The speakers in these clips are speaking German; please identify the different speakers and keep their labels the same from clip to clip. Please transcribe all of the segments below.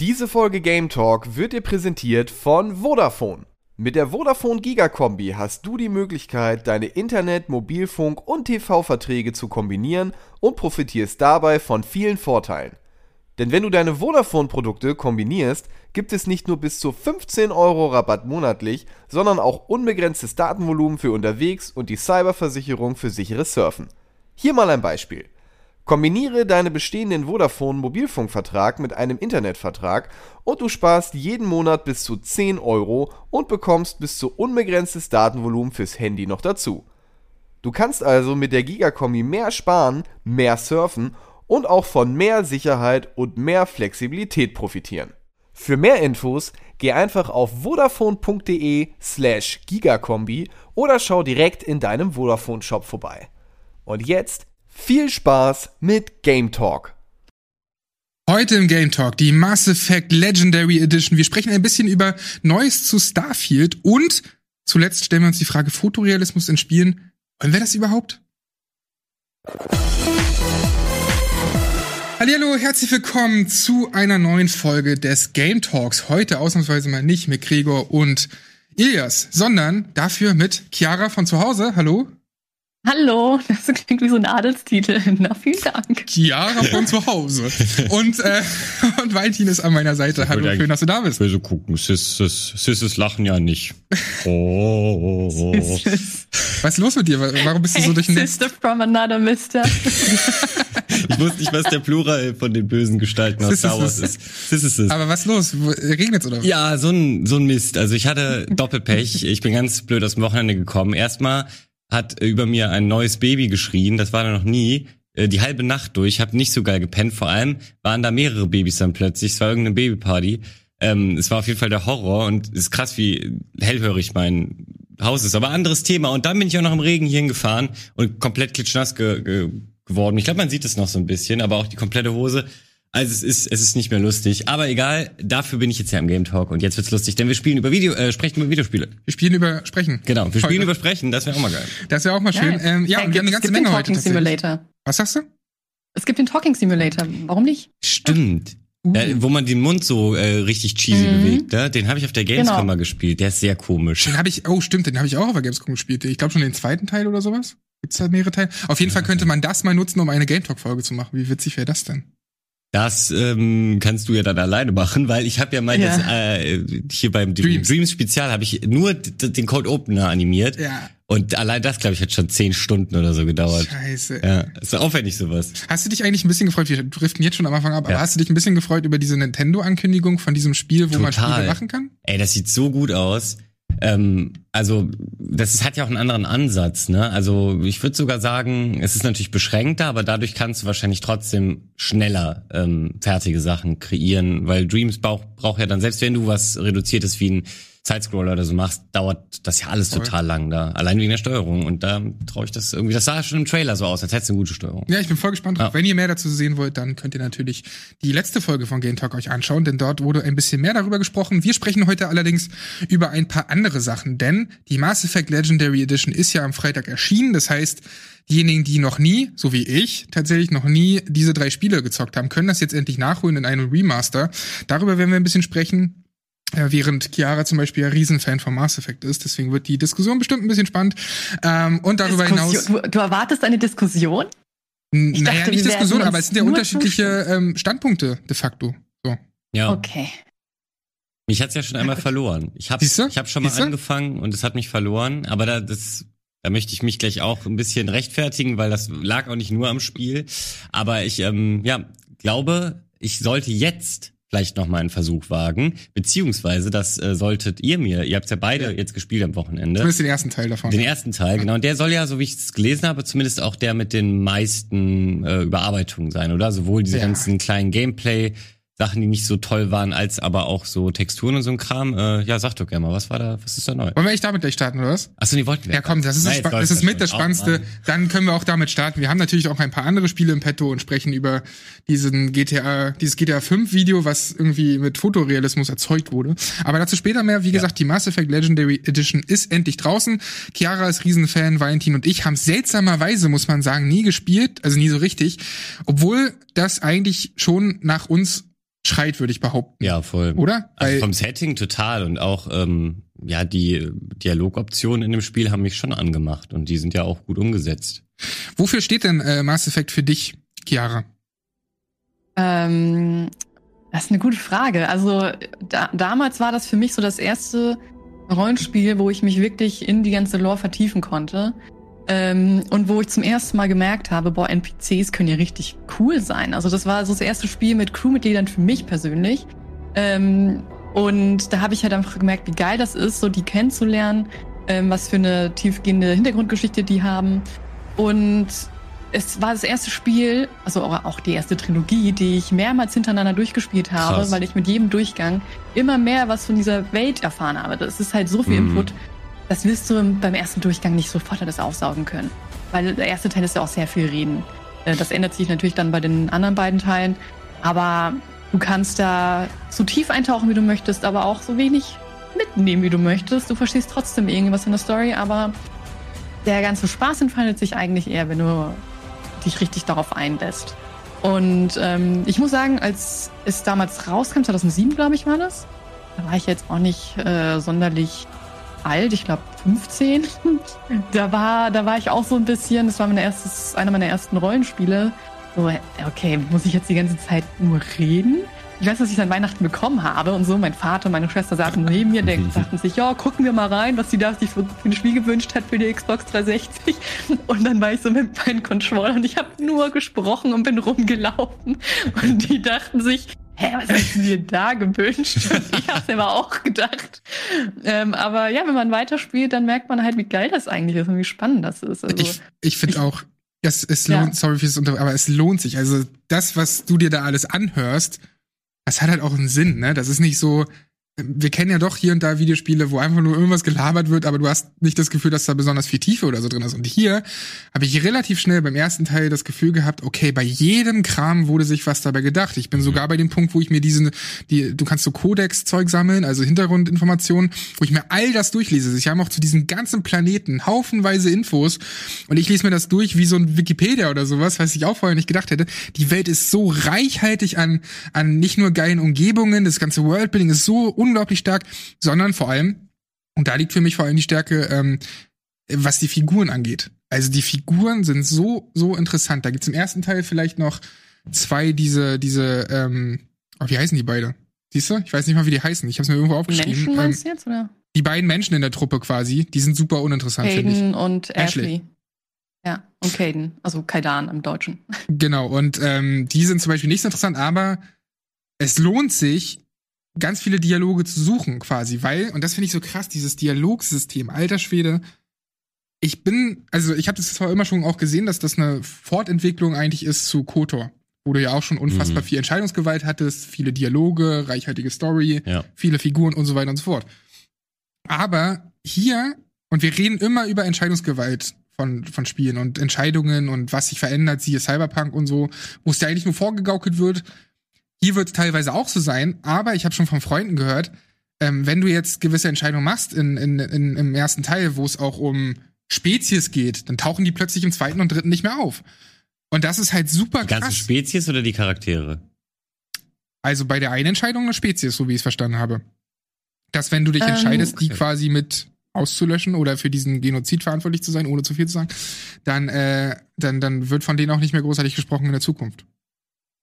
Speaker 1: Diese Folge Game Talk wird dir präsentiert von Vodafone. Mit der Vodafone Gigakombi hast du die Möglichkeit, deine Internet-, Mobilfunk- und TV-Verträge zu kombinieren und profitierst dabei von vielen Vorteilen. Denn wenn du deine Vodafone-Produkte kombinierst, gibt es nicht nur bis zu 15 Euro Rabatt monatlich, sondern auch unbegrenztes Datenvolumen für unterwegs und die Cyberversicherung für sicheres Surfen. Hier mal ein Beispiel. Kombiniere deinen bestehenden Vodafone-Mobilfunkvertrag mit einem Internetvertrag und du sparst jeden Monat bis zu 10 Euro und bekommst bis zu unbegrenztes Datenvolumen fürs Handy noch dazu. Du kannst also mit der Gigakombi mehr sparen, mehr surfen und auch von mehr Sicherheit und mehr Flexibilität profitieren. Für mehr Infos geh einfach auf vodafone.de slash gigakombi oder schau direkt in deinem Vodafone Shop vorbei. Und jetzt viel Spaß mit Game Talk.
Speaker 2: Heute im Game Talk die Mass Effect Legendary Edition. Wir sprechen ein bisschen über Neues zu Starfield und zuletzt stellen wir uns die Frage Fotorealismus in Spielen. Wollen wir das überhaupt? Hallo, herzlich willkommen zu einer neuen Folge des Game Talks. Heute ausnahmsweise mal nicht mit Gregor und Ilias, sondern dafür mit Chiara von zu Hause. Hallo.
Speaker 3: Hallo, das klingt wie so ein Adelstitel. Na, vielen Dank.
Speaker 2: Chiara von zu Hause. Und, äh, und Valentin ist an meiner Seite. Hallo, schön, dass du da bist.
Speaker 4: Böse gucken. Sisses, Sisses lachen ja nicht. Oh, oh.
Speaker 2: Was ist los mit dir? Warum bist du so durch den
Speaker 3: Sister from another mister.
Speaker 4: ich wusste nicht, was der Plural von den bösen Gestalten aus Star Wars ist.
Speaker 2: Sisses. Aber was ist los? Regnet's oder was?
Speaker 4: Ja, so ein, so ein Mist. Also ich hatte Doppelpech. Ich bin ganz blöd aus dem Wochenende gekommen. Erstmal hat über mir ein neues Baby geschrien, das war da noch nie, äh, die halbe Nacht durch, habe nicht so geil gepennt, vor allem waren da mehrere Babys dann plötzlich, es war irgendeine Babyparty. Ähm, es war auf jeden Fall der Horror und es ist krass, wie hellhörig mein Haus ist. Aber anderes Thema. Und dann bin ich auch noch im Regen hierhin gefahren und komplett klitschnass ge ge geworden. Ich glaube, man sieht es noch so ein bisschen, aber auch die komplette Hose. Also es ist, es ist nicht mehr lustig. Aber egal, dafür bin ich jetzt ja im Game Talk und jetzt wird's lustig, denn wir spielen über Video, äh, sprechen über Videospiele.
Speaker 2: Wir spielen über Sprechen.
Speaker 4: Genau, wir spielen Heute. über Sprechen, das wäre auch mal geil.
Speaker 2: Das wäre auch mal schön. Ähm, ja,
Speaker 3: ja und wir haben eine ganze Menge heute. Simulator.
Speaker 2: Was sagst du?
Speaker 3: Es gibt den Talking Simulator. Warum nicht?
Speaker 4: Stimmt. Uh. Äh, wo man den Mund so äh, richtig cheesy mhm. bewegt, ne? Den habe ich auf der Gamescom genau. mal gespielt. Der ist sehr komisch.
Speaker 2: Den habe ich, oh stimmt, den habe ich auch auf der Gamescom gespielt. Ich glaube schon den zweiten Teil oder sowas. Gibt's da mehrere Teile? Auf jeden ja, Fall könnte man das mal nutzen, um eine Game Talk Folge zu machen. Wie witzig wäre das denn?
Speaker 4: Das ähm, kannst du ja dann alleine machen, weil ich habe ja mal ja. Das, äh, hier beim Dreams, Dreams Spezial habe ich nur den Code Opener animiert. Ja. Und allein das, glaube ich, hat schon zehn Stunden oder so gedauert.
Speaker 2: Scheiße.
Speaker 4: Ja, ist aufwendig sowas.
Speaker 2: Hast du dich eigentlich ein bisschen gefreut, wir driften jetzt schon am Anfang ab, ja. aber hast du dich ein bisschen gefreut über diese Nintendo-Ankündigung von diesem Spiel, wo Total. man Spiele machen kann?
Speaker 4: Ey, das sieht so gut aus. Ähm, also das ist, hat ja auch einen anderen Ansatz. Ne? Also ich würde sogar sagen, es ist natürlich beschränkter, aber dadurch kannst du wahrscheinlich trotzdem schneller ähm, fertige Sachen kreieren, weil Dreams braucht braucht ja dann, selbst wenn du was reduziertes wie ein Sidescroller oder so machst, dauert das ja alles Voll. total lang da. Allein wegen der Steuerung. Und da traue ich das irgendwie, das sah schon im Trailer so aus, als hättest du eine gute Steuerung.
Speaker 2: Ja, ich bin voll gespannt drauf. Ja. Wenn ihr mehr dazu sehen wollt, dann könnt ihr natürlich die letzte Folge von Game Talk euch anschauen, denn dort wurde ein bisschen mehr darüber gesprochen. Wir sprechen heute allerdings über ein paar andere Sachen, denn die Mass Effect Legendary Edition ist ja am Freitag erschienen. Das heißt, diejenigen, die noch nie, so wie ich, tatsächlich noch nie diese drei Spiele gezockt haben, können das jetzt endlich nachholen in einem Remaster. Darüber werden wir ein bisschen sprechen. Ja, während Chiara zum Beispiel ja Riesenfan von Mass Effect ist. Deswegen wird die Diskussion bestimmt ein bisschen spannend. Ähm, und darüber Diskussion. hinaus.
Speaker 3: Du, du, erwartest eine Diskussion?
Speaker 2: Ich naja, dachte, nicht Diskussion, aber es sind ja unterschiedliche ähm, Standpunkte de facto. So.
Speaker 4: Ja.
Speaker 3: Okay.
Speaker 4: Mich hat's ja schon einmal verloren. Ich habe ich hab schon mal Siehste? angefangen und es hat mich verloren, aber da, das, da möchte ich mich gleich auch ein bisschen rechtfertigen, weil das lag auch nicht nur am Spiel. Aber ich ähm, ja, glaube, ich sollte jetzt vielleicht noch mal einen Versuch wagen. Beziehungsweise, das äh, solltet ihr mir, ihr habt ja beide ja. jetzt gespielt am Wochenende.
Speaker 2: Zumindest den ersten Teil davon.
Speaker 4: Den ersten Teil, genau. Und der soll ja, so wie ich es gelesen habe, zumindest auch der mit den meisten äh, Überarbeitungen sein, oder? Sowohl diese ja. ganzen kleinen Gameplay- Sachen, die nicht so toll waren, als aber auch so Texturen und so ein Kram. Äh, ja, sag doch gerne mal, was war da, was ist da neu?
Speaker 2: Wollen wir echt damit gleich starten, oder was?
Speaker 4: Achso, die wollten wir.
Speaker 2: Ja, komm, das ist, Nein, das, das ist mit das Spannendste. Oh, Dann können wir auch damit starten. Wir haben natürlich auch ein paar andere Spiele im Petto und sprechen über diesen GTA, dieses GTA 5 Video, was irgendwie mit Fotorealismus erzeugt wurde. Aber dazu später mehr. Wie gesagt, ja. die Mass Effect Legendary Edition ist endlich draußen. Chiara ist Riesenfan, Valentin und ich haben seltsamerweise, muss man sagen, nie gespielt, also nie so richtig. Obwohl das eigentlich schon nach uns schreit, würde ich behaupten.
Speaker 4: Ja, voll.
Speaker 2: Oder?
Speaker 4: Also
Speaker 2: Weil-
Speaker 4: vom Setting total und auch ähm, ja die Dialogoptionen in dem Spiel haben mich schon angemacht und die sind ja auch gut umgesetzt.
Speaker 2: Wofür steht denn äh, Mass Effect für dich, Chiara?
Speaker 3: Ähm, das ist eine gute Frage. Also da, damals war das für mich so das erste Rollenspiel, wo ich mich wirklich in die ganze Lore vertiefen konnte. Ähm, und wo ich zum ersten Mal gemerkt habe, boah, NPCs können ja richtig cool sein. Also das war so das erste Spiel mit Crewmitgliedern für mich persönlich. Ähm, und da habe ich halt einfach gemerkt, wie geil das ist, so die kennenzulernen, ähm, was für eine tiefgehende Hintergrundgeschichte die haben. Und es war das erste Spiel, also auch die erste Trilogie, die ich mehrmals hintereinander durchgespielt habe,
Speaker 4: Krass.
Speaker 3: weil ich mit jedem Durchgang immer mehr was von dieser Welt erfahren habe. Das ist halt so viel
Speaker 4: Mhm.
Speaker 3: Input, das wirst du im- beim ersten Durchgang nicht sofort alles aufsaugen können. Weil der erste Teil ist ja auch sehr viel Reden. Äh, Das ändert sich natürlich dann bei den anderen beiden Teilen. Aber du kannst da so tief eintauchen, wie du möchtest, aber auch so wenig mitnehmen, wie du möchtest. Du verstehst trotzdem irgendwas in der Story, aber der ganze Spaß entfaltet sich eigentlich eher, wenn du dich richtig darauf einlässt. Und ähm, ich muss sagen, als es damals rauskam, 2007 glaube ich war das, da war ich jetzt auch nicht äh, sonderlich alt, ich glaube 15. da war, da war ich auch so ein bisschen, das war mein erstes, einer meiner ersten Rollenspiele. So, okay, muss ich jetzt die ganze Zeit nur reden? Ich weiß, was ich an Weihnachten bekommen habe und so. Mein Vater und meine Schwester saßen neben mir, die dachten sich, ja, gucken wir mal rein, was sie da sich für ein Spiel gewünscht hat für die Xbox 360. Und dann war ich so mit meinen Controllern und ich habe nur gesprochen und bin rumgelaufen. Und die dachten sich, hä, was hast du dir da gewünscht? Und ich habe es aber auch gedacht. Ähm, aber ja, wenn man weiterspielt, dann merkt man halt, wie geil das eigentlich ist und wie spannend das ist. Also,
Speaker 2: ich ich finde auch, es, es
Speaker 3: Ja.
Speaker 2: lohnt, sorry fürs Unter, aber es lohnt sich. Also das, was du dir da alles anhörst, das hat halt auch einen Sinn, ne? Das ist nicht so, wir kennen ja doch hier und da Videospiele, wo einfach nur irgendwas gelabert wird, aber du hast nicht das Gefühl, dass da besonders viel Tiefe oder so drin ist. Und hier habe ich relativ schnell beim ersten Teil das Gefühl gehabt, okay, bei jedem Kram wurde sich was dabei gedacht. Ich bin sogar bei dem Punkt, wo ich mir diesen, die, du kannst so Codex-Zeug sammeln, also Hintergrundinformationen, wo ich mir all das durchlese. Ich habe auch zu diesem ganzen Planeten haufenweise Infos und ich lese mir das durch wie so ein Wikipedia oder sowas, was ich auch vorher nicht gedacht hätte. Die Welt ist so reichhaltig an, an nicht nur geilen Umgebungen, das ganze Worldbuilding ist so unglaublich stark, sondern vor allem, und da liegt für mich vor allem die Stärke, ähm, was die Figuren angeht. Also die Figuren sind so, so interessant. Da gibt's im ersten Teil vielleicht noch zwei diese, diese, ähm, oh, wie heißen die beide? Siehst du? Ich weiß nicht mal, wie die heißen. Ich habe es mir irgendwo aufgeschrieben.
Speaker 3: Menschen
Speaker 2: Ähm,
Speaker 3: meinst du jetzt, oder?
Speaker 2: die beiden Menschen in der Truppe quasi, die sind super uninteressant, finde ich.
Speaker 3: Caden und
Speaker 2: Ashley.
Speaker 3: Ashley. Ja, und Caden, also Kaidan im Deutschen.
Speaker 2: Genau, und ähm, die sind zum Beispiel nicht so interessant, aber es lohnt sich, ganz viele Dialoge zu suchen, quasi, weil, und das finde ich so krass, dieses Dialogsystem, alter Schwede, ich bin, also ich habe das zwar immer schon auch gesehen, dass das eine Fortentwicklung eigentlich ist zu KOTOR, wo du ja auch schon unfassbar
Speaker 4: Mhm.
Speaker 2: viel Entscheidungsgewalt hattest, viele Dialoge, reichhaltige Story,
Speaker 4: Ja.
Speaker 2: viele Figuren und so weiter und so fort. Aber hier, und wir reden immer über Entscheidungsgewalt von, von Spielen und Entscheidungen und was sich verändert, siehe Cyberpunk und so, wo es ja eigentlich nur vorgegaukelt wird. Hier wird es teilweise auch so sein, aber ich habe schon von Freunden gehört, ähm, wenn du jetzt gewisse Entscheidungen machst in, in, in, im ersten Teil, wo es auch um Spezies geht, dann tauchen die plötzlich im zweiten und dritten nicht mehr auf. Und das ist halt super
Speaker 4: Die ganze
Speaker 2: krass.
Speaker 4: Spezies oder die Charaktere?
Speaker 2: Also bei der einen Entscheidung eine Spezies, so wie ich es verstanden habe. Dass wenn du dich
Speaker 3: Ähm,
Speaker 2: entscheidest, die
Speaker 4: okay.
Speaker 2: quasi mit auszulöschen oder für diesen Genozid verantwortlich zu sein, ohne zu viel zu sagen, dann, äh, dann, dann wird von denen auch nicht mehr großartig gesprochen in der Zukunft.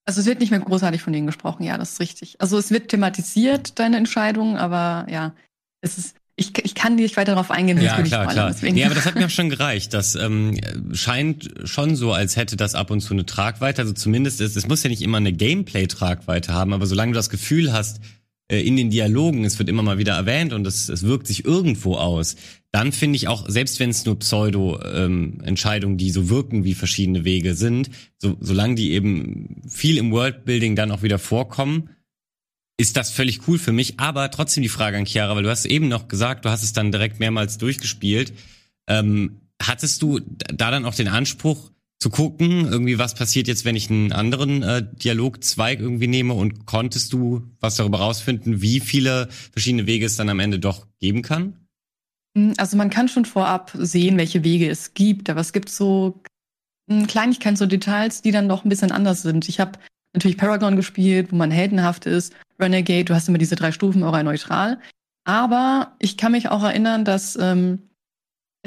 Speaker 3: Also es wird nicht mehr großartig von denen gesprochen, ja, das ist richtig. Also es wird thematisiert, deine Entscheidung, aber ja, es ist, ich, ich kann nicht weiter darauf eingehen, sonst
Speaker 4: Ja,
Speaker 3: würde ich
Speaker 4: klar,
Speaker 3: spoilern,
Speaker 4: klar.
Speaker 3: deswegen.
Speaker 4: Nee, aber das hat mir auch schon gereicht. Das ähm, scheint schon so, als hätte das ab und zu eine Tragweite. Also zumindest ist, es muss ja nicht immer eine Gameplay-Tragweite haben, aber solange du das Gefühl hast, in den Dialogen, es wird immer mal wieder erwähnt und es, es wirkt sich irgendwo aus, dann finde ich auch, selbst wenn es nur Pseudo-Entscheidungen, die so wirken wie verschiedene Wege sind, so, solange die eben viel im Worldbuilding dann auch wieder vorkommen, ist das völlig cool für mich. Aber trotzdem die Frage an Chiara, weil du hast eben noch gesagt, du hast es dann direkt mehrmals durchgespielt. Ähm, hattest du da dann auch den Anspruch zu gucken, irgendwie was passiert jetzt, wenn ich einen anderen äh, Dialogzweig irgendwie nehme und konntest du was darüber rausfinden, wie viele verschiedene Wege es dann am Ende doch geben kann?
Speaker 3: Also man kann schon vorab sehen, welche Wege es gibt, aber es gibt so mh, Kleinigkeiten, so Details, die dann doch ein bisschen anders sind. Ich habe natürlich Paragon gespielt, wo man heldenhaft ist, Renegade, du hast immer diese drei Stufen, auch neutral. Aber ich kann mich auch erinnern, dass ähm,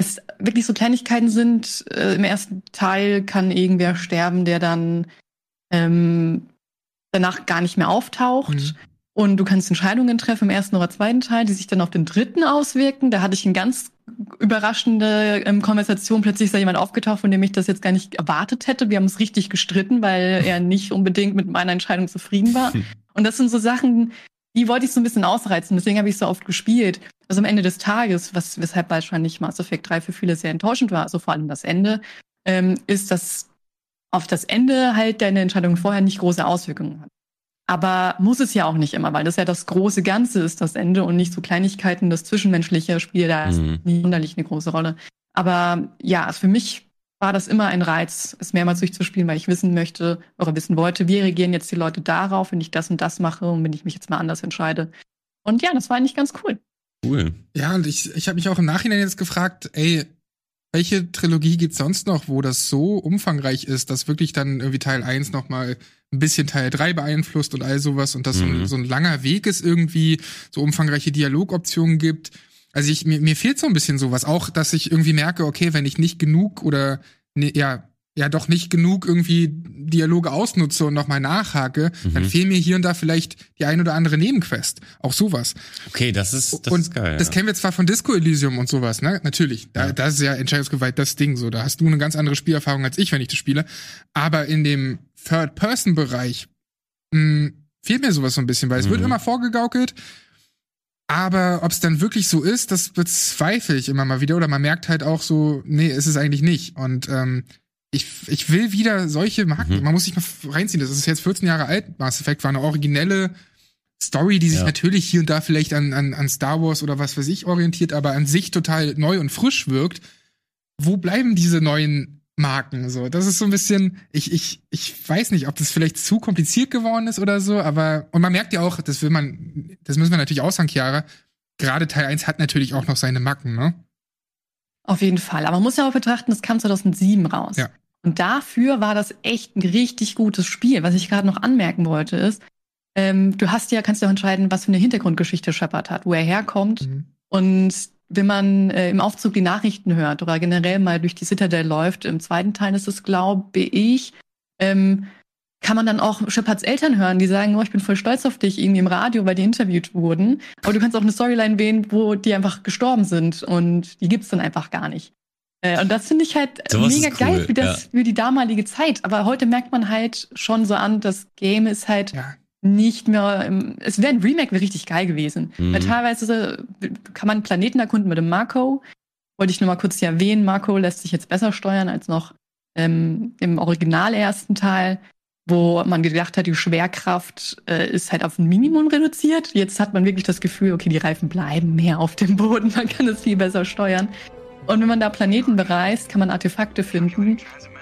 Speaker 3: es wirklich so Kleinigkeiten sind. Äh, Im ersten Teil kann irgendwer sterben, der dann ähm, danach gar nicht mehr auftaucht. Mhm. Und du kannst Entscheidungen treffen im ersten oder zweiten Teil, die sich dann auf den dritten auswirken. Da hatte ich eine ganz überraschende ähm, Konversation. Plötzlich ist da jemand aufgetaucht, von dem ich das jetzt gar nicht erwartet hätte. Wir haben uns richtig gestritten, weil er nicht unbedingt mit meiner Entscheidung zufrieden war. Und das sind so Sachen, die wollte ich so ein bisschen ausreizen. Deswegen habe ich so oft gespielt. Also am Ende des Tages, was, weshalb wahrscheinlich Mass Effect 3 für viele sehr enttäuschend war, also vor allem das Ende, ähm, ist, dass auf das Ende halt deine Entscheidung vorher nicht große Auswirkungen hat. Aber muss es ja auch nicht immer, weil das ja das große Ganze ist, das Ende und nicht so Kleinigkeiten, das Zwischenmenschliche spielt da mhm. nie wunderlich eine große Rolle. Aber ja, also für mich war das immer ein Reiz, es mehrmals durchzuspielen, weil ich wissen möchte oder wissen wollte, wie reagieren jetzt die Leute darauf, wenn ich das und das mache und wenn ich mich jetzt mal anders entscheide. Und ja, das war eigentlich ganz cool.
Speaker 2: Cool. Ja, und ich, ich habe mich auch im Nachhinein jetzt gefragt, ey, welche Trilogie gibt's sonst noch, wo das so umfangreich ist, dass wirklich dann irgendwie Teil 1 nochmal ein bisschen Teil 3 beeinflusst und all sowas und dass mhm. so, so, ein langer Weg ist irgendwie, so umfangreiche Dialogoptionen gibt. Also ich, mir, mir fehlt so ein bisschen sowas. Auch, dass ich irgendwie merke, okay, wenn ich nicht genug oder ne, ja, ja doch nicht genug irgendwie Dialoge ausnutze und nochmal nachhake, mhm. dann fehlen mir hier und da vielleicht die ein oder andere Nebenquest. Auch sowas.
Speaker 4: Okay, das ist, das
Speaker 2: und
Speaker 4: ist geil.
Speaker 2: Das ja. kennen wir zwar von Disco Elysium und sowas, ne? Natürlich. Da, ja. Das ist ja entscheidungsgewalt das Ding so. Da hast du eine ganz andere Spielerfahrung als ich, wenn ich das spiele. Aber in dem Third-Person-Bereich hm, fehlt mir sowas so ein bisschen, weil es mhm. wird immer vorgegaukelt. Aber ob es dann wirklich so ist, das bezweifle ich immer mal wieder. Oder man merkt halt auch so, nee, ist es eigentlich nicht. Und ähm, ich, ich will wieder solche Marken, mhm. man muss sich mal reinziehen, das ist jetzt 14 Jahre alt, Mass Effect war eine originelle Story, die sich ja. natürlich hier und da vielleicht an, an, an Star Wars oder was weiß ich orientiert, aber an sich total neu und frisch wirkt. Wo bleiben diese neuen Marken so? Das ist so ein bisschen, ich, ich, ich weiß nicht, ob das vielleicht zu kompliziert geworden ist oder so, aber, und man merkt ja auch, das will man, das müssen wir natürlich auch sagen, Chiara, gerade Teil 1 hat natürlich auch noch seine Macken, ne?
Speaker 3: Auf jeden Fall. Aber man muss ja auch betrachten, das kam 2007 raus. Ja. Und dafür war das echt ein richtig gutes Spiel. Was ich gerade noch anmerken wollte, ist, ähm, du hast ja, kannst ja auch entscheiden, was für eine Hintergrundgeschichte Shepard hat, wo er herkommt. Mhm. Und wenn man äh, im Aufzug die Nachrichten hört oder generell mal durch die Citadel läuft, im zweiten Teil ist es, glaube ich, ähm, kann man dann auch Shepards Eltern hören, die sagen, oh, ich bin voll stolz auf dich, irgendwie im Radio, weil die interviewt wurden. Aber du kannst auch eine Storyline wählen, wo die einfach gestorben sind und die gibt's dann einfach gar nicht. Äh, und das finde ich halt so mega cool, geil für, das, ja. für die damalige Zeit. Aber heute merkt man halt schon so an, das Game ist halt ja. Nicht mehr. Im, es wäre ein Remake wäre richtig geil gewesen. Mhm. Weil teilweise kann man Planeten erkunden mit dem Marco. Wollte ich nur mal kurz hier erwähnen. Marco lässt sich jetzt besser steuern als noch ähm, im Original ersten Teil wo man gedacht hat, die Schwerkraft äh, ist halt auf ein Minimum reduziert. Jetzt hat man wirklich das Gefühl, okay, die Reifen bleiben mehr auf dem Boden, man kann es viel besser steuern. Und wenn man da Planeten bereist, kann man Artefakte finden.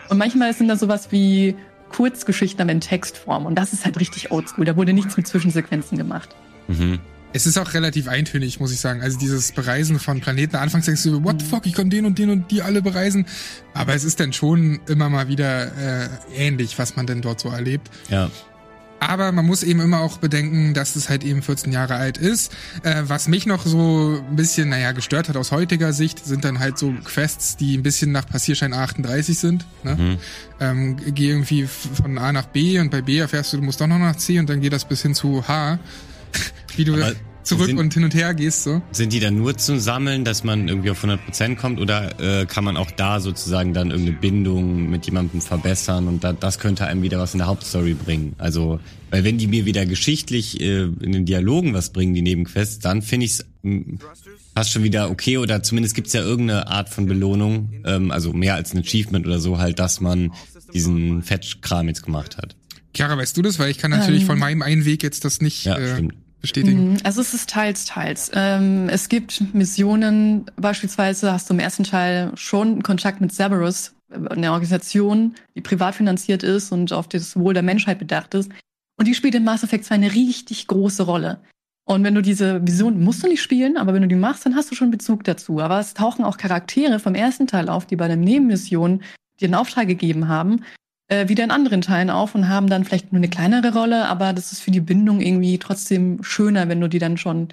Speaker 3: Und manchmal sind da sowas wie Kurzgeschichten, aber in Textform. Und das ist halt richtig oldschool. Da wurde nichts mit Zwischensequenzen gemacht.
Speaker 2: Mhm. Es ist auch relativ eintönig, muss ich sagen. Also dieses Bereisen von Planeten. Anfangs denkst du, what the fuck, ich kann den und den und die alle bereisen. Aber es ist dann schon immer mal wieder äh, ähnlich, was man denn dort so erlebt.
Speaker 4: Ja.
Speaker 2: Aber man muss eben immer auch bedenken, dass es halt eben 14 Jahre alt ist. Äh, was mich noch so ein bisschen, naja, gestört hat aus heutiger Sicht, sind dann halt so Quests, die ein bisschen nach Passierschein 38 sind. Ne? Mhm. Ähm, geh irgendwie von A nach B und bei B erfährst du, du musst doch noch nach C und dann geht das bis hin zu H. Wie du Aber zurück sind, und hin und her gehst so.
Speaker 4: Sind die dann nur zum Sammeln, dass man irgendwie auf 100% kommt oder äh, kann man auch da sozusagen dann irgendeine Bindung mit jemandem verbessern und da, das könnte einem wieder was in der Hauptstory bringen? Also, weil wenn die mir wieder geschichtlich äh, in den Dialogen was bringen, die Nebenquests, dann finde ich es hm, fast schon wieder okay oder zumindest gibt's ja irgendeine Art von Belohnung, ähm, also mehr als ein Achievement oder so halt, dass man diesen Fetch-Kram jetzt gemacht hat.
Speaker 2: Chiara, weißt du das? Weil ich kann natürlich ähm, von meinem einen Weg jetzt das nicht ja, äh, bestätigen?
Speaker 3: Mhm. Also es ist teils, teils. Ähm, es gibt Missionen, beispielsweise hast du im ersten Teil schon Kontakt mit Cerberus, eine Organisation, die privat finanziert ist und auf das Wohl der Menschheit bedacht ist. Und die spielt in Mass Effect 2 eine richtig große Rolle. Und wenn du diese Mission musst du nicht spielen, aber wenn du die machst, dann hast du schon Bezug dazu. Aber es tauchen auch Charaktere vom ersten Teil auf, die bei der Nebenmission dir einen Auftrag gegeben haben, wieder in anderen Teilen auf und haben dann vielleicht nur eine kleinere Rolle, aber das ist für die Bindung irgendwie trotzdem schöner, wenn du die dann schon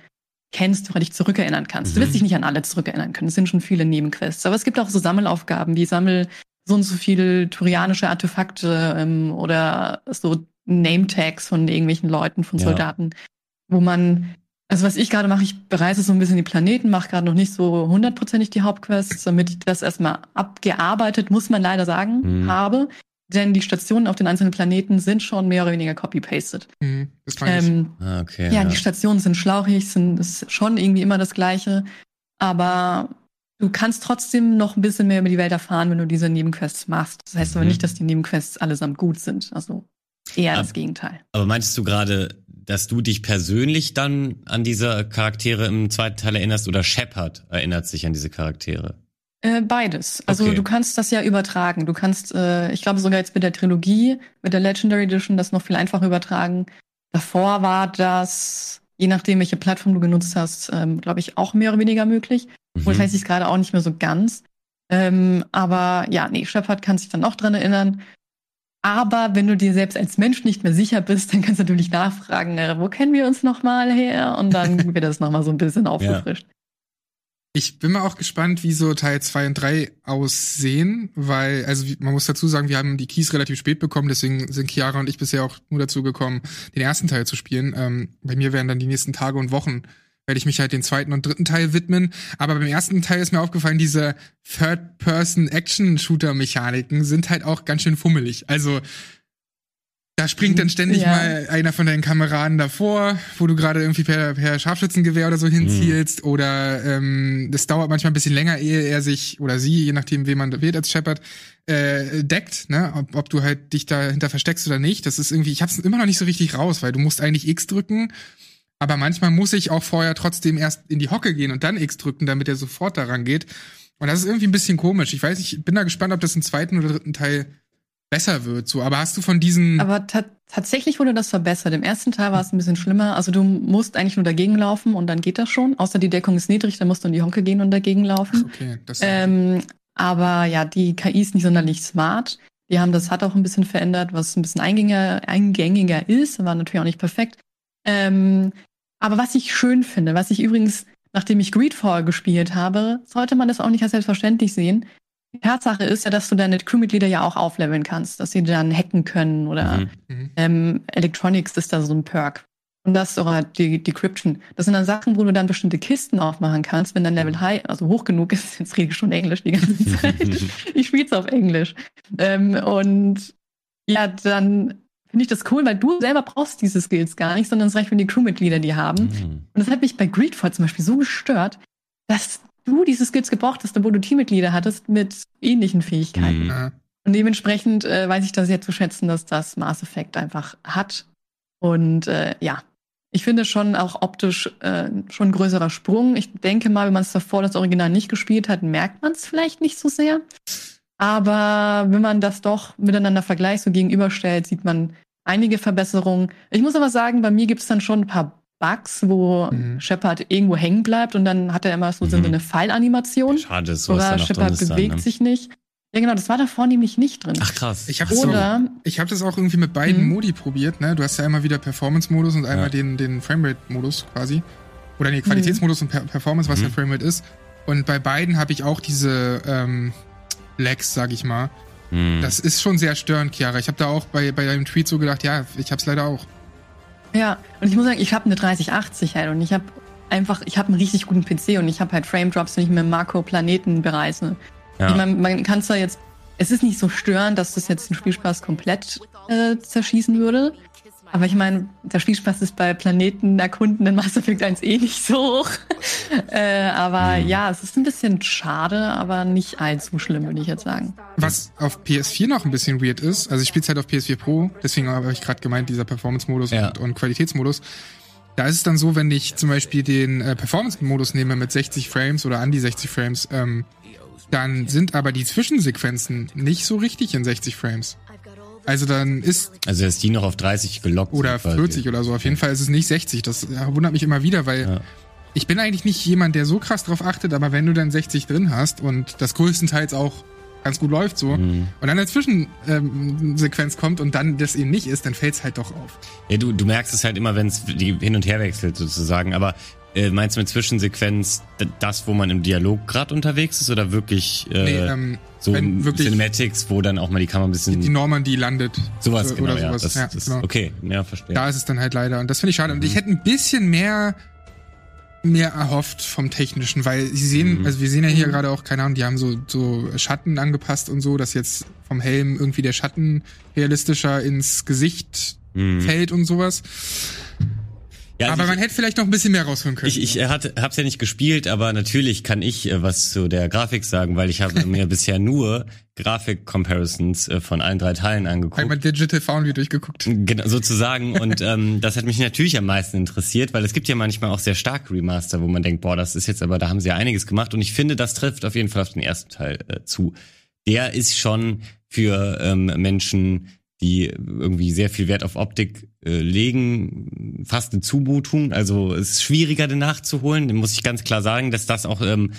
Speaker 3: kennst oder dich zurückerinnern kannst. Mhm. Du wirst dich nicht an alle zurückerinnern können. Es sind schon viele Nebenquests. Aber es gibt auch so Sammelaufgaben, wie sammel so und so viele turianische Artefakte ähm, oder so Name-Tags von irgendwelchen Leuten, von Soldaten, ja. wo man, also was ich gerade mache, ich bereise so ein bisschen die Planeten, mache gerade noch nicht so hundertprozentig die Hauptquests, damit ich das erstmal abgearbeitet, muss man leider sagen, mhm. habe. Denn die Stationen auf den einzelnen Planeten sind schon mehr oder weniger copy-pasted. Mhm, das ähm, ah, okay, ja, ja, die Stationen sind schlauchig, sind ist schon irgendwie immer das Gleiche. Aber du kannst trotzdem noch ein bisschen mehr über die Welt erfahren, wenn du diese Nebenquests machst. Das heißt mhm. aber nicht, dass die Nebenquests allesamt gut sind. Also eher aber, das Gegenteil.
Speaker 4: Aber meinst du gerade, dass du dich persönlich dann an diese Charaktere im zweiten Teil erinnerst oder Shepard erinnert sich an diese Charaktere?
Speaker 3: Äh, beides. Also okay. du kannst das ja übertragen. Du kannst, äh, ich glaube sogar jetzt mit der Trilogie, mit der Legendary Edition, das noch viel einfacher übertragen. Davor war das, je nachdem, welche Plattform du genutzt hast, ähm, glaube ich, auch mehr oder weniger möglich. Mhm. Wohl weiß ich es gerade auch nicht mehr so ganz. Ähm, aber ja, nee, Shepard kann sich dann auch dran erinnern. Aber wenn du dir selbst als Mensch nicht mehr sicher bist, dann kannst du natürlich nachfragen, äh, wo kennen wir uns nochmal her? Und dann wird das nochmal so ein bisschen aufgefrischt. Ja.
Speaker 2: Ich bin mal auch gespannt, wie so Teil 2 und 3 aussehen, weil, also man muss dazu sagen, wir haben die Keys relativ spät bekommen, deswegen sind Chiara und ich bisher auch nur dazu gekommen, den ersten Teil zu spielen. Ähm, bei mir werden dann die nächsten Tage und Wochen, werde ich mich halt den zweiten und dritten Teil widmen. Aber beim ersten Teil ist mir aufgefallen, diese Third-Person-Action-Shooter-Mechaniken sind halt auch ganz schön fummelig. Also da springt dann ständig ja. mal einer von deinen Kameraden davor, wo du gerade irgendwie per, per Scharfschützengewehr oder so hinzielst. Mhm. Oder ähm, das dauert manchmal ein bisschen länger, ehe er sich oder sie, je nachdem, wen man wählt als Shepard, äh, deckt, ne? Ob, ob du halt dich dahinter versteckst oder nicht. Das ist irgendwie, ich hab's immer noch nicht so richtig raus, weil du musst eigentlich X drücken. Aber manchmal muss ich auch vorher trotzdem erst in die Hocke gehen und dann X drücken, damit er sofort daran geht. Und das ist irgendwie ein bisschen komisch. Ich weiß, ich bin da gespannt, ob das im zweiten oder dritten Teil besser wird. So, aber hast du von diesen.
Speaker 3: Aber ta tatsächlich wurde das verbessert. Im ersten Teil war es ein bisschen schlimmer. Also du musst eigentlich nur dagegen laufen und dann geht das schon. Außer die Deckung ist niedrig, dann musst du in die Honke gehen und dagegen laufen. Ach, okay, das ähm, aber ja, die KI ist nicht sonderlich smart. Die haben das hat auch ein bisschen verändert, was ein bisschen eingängiger, eingängiger ist, war natürlich auch nicht perfekt. Ähm, aber was ich schön finde, was ich übrigens, nachdem ich Greedfall gespielt habe, sollte man das auch nicht als selbstverständlich sehen. Tatsache ist ja, dass du deine Crewmitglieder ja auch aufleveln kannst, dass sie dann hacken können oder mhm. mhm. ähm, Electronics ist da so ein Perk. Und das oder die Decryption. Das sind dann Sachen, wo du dann bestimmte Kisten aufmachen kannst, wenn dein Level mhm. high, also hoch genug ist. Jetzt rede ich schon Englisch die ganze Zeit. ich spiele es auf Englisch. Ähm, und ja, dann finde ich das cool, weil du selber brauchst diese Skills gar nicht, sondern es reicht, wenn die Crewmitglieder die haben. Mhm. Und das hat mich bei Greedfall zum Beispiel so gestört, dass du diese Skills gebraucht hast, obwohl du Teammitglieder hattest mit ähnlichen Fähigkeiten. Mhm. Und dementsprechend äh, weiß ich das sehr zu schätzen, dass das Mass Effect einfach hat. Und äh, ja, ich finde schon auch optisch äh, schon ein größerer Sprung. Ich denke mal, wenn man es davor das Original nicht gespielt hat, merkt man es vielleicht nicht so sehr. Aber wenn man das doch miteinander vergleicht, so gegenüberstellt, sieht man einige Verbesserungen. Ich muss aber sagen, bei mir gibt es dann schon ein paar Bugs, wo mhm. Shepard irgendwo hängen bleibt und dann hat er immer so, mhm. so eine Pfeilanimation.
Speaker 4: Schade, so
Speaker 3: Oder Shepard bewegt dann, ne? sich nicht. Ja, genau, das war davor nämlich nicht drin.
Speaker 4: Ach krass.
Speaker 2: Ich habe ich hab das auch irgendwie mit beiden mhm. Modi probiert, ne? Du hast ja einmal wieder Performance-Modus und einmal ja. den, den Framerate-Modus quasi. Oder nee, Qualitätsmodus und per Performance, was mhm. der Framerate ist. Und bei beiden habe ich auch diese ähm, Lags, sag ich mal. Mhm. Das ist schon sehr störend, Chiara. Ich habe da auch bei, bei deinem Tweet so gedacht, ja, ich hab's leider auch.
Speaker 3: Ja, und ich muss sagen, ich habe eine 3080 halt und ich habe einfach, ich habe einen richtig guten PC und ich habe halt Frame Drops, wenn ich mit Makro Planeten bereise. Ja. Ich mein, man kann zwar jetzt, es ist nicht so störend, dass das jetzt den Spielspaß komplett äh, zerschießen würde. Aber ich meine, der Spielspaß ist bei Planeten erkunden in Mass Effect 1 eh nicht so hoch. äh, aber mhm. ja, es ist ein bisschen schade, aber nicht allzu schlimm, würde ich jetzt sagen.
Speaker 2: Was auf PS4 noch ein bisschen weird ist, also ich spiele halt auf PS4 Pro, deswegen habe ich gerade gemeint, dieser Performance-Modus ja. und, und Qualitätsmodus. Da ist es dann so, wenn ich zum Beispiel den äh, Performance-Modus nehme mit 60 Frames oder an die 60 Frames, ähm, dann sind aber die Zwischensequenzen nicht so richtig in 60 Frames. Also dann ist.
Speaker 4: Also ist die noch auf 30 gelockt.
Speaker 2: Oder 40 oder so. Auf jeden Fall ist es nicht 60. Das wundert mich immer wieder, weil ja. ich bin eigentlich nicht jemand, der so krass drauf achtet, aber wenn du dann 60 drin hast und das größtenteils auch ganz gut läuft so.
Speaker 4: Mhm.
Speaker 2: Und dann eine Zwischensequenz kommt und dann das eben nicht ist, dann fällt's halt doch auf.
Speaker 4: Ja, du, du merkst es halt immer, wenn es hin und her wechselt sozusagen. Aber äh, meinst du mit Zwischensequenz das, wo man im Dialog gerade unterwegs ist oder wirklich äh,
Speaker 2: nee, ähm,
Speaker 4: so
Speaker 2: wenn wirklich
Speaker 4: Cinematics, wo dann auch mal die Kamera ein bisschen
Speaker 2: die Normandie landet.
Speaker 4: sowas
Speaker 2: äh,
Speaker 4: genau,
Speaker 2: oder
Speaker 4: ja.
Speaker 2: sowas.
Speaker 4: Das,
Speaker 2: ja,
Speaker 4: das,
Speaker 2: genau.
Speaker 4: Okay, ja, verstehe.
Speaker 2: Da ist es dann halt leider. Und das finde ich schade. Und
Speaker 4: Mhm.
Speaker 2: ich hätte ein bisschen mehr mehr erhofft vom Technischen, weil sie sehen,
Speaker 4: Mhm.
Speaker 2: also wir sehen ja hier gerade auch, keine Ahnung, die haben so, so Schatten angepasst und so, dass jetzt vom Helm irgendwie der Schatten realistischer ins Gesicht
Speaker 4: Mhm.
Speaker 2: fällt und sowas.
Speaker 4: Ja,
Speaker 2: Aber
Speaker 4: ich-
Speaker 2: man hätte vielleicht noch ein bisschen mehr rausholen können.
Speaker 4: Ich, ich hatte, hab's ja nicht gespielt, aber natürlich kann ich äh, was zu der Grafik sagen, weil ich habe mir bisher nur Grafik-Comparisons äh, von allen drei Teilen angeguckt.
Speaker 2: Einmal Digital Foundry durchgeguckt.
Speaker 4: Genau, sozusagen. Und ähm, das hat mich natürlich am meisten interessiert, weil es gibt ja manchmal auch sehr starke Remaster, wo man denkt, boah, das ist jetzt aber, da haben sie ja einiges gemacht. Und ich finde, das trifft auf jeden Fall auf den ersten Teil äh, zu. Der ist schon für ähm, Menschen, die irgendwie sehr viel Wert auf Optik legen, fast eine Zumutung. Also es ist schwieriger, den nachzuholen. Den muss ich ganz klar sagen, dass das auch ähm,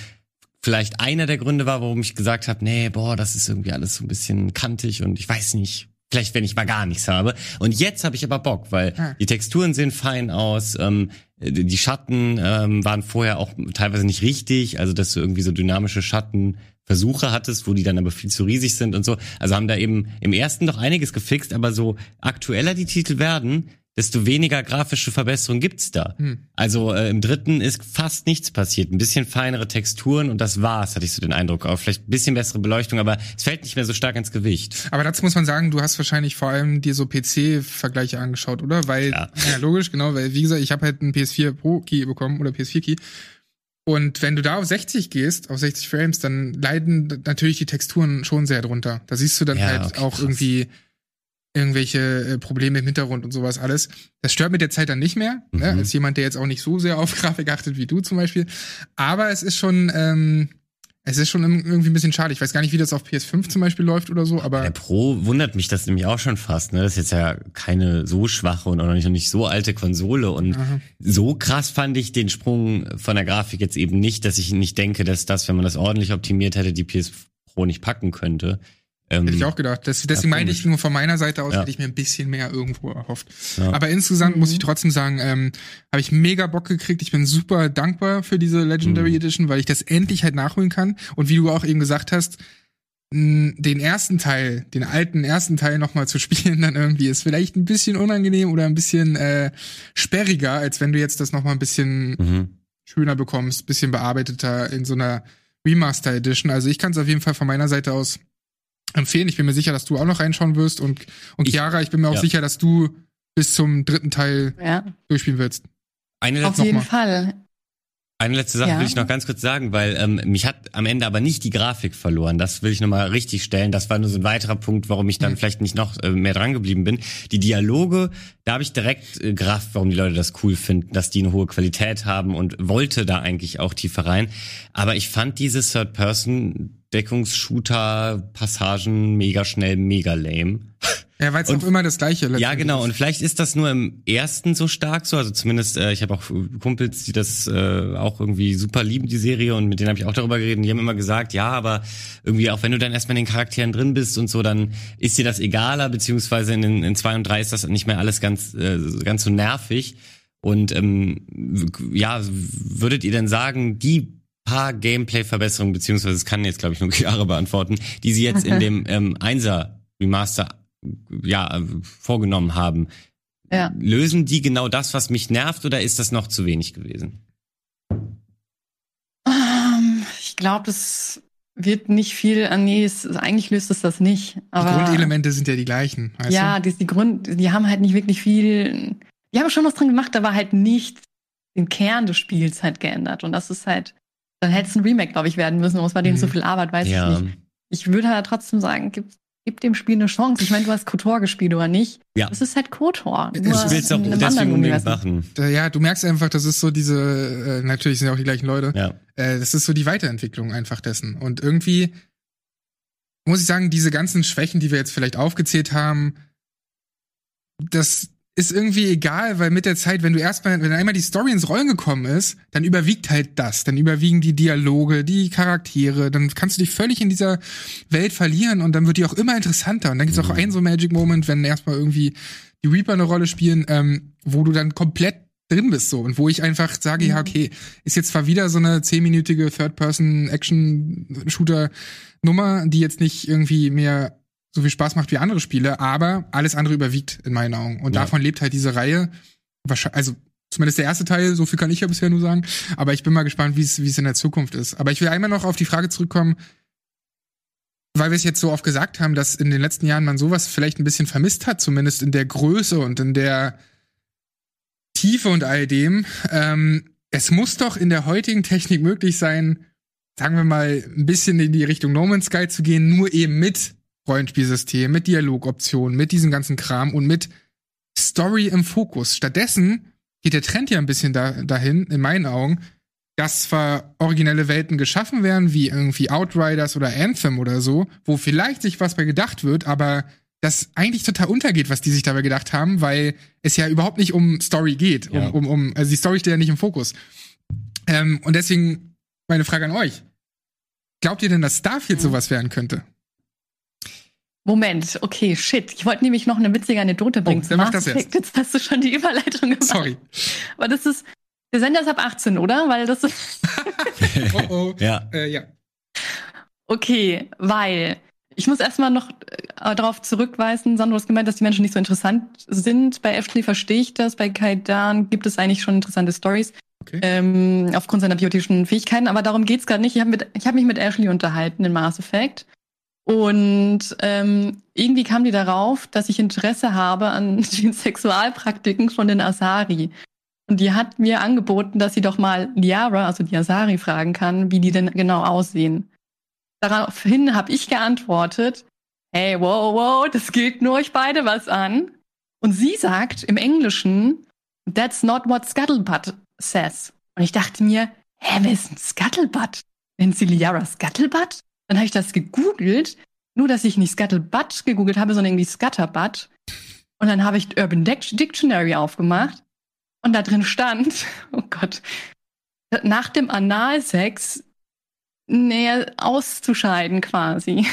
Speaker 4: vielleicht einer der Gründe war, warum ich gesagt habe, nee, boah, das ist irgendwie alles so ein bisschen kantig und ich weiß nicht. Vielleicht, wenn ich mal gar nichts habe. Und jetzt habe ich aber Bock, weil
Speaker 2: Ah.
Speaker 4: die Texturen sehen fein aus, ähm, die Schatten ähm, waren vorher auch teilweise nicht richtig, also dass du irgendwie so dynamische Schattenversuche hattest, wo die dann aber viel zu riesig sind und so. Also haben da eben im ersten noch einiges gefixt, aber so aktueller die Titel werden, desto weniger grafische Verbesserungen gibt's da.
Speaker 2: Hm.
Speaker 4: Also äh, im dritten ist fast nichts passiert. Ein bisschen feinere Texturen und das war's, hatte ich so den Eindruck. Auch vielleicht ein bisschen bessere Beleuchtung, aber es fällt nicht mehr so stark ins Gewicht.
Speaker 2: Aber dazu muss man sagen, du hast wahrscheinlich vor allem dir so PC-Vergleiche angeschaut, oder? Weil,
Speaker 4: Ja.
Speaker 2: ja, logisch, genau, weil, wie gesagt, ich habe halt einen PS4 Pro-Key bekommen oder PS4-Key. Und wenn du da auf 60 gehst, auf 60 Frames, dann leiden natürlich die Texturen schon sehr drunter. Da siehst du dann
Speaker 4: Ja,
Speaker 2: halt
Speaker 4: okay,
Speaker 2: auch
Speaker 4: krass.
Speaker 2: irgendwie irgendwelche äh, Probleme im Hintergrund und sowas alles. Das stört mit der Zeit dann nicht mehr, ne?
Speaker 4: Mhm.
Speaker 2: als jemand, der jetzt auch nicht so sehr auf Grafik achtet wie du zum Beispiel. Aber es ist schon, ähm, es ist schon irgendwie ein bisschen schade. Ich weiß gar nicht, wie das auf PS5 zum Beispiel läuft oder so, aber
Speaker 4: Der Pro wundert mich das nämlich auch schon fast. Ne? Das ist jetzt ja keine so schwache und auch noch nicht, noch nicht so alte Konsole. Und
Speaker 2: Aha.
Speaker 4: so krass fand ich den Sprung von der Grafik jetzt eben nicht, dass ich nicht denke, dass das, wenn man das ordentlich optimiert hätte, die PS Pro nicht packen könnte. Ähm,
Speaker 2: Hätte ich auch gedacht. Das, deswegen meine ich nur von meiner Seite aus,
Speaker 4: Ja.
Speaker 2: hätte ich mir ein bisschen mehr irgendwo erhofft.
Speaker 4: Ja.
Speaker 2: Aber insgesamt muss ich trotzdem sagen, ähm, habe ich mega Bock gekriegt. Ich bin super dankbar für diese Legendary
Speaker 4: Mhm.
Speaker 2: Edition, weil ich das endlich halt nachholen kann. Und wie du auch eben gesagt hast, den ersten Teil, den alten ersten Teil nochmal zu spielen, dann irgendwie ist vielleicht ein bisschen unangenehm oder ein bisschen äh, sperriger, als wenn du jetzt das nochmal ein bisschen
Speaker 4: Mhm.
Speaker 2: schöner bekommst, bisschen bearbeiteter in so einer Remaster Edition. Also ich kann es auf jeden Fall von meiner Seite aus empfehlen. Ich bin mir sicher, dass du auch noch reinschauen wirst und und
Speaker 4: Ich-
Speaker 2: Chiara, ich bin mir auch
Speaker 4: ja.
Speaker 2: sicher, dass du bis zum dritten Teil
Speaker 3: Ja,
Speaker 2: durchspielen willst.
Speaker 4: Eine
Speaker 3: auf jeden
Speaker 2: mal.
Speaker 3: Fall.
Speaker 4: Eine letzte Sache
Speaker 3: Ja.
Speaker 4: will ich noch ganz kurz sagen, weil ähm, mich hat am Ende aber nicht die Grafik verloren. Das will ich nochmal richtig stellen. Das war nur so ein weiterer Punkt, warum ich dann
Speaker 2: Mhm.
Speaker 4: vielleicht nicht noch äh, mehr dran geblieben bin. Die Dialoge, da habe ich direkt äh, gerafft, warum die Leute das cool finden, dass die eine hohe Qualität haben und wollte da eigentlich auch tiefer rein. Aber ich fand diese Third-Person-Deckungsshooter-Passagen mega schnell, mega lame.
Speaker 2: Ja, weil es auch immer das gleiche
Speaker 4: Ja, genau.
Speaker 2: ist.
Speaker 4: Und vielleicht ist das nur im ersten so stark so. Also zumindest, äh, ich habe auch Kumpels, die das äh, auch irgendwie super lieben, die Serie, und mit denen habe ich auch darüber geredet. Und die haben immer gesagt, ja, aber irgendwie auch wenn du dann erstmal in den Charakteren drin bist und so, dann ist dir das egaler, beziehungsweise in, in zwei und drei ist das nicht mehr alles ganz, äh, ganz so nervig. Und ähm, ja, würdet ihr denn sagen, die paar Gameplay-Verbesserungen, beziehungsweise das kann jetzt, glaube ich, nur Jahre beantworten, die sie jetzt in dem ähm, Einser Remaster ja, äh, vorgenommen haben,
Speaker 3: Ja.
Speaker 4: lösen die genau das, was mich nervt, oder ist das noch zu wenig gewesen?
Speaker 3: Ähm, ich glaube, das wird nicht viel an, nee, es, eigentlich löst es das nicht.
Speaker 2: Die
Speaker 3: Aber
Speaker 2: Grundelemente sind ja die gleichen, weißt
Speaker 3: ja,
Speaker 2: du?
Speaker 3: die, die Grund, die haben halt nicht wirklich viel, die haben schon was dran gemacht, aber halt nicht den Kern des Spiels halt geändert. Und das ist halt, dann hätte es ein Remake, glaube ich, werden müssen. Was war denen
Speaker 2: Mhm.
Speaker 3: so viel Arbeit, weiß
Speaker 4: ja.
Speaker 3: ich nicht. Ich würde halt trotzdem sagen, gib, gib dem Spiel eine Chance. Ich meine, du hast KOTOR gespielt oder nicht?
Speaker 4: Ja.
Speaker 3: Das ist halt KOTOR.
Speaker 2: Ich
Speaker 3: nur
Speaker 4: Ich will es auch deswegen unbedingt machen.
Speaker 2: Ja, du merkst einfach, das ist so diese, äh, natürlich sind ja auch die gleichen Leute,
Speaker 4: Ja.
Speaker 2: äh, das ist so die Weiterentwicklung einfach dessen. Und irgendwie muss ich sagen, diese ganzen Schwächen, die wir jetzt vielleicht aufgezählt haben, das ist irgendwie egal, weil mit der Zeit, wenn du erstmal, wenn einmal die Story ins Rollen gekommen ist, dann überwiegt halt das. Dann überwiegen die Dialoge, die Charaktere, dann kannst du dich völlig in dieser Welt verlieren und dann wird die auch immer interessanter. Und dann gibt's auch einen so Magic Moment, wenn erstmal irgendwie die Reaper eine Rolle spielen, ähm, wo du dann komplett drin bist so und wo ich einfach sage, ja, okay, ist jetzt zwar wieder so eine zehnminütige Third-Person-Action-Shooter-Nummer, die jetzt nicht irgendwie mehr so viel Spaß macht wie andere Spiele, aber alles andere überwiegt in meinen Augen. Und
Speaker 4: Ja.
Speaker 2: davon lebt halt diese Reihe. Also zumindest der erste Teil, so viel kann ich ja bisher nur sagen. Aber ich bin mal gespannt, wie es wie es in der Zukunft ist. Aber ich will einmal noch auf die Frage zurückkommen, weil wir es jetzt so oft gesagt haben, dass in den letzten Jahren man sowas vielleicht ein bisschen vermisst hat, zumindest in der Größe und in der Tiefe und all dem. Ähm, es muss doch in der heutigen Technik möglich sein, sagen wir mal, ein bisschen in die Richtung No Man's Sky zu gehen, nur eben mit Rollenspielsystem, mit Dialogoptionen, mit diesem ganzen Kram und mit Story im Fokus. Stattdessen geht der Trend ja ein bisschen da, dahin, in meinen Augen, dass zwar originelle Welten geschaffen werden, wie irgendwie Outriders oder Anthem oder so, wo vielleicht sich was bei gedacht wird, aber das eigentlich total untergeht, was die sich dabei gedacht haben, weil es ja überhaupt nicht um Story geht. Um,
Speaker 4: Ja.
Speaker 2: um, um, also die Story steht ja nicht im Fokus. Ähm, und deswegen meine Frage an euch. Glaubt ihr denn, dass Starfield sowas werden könnte?
Speaker 3: Moment, okay, shit. Ich wollte nämlich noch eine witzige Anekdote bringen.
Speaker 2: dann mach das
Speaker 3: Effect. Jetzt hast du schon die Überleitung gemacht.
Speaker 2: Sorry.
Speaker 3: Aber das ist, der Sender ist ab 18, oder? Weil das ist,
Speaker 2: Oh oh.
Speaker 4: Ja.
Speaker 2: Äh, ja.
Speaker 3: okay, weil ich muss erstmal noch äh, darauf zurückweisen, Sandro hat gemeint, dass die Menschen nicht so interessant sind. Bei Ashley verstehe ich das, bei Kaidan gibt es eigentlich schon interessante Stories.
Speaker 2: Okay.
Speaker 3: Ähm, aufgrund seiner biotischen Fähigkeiten, aber darum geht's gerade nicht. Ich habe hab mich mit Ashley unterhalten in Mass Effect. Und ähm, irgendwie kam die darauf, dass ich Interesse habe an den Sexualpraktiken von den Asari. Und die hat mir angeboten, dass sie doch mal Liara, also die Asari, fragen kann, wie die denn genau aussehen. Daraufhin habe ich geantwortet, hey, wow, wow, das gilt nur euch beide was an. Und sie sagt im Englischen, that's not what Scuttlebutt says. Und ich dachte mir, hä, wer ist ein Scuttlebutt? Nennt sie Liara Scuttlebutt? Dann habe ich das gegoogelt, nur dass ich nicht Scuttlebutt gegoogelt habe, sondern irgendwie Scutterbutt. Und dann habe ich Urban Dic- Dictionary aufgemacht und da drin stand, oh Gott, nach dem Analsex näher auszuscheiden quasi.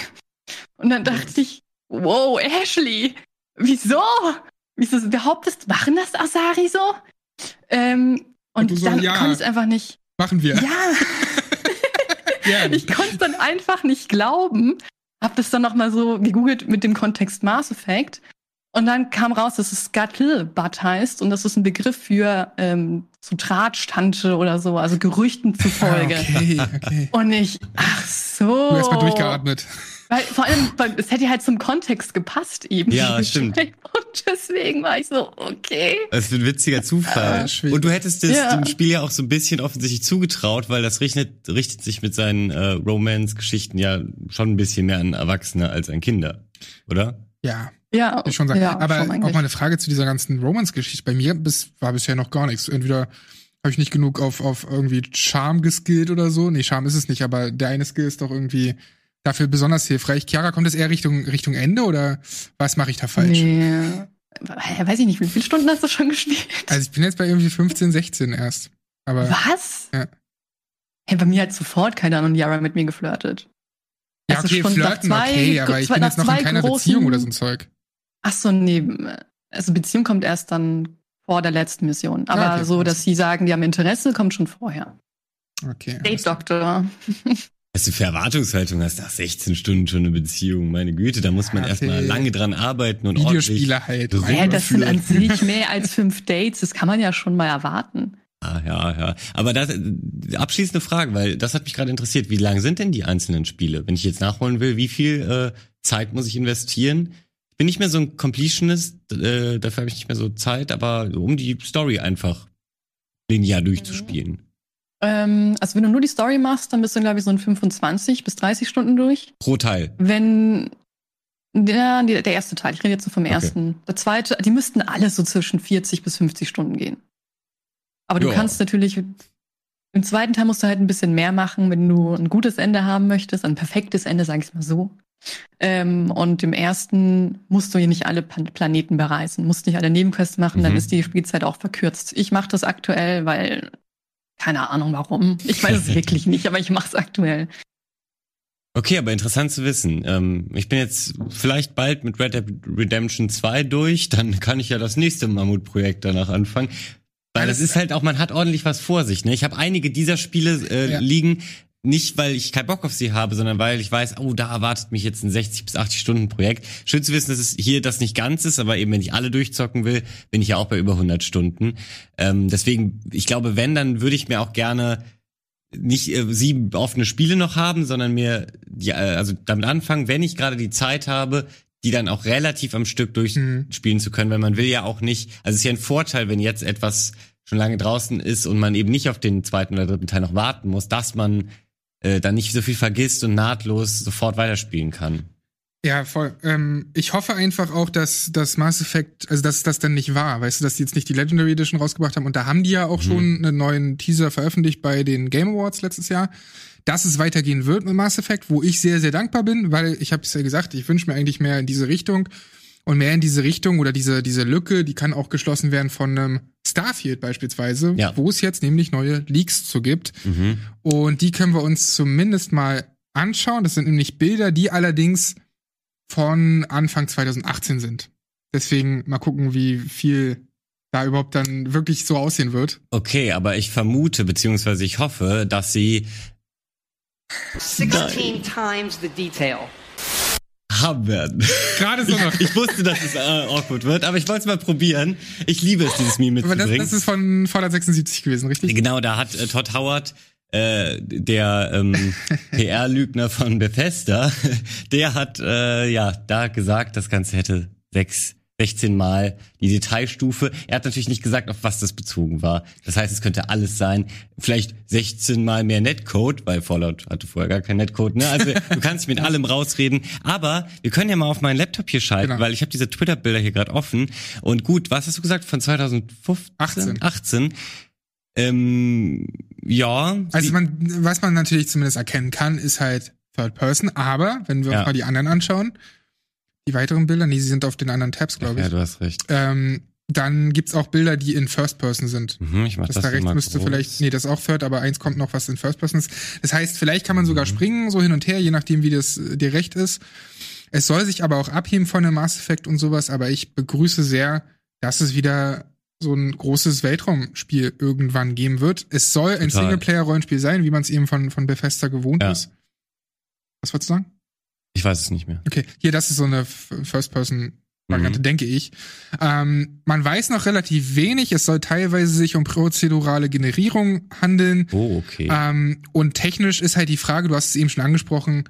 Speaker 3: Und dann dachte ich, wow, Ashley, wieso? Wieso behauptest, machen das Asari so? Ähm,
Speaker 2: Und
Speaker 3: und
Speaker 2: so,
Speaker 3: dann
Speaker 2: ja.
Speaker 3: konnte ich es einfach nicht.
Speaker 2: Machen wir.
Speaker 3: Ja,
Speaker 2: Ja.
Speaker 3: ich konnte es dann einfach nicht glauben. Hab das dann noch mal so gegoogelt mit dem Kontext Mass Effect. Und dann kam raus, dass es Scuttlebutt heißt und das ist ein Begriff für ähm, so Drahtstante oder so, also Gerüchten
Speaker 2: Ah,
Speaker 3: zufolge.
Speaker 2: okay, okay.
Speaker 3: Und ich, ach so.
Speaker 2: Du erstmal durchgeatmet.
Speaker 3: Weil, vor allem, es hätte halt zum Kontext gepasst eben.
Speaker 4: Ja, stimmt.
Speaker 3: Und deswegen war ich so, okay.
Speaker 4: Das ist ein witziger Zufall.
Speaker 2: Schwierig.
Speaker 4: Und du hättest es
Speaker 3: Ja.
Speaker 4: dem Spiel ja auch so ein bisschen offensichtlich zugetraut, weil das richtet, richtet sich mit seinen äh, Romance-Geschichten ja schon ein bisschen mehr an Erwachsene als an Kinder, oder?
Speaker 2: Ja,
Speaker 3: Ja,
Speaker 2: ich schon sagen.
Speaker 3: ja,
Speaker 2: Aber
Speaker 3: schon
Speaker 2: auch mal eine Frage zu dieser ganzen Romance-Geschichte. Bei mir bis, war bisher noch gar nichts. Entweder habe ich nicht genug auf, auf irgendwie Charme geskillt oder so. Nee, Charme ist es nicht, aber der eine Skill ist doch irgendwie dafür besonders hilfreich. Chiara, kommt das eher Richtung, Richtung Ende oder was mache ich da falsch?
Speaker 3: Nee. Weiß ich nicht, wie viele Stunden hast du schon gespielt?
Speaker 2: Also ich bin jetzt bei irgendwie 15, 16 erst. Aber
Speaker 3: Was?
Speaker 2: Ja.
Speaker 3: Hey, bei mir hat sofort keine Ahnung Yara mit mir geflirtet.
Speaker 2: ja,
Speaker 3: Also
Speaker 2: okay,
Speaker 3: schon
Speaker 2: flirten,
Speaker 3: zwei-
Speaker 2: okay, aber ich bin jetzt noch in keiner
Speaker 3: großen-
Speaker 2: Beziehung oder so ein Zeug.
Speaker 3: Ach so, nee. Also Beziehung kommt erst dann vor der letzten Mission. Aber
Speaker 2: Ah, okay.
Speaker 3: so, dass sie sagen, die haben Interesse, kommt schon vorher.
Speaker 2: Okay.
Speaker 3: Date Doktor.
Speaker 4: Was du für Erwartungshaltung hast, nach 16 Stunden schon eine Beziehung, meine Güte, da muss man
Speaker 2: Ja,
Speaker 4: erstmal lange dran arbeiten und
Speaker 2: Videospiele halt.
Speaker 4: ordentlich.
Speaker 3: Ja, das sind an sich mehr als fünf Dates. Das kann man ja schon mal erwarten.
Speaker 4: Ah, ja, ja. Aber das, abschließende Frage, weil das hat mich gerade interessiert. Wie lang sind denn die einzelnen Spiele? Wenn ich jetzt nachholen will, wie viel äh, Zeit muss ich investieren? Ich bin nicht mehr so ein Completionist, äh, dafür habe ich nicht mehr so Zeit, aber um die Story einfach linear durchzuspielen.
Speaker 3: Ähm, also wenn du nur die Story machst, dann bist du, glaube ich, so in 25 bis 30 Stunden durch.
Speaker 4: Pro Teil.
Speaker 3: Wenn der, der erste Teil, ich rede jetzt nur vom
Speaker 4: Okay.
Speaker 3: ersten. Der zweite, die müssten alle so zwischen 40 bis 50 Stunden gehen. Aber du
Speaker 4: Ja.
Speaker 3: kannst natürlich, im zweiten Teil musst du halt ein bisschen mehr machen, wenn du ein gutes Ende haben möchtest, ein perfektes Ende, sag ich mal so. Ähm, und im ersten musst du hier nicht alle Pan Planeten bereisen, musst nicht alle Nebenquests machen,
Speaker 4: Mhm.
Speaker 3: dann ist die Spielzeit auch verkürzt. Ich mache das aktuell, weil keine Ahnung warum. Ich weiß es wirklich nicht, aber ich mache es aktuell.
Speaker 4: Okay, aber interessant zu wissen. Ähm, ich bin jetzt vielleicht bald mit Red Dead Redemption 2 durch, dann kann ich ja das nächste Mammutprojekt danach anfangen. Weil das ist halt auch, man hat ordentlich was vor sich. Ne? Ich habe einige dieser Spiele äh,
Speaker 2: Ja.
Speaker 4: liegen, nicht weil ich keinen Bock auf sie habe, sondern weil ich weiß, oh, da erwartet mich jetzt ein 60 bis 80 Stunden Projekt. Schön zu wissen, dass es hier das nicht ganz ist, aber eben wenn ich alle durchzocken will, bin ich ja auch bei über 100 Stunden. Ähm, deswegen, ich glaube, wenn, dann würde ich mir auch gerne nicht äh, sieben offene Spiele noch haben, sondern mir die, äh, also damit anfangen, wenn ich gerade die Zeit habe, die dann auch relativ am Stück
Speaker 2: Mhm.
Speaker 4: durchspielen zu können, weil man will ja auch nicht, also es ist ja ein Vorteil, wenn jetzt etwas schon lange draußen ist und man eben nicht auf den zweiten oder dritten Teil noch warten muss, dass man äh, dann nicht so viel vergisst und nahtlos sofort weiterspielen kann.
Speaker 2: Ja, voll. Ähm, ich hoffe einfach auch, dass das Mass Effect, also dass das dann nicht war, weißt du, dass die jetzt nicht die Legendary Edition rausgebracht haben und da haben die ja auch
Speaker 4: Mhm.
Speaker 2: schon einen neuen Teaser veröffentlicht bei den Game Awards letztes Jahr, dass es weitergehen wird mit Mass Effect, wo ich sehr, sehr dankbar bin, weil ich habe es ja gesagt, ich wünsche mir eigentlich mehr in diese Richtung und mehr in diese Richtung oder diese, diese Lücke, die kann auch geschlossen werden von einem Starfield beispielsweise,
Speaker 4: Ja.
Speaker 2: wo es jetzt nämlich neue Leaks zu gibt.
Speaker 4: Mhm.
Speaker 2: Und die können wir uns zumindest mal anschauen. Das sind nämlich Bilder, die allerdings von Anfang 2018 sind. Deswegen mal gucken, wie viel da überhaupt dann wirklich so aussehen wird.
Speaker 4: Okay, aber ich vermute, beziehungsweise ich hoffe, dass sie
Speaker 5: 16 times the detail.
Speaker 4: Haben werden.
Speaker 2: Gerade so noch.
Speaker 4: Ich wusste, dass es äh, awkward wird, aber ich wollte es mal probieren. Ich liebe es, dieses Meme
Speaker 2: Aber das,
Speaker 4: mitzubringen.
Speaker 2: das ist von Fallout 76 gewesen, richtig?
Speaker 4: Genau, da hat äh, Todd Howard, äh, der ähm, PR-Lügner von Bethesda, der hat äh, ja da gesagt, das Ganze hätte sechs 16 Mal die Detailstufe. Er hat natürlich nicht gesagt, auf was das bezogen war. Das heißt, es könnte alles sein. Vielleicht 16 Mal mehr Netcode, weil Fallout hatte vorher gar kein Netcode. Ne? Also du kannst mit allem rausreden. Aber wir können ja mal auf meinen Laptop hier schalten,
Speaker 2: Genau.
Speaker 4: weil ich habe diese Twitter-Bilder hier gerade offen. Und gut, was hast du gesagt? Von 2015?
Speaker 2: 18.
Speaker 4: 18. Ähm, ja.
Speaker 2: Also man, was man natürlich zumindest erkennen kann, ist halt Third Person, aber wenn wir uns
Speaker 4: Ja.
Speaker 2: mal die anderen anschauen, die weiteren Bilder, nee, sie sind auf den anderen Tabs, glaube
Speaker 4: ja,
Speaker 2: ich.
Speaker 4: du hast recht.
Speaker 2: ähm, dann gibt's auch Bilder, die in First Person sind.
Speaker 4: Mhm, ich mach
Speaker 2: Das,
Speaker 4: das,
Speaker 2: da rechts müsste
Speaker 4: groß.
Speaker 2: vielleicht, nee, das auch Third, aber eins kommt noch, was in First Person ist. Das heißt, vielleicht kann man
Speaker 4: Mhm.
Speaker 2: sogar springen, so hin und her, je nachdem, wie das äh, dir recht ist. Es soll sich aber auch abheben von dem Mass Effect und sowas, aber ich begrüße sehr, dass es wieder so ein großes Weltraumspiel irgendwann geben wird. Es soll ein. Singleplayer-Rollenspiel sein, wie man es eben von, von Bethesda gewohnt
Speaker 4: Ja.
Speaker 2: ist. Was wolltest du sagen?
Speaker 4: Ich weiß es nicht mehr.
Speaker 2: Okay, hier, das ist so eine First-Person-Variante,
Speaker 4: Mhm.
Speaker 2: denke ich. Ähm, man weiß noch relativ wenig. Es soll teilweise sich um prozedurale Generierung handeln.
Speaker 4: Oh, okay.
Speaker 2: Ähm, und technisch ist halt die Frage, du hast es eben schon angesprochen,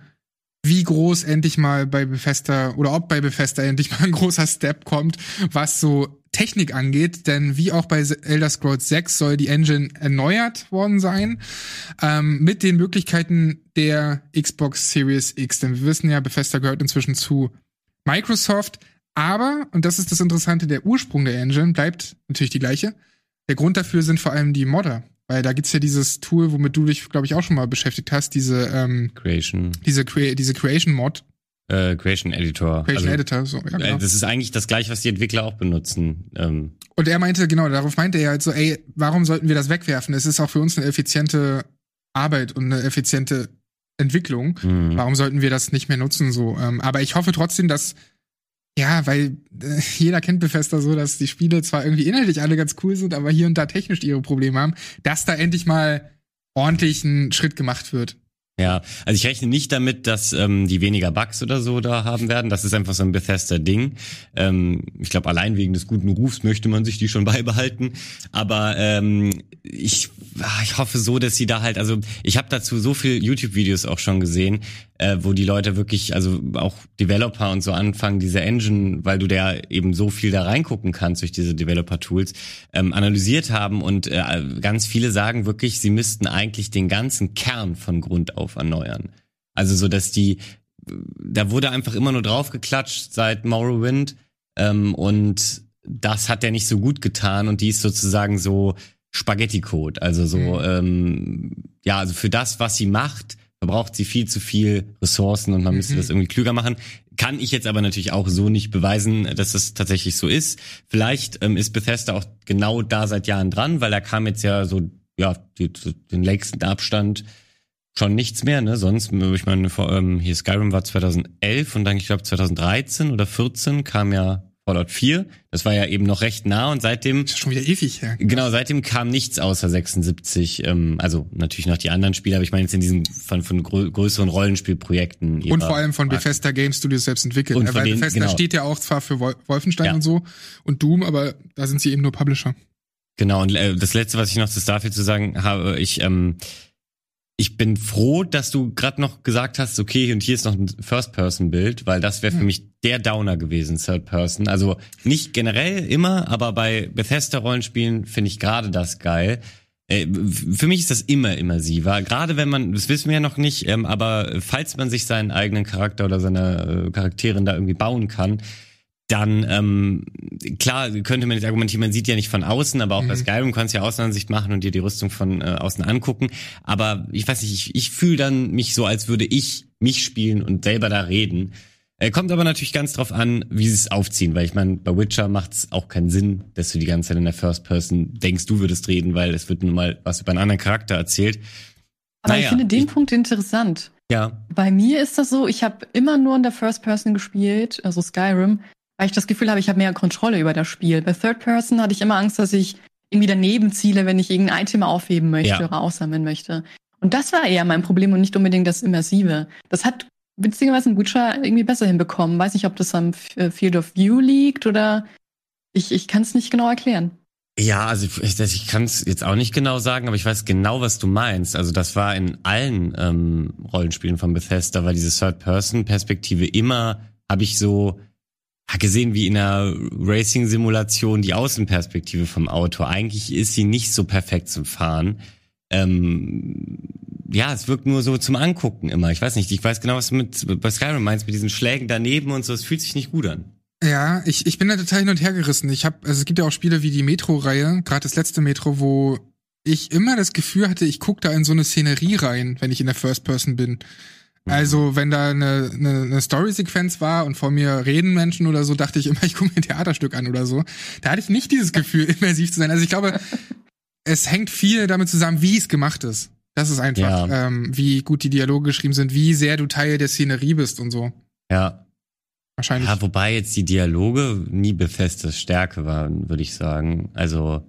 Speaker 2: wie groß endlich mal bei Bethesda oder ob bei Bethesda endlich mal ein großer Step kommt, was so Technik angeht, denn wie auch bei Elder Scrolls 6 soll die Engine erneuert worden sein, ähm, mit den Möglichkeiten der Xbox Series X. Denn wir wissen ja, Bethesda gehört inzwischen zu Microsoft, aber, und das ist das Interessante, der Ursprung der Engine bleibt natürlich die gleiche. Der Grund dafür sind vor allem die Modder. Weil da gibt's ja dieses Tool, womit du dich, glaube ich, auch schon mal beschäftigt hast, diese, ähm,
Speaker 4: Creation,
Speaker 2: diese, Crea diese Creation Mod,
Speaker 4: äh, Creation Editor.
Speaker 2: Creation
Speaker 4: also,
Speaker 2: Editor, so, ja,
Speaker 4: äh,
Speaker 2: genau.
Speaker 4: Das ist eigentlich das gleiche, was die Entwickler auch benutzen. Ähm,
Speaker 2: Und er meinte, genau, darauf meinte er halt so, ey, warum sollten wir das wegwerfen? Es ist auch für uns eine effiziente Arbeit und eine effiziente Entwicklung.
Speaker 4: hm.
Speaker 2: Warum sollten wir das nicht mehr nutzen so? Ähm, aber ich hoffe trotzdem, dass ja, weil äh, jeder kennt Bethesda so, dass die Spiele zwar irgendwie inhaltlich alle ganz cool sind, aber hier und da technisch ihre Probleme haben, dass da endlich mal ordentlich ein Schritt gemacht wird.
Speaker 4: Ja, also ich rechne nicht damit, dass ähm, die weniger Bugs oder so da haben werden. Das ist einfach so ein Bethesda-Ding. Ähm, ich glaube, allein wegen des guten Rufs möchte man sich die schon beibehalten. Aber ähm, ich, ah, ich hoffe so, dass sie da halt, also ich habe dazu so viel YouTube-Videos auch schon gesehen, äh, wo die Leute wirklich, also auch Developer und so anfangen, diese Engine, weil du da eben so viel da reingucken kannst durch diese Developer-Tools, ähm, analysiert haben und äh, ganz viele sagen wirklich, sie müssten eigentlich den ganzen Kern von Grund auf erneuern. Also so, dass die, da wurde einfach immer nur draufgeklatscht seit Morrowind ähm, und das hat der nicht so gut getan und die ist sozusagen so Spaghetti-Code. Also so,
Speaker 2: Mhm.
Speaker 4: ähm, ja, also für das, was sie macht, verbraucht sie viel zu viel Ressourcen und man müsste
Speaker 2: Mhm.
Speaker 4: das irgendwie klüger machen. Kann ich jetzt aber natürlich auch so nicht beweisen, dass das tatsächlich so ist. Vielleicht ähm, ist Bethesda auch genau da seit Jahren dran, weil da kam jetzt ja so, ja, die, den längsten Abstand schon nichts mehr, ne? Sonst, ich meine, vor, ähm, hier Skyrim war 2011 und dann, ich glaube, 2013 oder 14 kam ja Fallout 4. Das war ja eben noch recht nah und seitdem
Speaker 2: ist schon wieder ewig her.
Speaker 4: Genau, seitdem kam nichts außer 76. Ähm, also natürlich noch die anderen Spiele, aber ich meine jetzt in diesen von, von grö größeren Rollenspielprojekten.
Speaker 2: Und vor allem von
Speaker 4: Marke.
Speaker 2: Bethesda Game Studios selbst entwickelt.
Speaker 4: Und von
Speaker 2: Weil
Speaker 4: denen-
Speaker 2: Bethesda
Speaker 4: genau.
Speaker 2: steht ja auch zwar für Wol Wolfenstein
Speaker 4: Ja.
Speaker 2: und so und Doom, aber da sind sie eben nur Publisher.
Speaker 4: Genau, und äh, das Letzte, was ich noch zu Starfield zu sagen habe, ich, ähm, ich bin froh, dass du gerade noch gesagt hast, okay, und hier ist noch ein First-Person-Bild, weil das wäre für
Speaker 2: Hm.
Speaker 4: mich der Downer gewesen, Third-Person. Also nicht generell immer, aber bei Bethesda-Rollenspielen finde ich gerade das geil. Äh, Für mich ist das immer immersiver, gerade wenn man, das wissen wir ja noch nicht, ähm, aber falls man sich seinen eigenen Charakter oder seine äh, Charakterin da irgendwie bauen kann, dann ähm, klar könnte man jetzt argumentieren, man sieht ja nicht von außen, aber auch bei
Speaker 2: Mhm.
Speaker 4: Skyrim kannst du ja Außenansicht machen und dir die Rüstung von äh, außen angucken. Aber ich weiß nicht, ich, ich fühle dann mich so, als würde ich mich spielen und selber da reden. Äh, kommt aber natürlich ganz drauf an, wie sie es aufziehen, weil ich meine, bei Witcher macht es auch keinen Sinn, dass du die ganze Zeit in der First Person denkst, du würdest reden, weil es wird nun mal was über einen anderen Charakter erzählt.
Speaker 3: Aber ich
Speaker 4: Naja,
Speaker 3: finde den
Speaker 4: ich-
Speaker 3: Punkt interessant.
Speaker 4: Ja,
Speaker 3: Bei mir ist das so, ich habe immer nur in der First Person gespielt, also Skyrim, weil ich das Gefühl habe, ich habe mehr Kontrolle über das Spiel. Bei Third Person hatte ich immer Angst, dass ich irgendwie daneben ziele, wenn ich irgendein Item aufheben möchte
Speaker 4: Ja.
Speaker 3: oder aussammeln möchte. Und das war eher mein Problem und nicht unbedingt das Immersive. Das hat witzigerweise in Witcher irgendwie besser hinbekommen. Weiß nicht, ob das am äh, Field of View liegt oder ich, ich kann es nicht genau erklären.
Speaker 4: Ja, also ich, ich kann es jetzt auch nicht genau sagen, aber ich weiß genau, was du meinst. Also das war in allen ähm, Rollenspielen von Bethesda, war diese Third-Person-Perspektive immer, habe ich so ja, gesehen wie in einer Racing-Simulation die Außenperspektive vom Auto. Eigentlich ist sie nicht so perfekt zum Fahren. Ähm, ja, es wirkt nur so zum Angucken immer. Ich weiß nicht, ich weiß genau, was du mit bei Skyrim meinst, mit diesen Schlägen daneben und so. Es fühlt sich nicht gut an.
Speaker 2: Ja, ich, ich bin da total hin und her gerissen. Ich habe, also es gibt ja auch Spiele wie die Metro-Reihe, gerade das letzte Metro, wo ich immer das Gefühl hatte, ich guck da in so eine Szenerie rein, wenn ich in der First Person bin. Also, wenn da eine, eine, eine Story-Sequenz war und vor mir reden Menschen oder so, dachte ich immer, ich gucke mir ein Theaterstück an oder so. Da hatte ich nicht dieses Gefühl, immersiv zu sein. Also ich glaube, es hängt viel damit zusammen, wie es gemacht ist. Das ist einfach,
Speaker 4: Ja.
Speaker 2: ähm, wie gut die Dialoge geschrieben sind, wie sehr du Teil der Szenerie bist und so.
Speaker 4: Ja,
Speaker 2: Wahrscheinlich.
Speaker 4: Ja, wobei jetzt die Dialoge nie Bethesdas Stärke waren, würde ich sagen. Also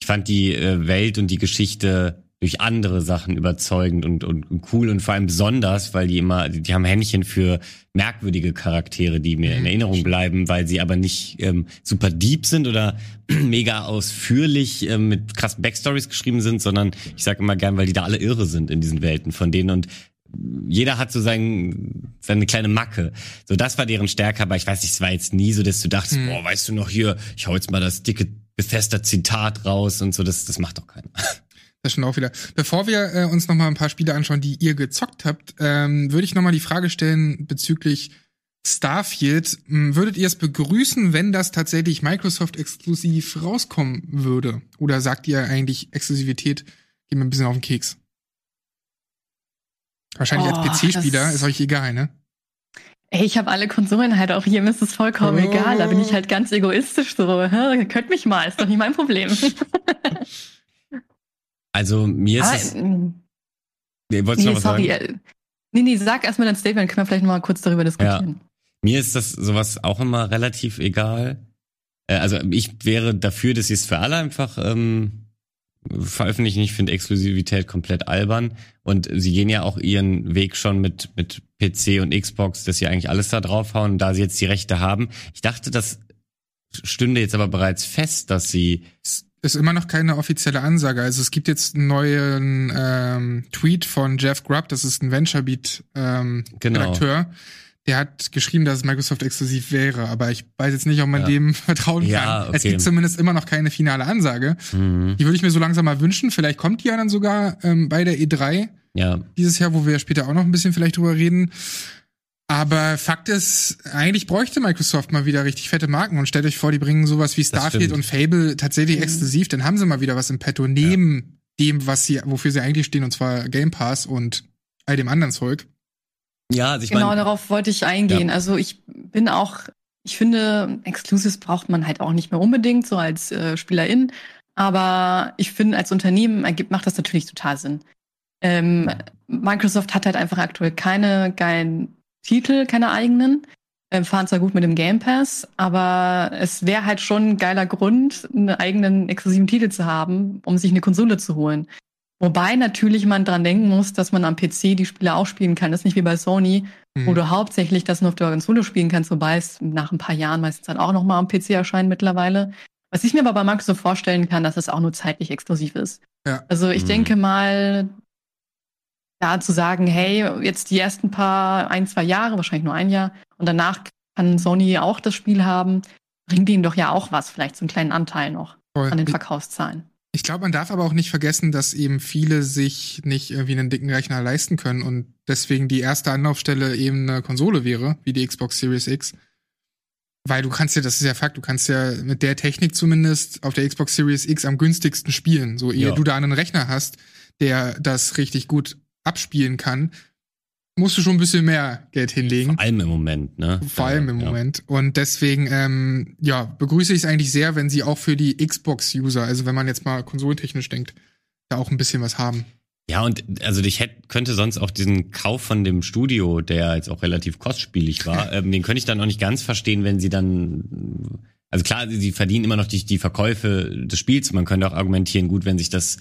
Speaker 4: ich fand die äh, Welt und die Geschichte durch andere Sachen überzeugend und, und, und cool und vor allem besonders, weil die immer, die, die haben Händchen für merkwürdige Charaktere, die mir in
Speaker 2: Mhm.
Speaker 4: Erinnerung bleiben, weil sie aber nicht ähm, super deep sind oder mega ausführlich ähm, mit krassen Backstories geschrieben sind, sondern ich sage immer gern, weil die da alle irre sind in diesen Welten von denen und jeder hat so sein, seine kleine Macke. So, das war deren Stärke, aber ich weiß nicht, es war jetzt nie so, dass du dachtest,
Speaker 2: Hm.
Speaker 4: boah, weißt du noch hier, ich hau jetzt mal das dicke befester Zitat raus und so, das, das macht doch keiner.
Speaker 2: Das schon auch wieder. Bevor wir äh, uns noch mal ein paar Spiele anschauen, die ihr gezockt habt, ähm, würde ich noch mal die Frage stellen bezüglich Starfield. M, Würdet ihr es begrüßen, wenn das tatsächlich Microsoft exklusiv rauskommen würde? Oder sagt ihr eigentlich Exklusivität geht mir ein bisschen auf den Keks? Wahrscheinlich
Speaker 3: Oh,
Speaker 2: als PC-Spieler ist euch egal, ne?
Speaker 3: Ey, ich habe alle Konsolen halt auch hier, mir ist es vollkommen
Speaker 2: Oh.
Speaker 3: egal. Da bin ich halt ganz egoistisch so. Hä, Könnt mich mal, ist doch nicht mein Problem.
Speaker 4: Also mir ist
Speaker 3: Ah,
Speaker 4: es,
Speaker 3: mm,
Speaker 4: nee, wolltest du
Speaker 3: nee,
Speaker 4: noch was
Speaker 3: sorry.
Speaker 4: sagen?
Speaker 3: äh, Nee, nee, sag erstmal dein Statement, können wir vielleicht noch mal kurz darüber diskutieren.
Speaker 4: Mir ist das sowas auch immer relativ egal. Äh, Also ich wäre dafür, dass sie es für alle einfach ähm, veröffentlichen. Ich finde Exklusivität komplett albern. Und sie gehen ja auch ihren Weg schon mit, mit PC und Xbox, dass sie eigentlich alles da draufhauen, da sie jetzt die Rechte haben. Ich dachte, das stünde jetzt aber bereits fest, dass sie
Speaker 2: ist immer noch keine offizielle Ansage. Also es gibt jetzt einen neuen ähm, Tweet von Jeff Grubb, das ist ein VentureBeat ähm,
Speaker 4: Genau.
Speaker 2: Redakteur. Der hat geschrieben, dass es Microsoft exklusiv wäre, aber ich weiß jetzt nicht, ob man
Speaker 4: Ja.
Speaker 2: dem vertrauen kann.
Speaker 4: Ja,
Speaker 2: Es
Speaker 4: okay.
Speaker 2: gibt zumindest immer noch keine finale Ansage.
Speaker 4: mhm,
Speaker 2: Die würde ich mir so langsam mal wünschen. Vielleicht kommt die ja dann sogar ähm, bei der E3
Speaker 4: ja
Speaker 2: dieses Jahr, wo wir später auch noch ein bisschen vielleicht drüber reden. Aber Fakt ist, eigentlich bräuchte Microsoft mal wieder richtig fette Marken und stellt euch vor, die bringen sowas wie Starfield und Fable tatsächlich
Speaker 3: Mhm.
Speaker 2: exklusiv, dann haben sie mal wieder was im Petto neben dem, was sie, wofür sie eigentlich stehen, und zwar Game Pass und all dem anderen Zeug.
Speaker 4: Ja, also ich
Speaker 3: Genau,
Speaker 4: meine,
Speaker 3: darauf wollte ich eingehen.
Speaker 4: Ja.
Speaker 3: Also ich bin auch, ich finde, Exclusives braucht man halt auch nicht mehr unbedingt, so als äh, Spielerin. Aber ich finde, als Unternehmen ergibt, macht das natürlich total Sinn. Ähm, Microsoft hat halt einfach aktuell keine geilen Titel, keine eigenen. Ähm, fahren zwar gut mit dem Game Pass, aber es wäre halt schon ein geiler Grund, einen eigenen exklusiven Titel zu haben, um sich eine Konsole zu holen. Wobei natürlich man dran denken muss, dass man am PC die Spiele auch spielen kann. Das ist nicht wie bei Sony, wo
Speaker 2: Mhm.
Speaker 3: du hauptsächlich das nur auf der Konsole spielen kannst, wobei es nach ein paar Jahren meistens dann auch noch mal am PC erscheint mittlerweile. Was ich mir aber bei Microsoft vorstellen kann, dass es auch nur zeitlich exklusiv ist.
Speaker 2: Ja.
Speaker 3: Also ich
Speaker 4: Mhm.
Speaker 3: denke mal, da zu sagen, hey, jetzt die ersten paar, ein, zwei Jahre, wahrscheinlich nur ein Jahr, und danach kann Sony auch das Spiel haben, bringt ihnen doch ja auch was, vielleicht so einen kleinen Anteil noch
Speaker 2: Voll.
Speaker 3: an den Verkaufszahlen.
Speaker 2: Ich glaube, man darf aber auch nicht vergessen, dass eben viele sich nicht irgendwie einen dicken Rechner leisten können und deswegen die erste Anlaufstelle eben eine Konsole wäre, wie die Xbox Series X. Weil du kannst ja, das ist ja Fakt, du kannst ja mit der Technik zumindest auf der Xbox Series X am günstigsten spielen. So ehe
Speaker 4: Ja.
Speaker 2: du da einen Rechner hast, der das richtig gut abspielen kann, musst du schon ein bisschen mehr Geld hinlegen.
Speaker 4: vor allem im Moment, ne?
Speaker 2: Vor allem im
Speaker 4: Ja.
Speaker 2: Moment. Und deswegen, ähm, ja, begrüße ich es eigentlich sehr, wenn sie auch für die Xbox-User, also wenn man jetzt mal konsolentechnisch denkt, da auch ein bisschen was haben.
Speaker 4: Ja, und also ich hätte, könnte sonst auch diesen Kauf von dem Studio, der jetzt auch relativ kostspielig war, ähm, den könnte ich dann auch nicht ganz verstehen, wenn sie dann, also klar, sie verdienen immer noch die, die Verkäufe des Spiels. Man könnte auch argumentieren, gut, wenn sich das,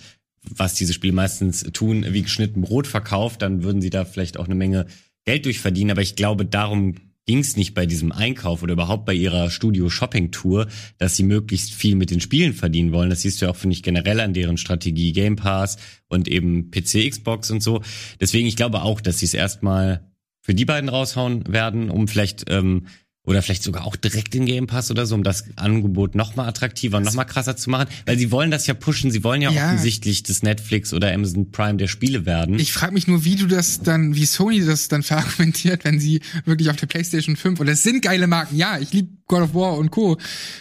Speaker 4: was diese Spiele meistens tun, wie geschnitten Brot verkauft, dann würden sie da vielleicht auch eine Menge Geld durchverdienen. Aber ich glaube, darum ging es nicht bei diesem Einkauf oder überhaupt bei ihrer Studio-Shopping-Tour, dass sie möglichst viel mit den Spielen verdienen wollen. Das siehst du ja auch, finde ich, generell an deren Strategie Game Pass und eben PC, Xbox und so. Deswegen, ich glaube auch, dass sie es erstmal für die beiden raushauen werden, um vielleicht ähm, oder vielleicht sogar auch direkt in Game Pass oder so, um das Angebot noch mal attraktiver und noch mal krasser zu machen, weil sie wollen das ja pushen, sie wollen ja,
Speaker 2: Ja.
Speaker 4: offensichtlich das Netflix oder Amazon Prime der Spiele werden.
Speaker 2: Ich frage mich nur, wie du das dann, wie Sony das dann verargumentiert, wenn sie wirklich auf der PlayStation 5, und es sind geile Marken, ja, ich liebe God of War und Co.,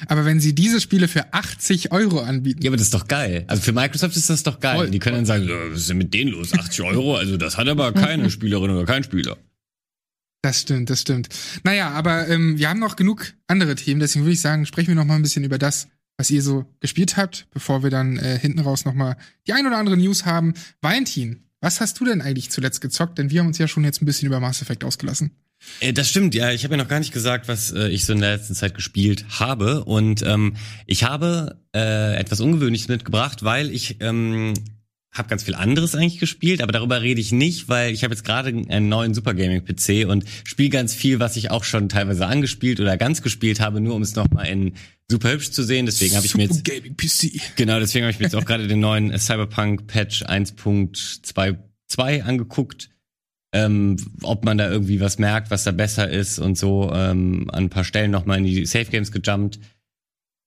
Speaker 2: aber wenn sie diese Spiele für 80 Euro anbieten,
Speaker 4: Ja, aber das ist doch geil. Also für Microsoft ist das doch geil.
Speaker 2: Voll.
Speaker 4: Die können dann sagen, "Ja, was ist denn mit denen los? 80 Euro? Also das hat aber keine Spielerin oder kein Spieler.
Speaker 2: Das stimmt, das stimmt. Naja, aber ähm, wir haben noch genug andere Themen, deswegen würde ich sagen, sprechen wir noch mal ein bisschen über das, was ihr so gespielt habt, bevor wir dann äh, hinten raus noch mal die ein oder andere News haben. Valentin, was hast du denn eigentlich zuletzt gezockt? Denn wir haben uns ja schon jetzt ein bisschen über Mass Effect ausgelassen.
Speaker 4: Äh, Das stimmt, ja. Ich habe ja noch gar nicht gesagt, was äh, ich so in der letzten Zeit gespielt habe. Und ähm, ich habe äh, etwas Ungewöhnliches mitgebracht, weil ich ähm, habe ganz viel anderes eigentlich gespielt, aber darüber rede ich nicht, weil ich habe jetzt gerade einen neuen Super Gaming PC und spiele ganz viel, was ich auch schon teilweise angespielt oder ganz gespielt habe, nur um es noch mal in super hübsch zu sehen. Deswegen habe ich mir jetzt
Speaker 2: Super Gaming PC.
Speaker 4: Genau, deswegen habe ich mir jetzt auch gerade den neuen Cyberpunk Patch 1.22 angeguckt. Ähm, ob man da irgendwie was merkt, was da besser ist und so. Ähm, an ein paar Stellen nochmal in die Safe Games gejumpt.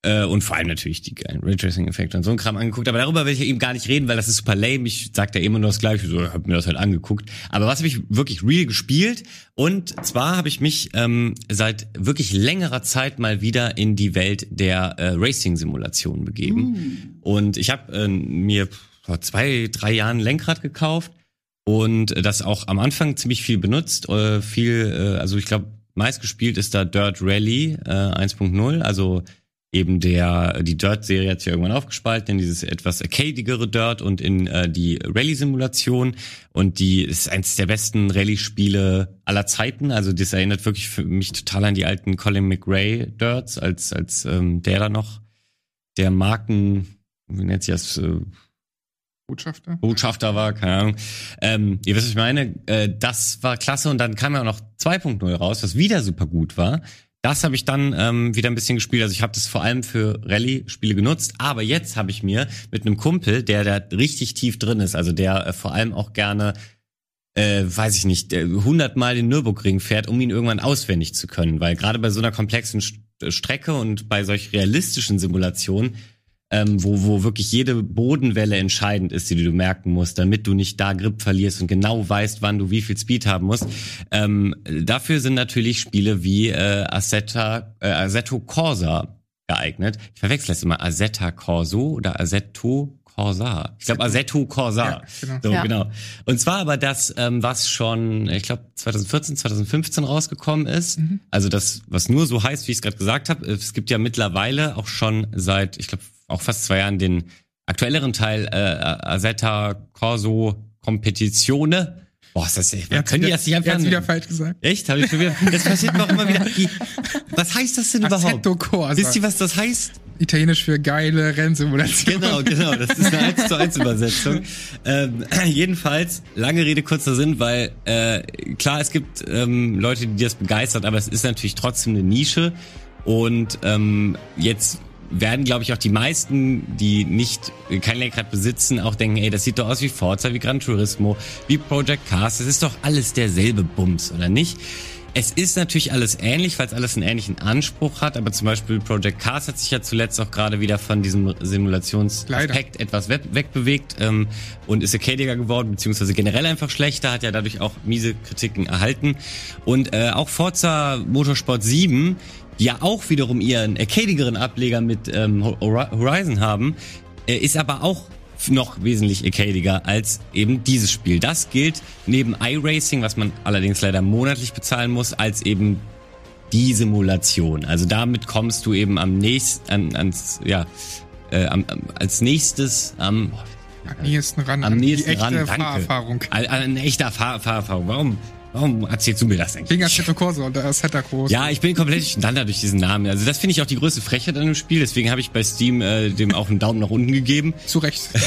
Speaker 4: Äh, und vor allem natürlich die geilen Raytracing-Effekte und so ein Kram angeguckt. Aber darüber will ich eben gar nicht reden, weil das ist super lame. Ich sag da immer nur das Gleiche, so, hab mir das halt angeguckt. Aber was habe ich wirklich real gespielt? Und zwar habe ich mich ähm, seit wirklich längerer Zeit mal wieder in die Welt der äh, Racing-Simulationen begeben. Und ich habe äh, mir vor zwei, drei Jahren ein Lenkrad gekauft und das auch am Anfang ziemlich viel benutzt. Äh, viel, äh, also ich glaube, meist gespielt ist da Dirt Rally äh, 1.0, also eben der die Dirt-Serie hat sich irgendwann aufgespalten in dieses etwas arcadigere Dirt und in äh, die Rallye-Simulation und die ist eins der besten Rallye-Spiele aller Zeiten. Also das erinnert wirklich für mich total an die alten Colin McRae Dirts, als als ähm, der da noch der Marken, wie nennt sich das, äh,
Speaker 2: Botschafter.
Speaker 4: Botschafter war, keine Ahnung. Ähm, ihr wisst, was ich meine. Äh, das war klasse und dann kam ja auch noch 2.0 raus, was wieder super gut war. Das habe ich dann ähm, wieder ein bisschen gespielt. Also ich habe das vor allem für Rallye-Spiele genutzt. Aber jetzt habe ich mir mit einem Kumpel, der da richtig tief drin ist, also der äh, vor allem auch gerne, äh, weiß ich nicht, äh, 100 Mal den Nürburgring fährt, um ihn irgendwann auswendig zu können. Weil gerade bei so einer komplexen St Strecke und bei solch realistischen Simulationen ähm, wo, wo wirklich jede Bodenwelle entscheidend ist, die du merken musst, damit du nicht da Grip verlierst und genau weißt, wann du wie viel Speed haben musst. Ähm, dafür sind natürlich Spiele wie äh, Assetto, äh, Assetto Corsa geeignet. Ich verwechsel das immer Assetto Corso oder Assetto Corsa. Ich glaube Assetto Corsa.
Speaker 2: Ja, genau.
Speaker 4: So,
Speaker 3: Ja.
Speaker 4: genau. Und zwar aber das, ähm, was schon, ich glaube 2014, 2015 rausgekommen ist.
Speaker 2: Mhm.
Speaker 4: Also das, was nur so heißt, wie ich es gerade gesagt habe. Es gibt ja mittlerweile auch schon seit, ich glaube, auch fast zwei Jahren den aktuelleren Teil äh, Assetto Corso Competizione. Boah, ist das,
Speaker 2: Er hat's
Speaker 4: können die
Speaker 2: wieder-
Speaker 4: das nicht einfach
Speaker 2: hat's wieder falsch gesagt.
Speaker 4: Echt? Habe ich schon wieder. Das passiert mir auch immer wieder. Wie- Was heißt das denn überhaupt?
Speaker 2: Assetto Corsa.
Speaker 4: Wisst ihr, was das heißt?
Speaker 2: Italienisch für geile Rennsimulation.
Speaker 4: Genau, genau. Das ist eine 1 zu 1 Übersetzung. Ähm, jedenfalls, lange Rede, kurzer Sinn, weil äh, klar, es gibt ähm, Leute, die das begeistert, aber es ist natürlich trotzdem eine Nische. Und ähm, jetzt werden, glaube ich, auch die meisten, die nicht kein Lenkrad besitzen, auch denken, ey, das sieht doch aus wie Forza, wie Gran Turismo, wie Project Cars. Das ist doch alles derselbe Bums, oder nicht? Es ist natürlich alles ähnlich, weil es alles einen ähnlichen Anspruch hat, aber zum Beispiel Project Cars hat sich ja zuletzt auch gerade wieder von diesem Simulationsaspekt etwas we wegbewegt ähm, und ist arcadiger geworden, beziehungsweise generell einfach schlechter, hat ja dadurch auch miese Kritiken erhalten. Und äh, auch Forza Motorsport 7, die ja auch wiederum ihren arcadigeren Ableger mit ähm, Hor- Horizon haben, äh, ist aber auch noch wesentlich arcadiger als eben dieses Spiel. Das gilt neben iRacing, was man allerdings leider monatlich bezahlen muss, als eben die Simulation. Also damit kommst du eben am nächsten, an, ans, ja, äh, am, am, als nächstes am,
Speaker 2: Am nächsten ran.
Speaker 4: am
Speaker 2: an die
Speaker 4: nächsten
Speaker 2: echte
Speaker 4: ran, danke.
Speaker 2: Fahrerfahrung.
Speaker 4: An, an eine echte Fahr Fahrerfahrung. Warum, warum erzählst du mir das eigentlich?
Speaker 2: Wegen Assetto Corsa und Assetto Corsa.
Speaker 4: Ja, ich bin komplett durcheinander durch diesen Namen. Also das finde ich auch die größte Frechheit an dem Spiel. Deswegen habe ich bei Steam äh, dem auch einen Daumen nach unten gegeben.
Speaker 2: Zu Recht.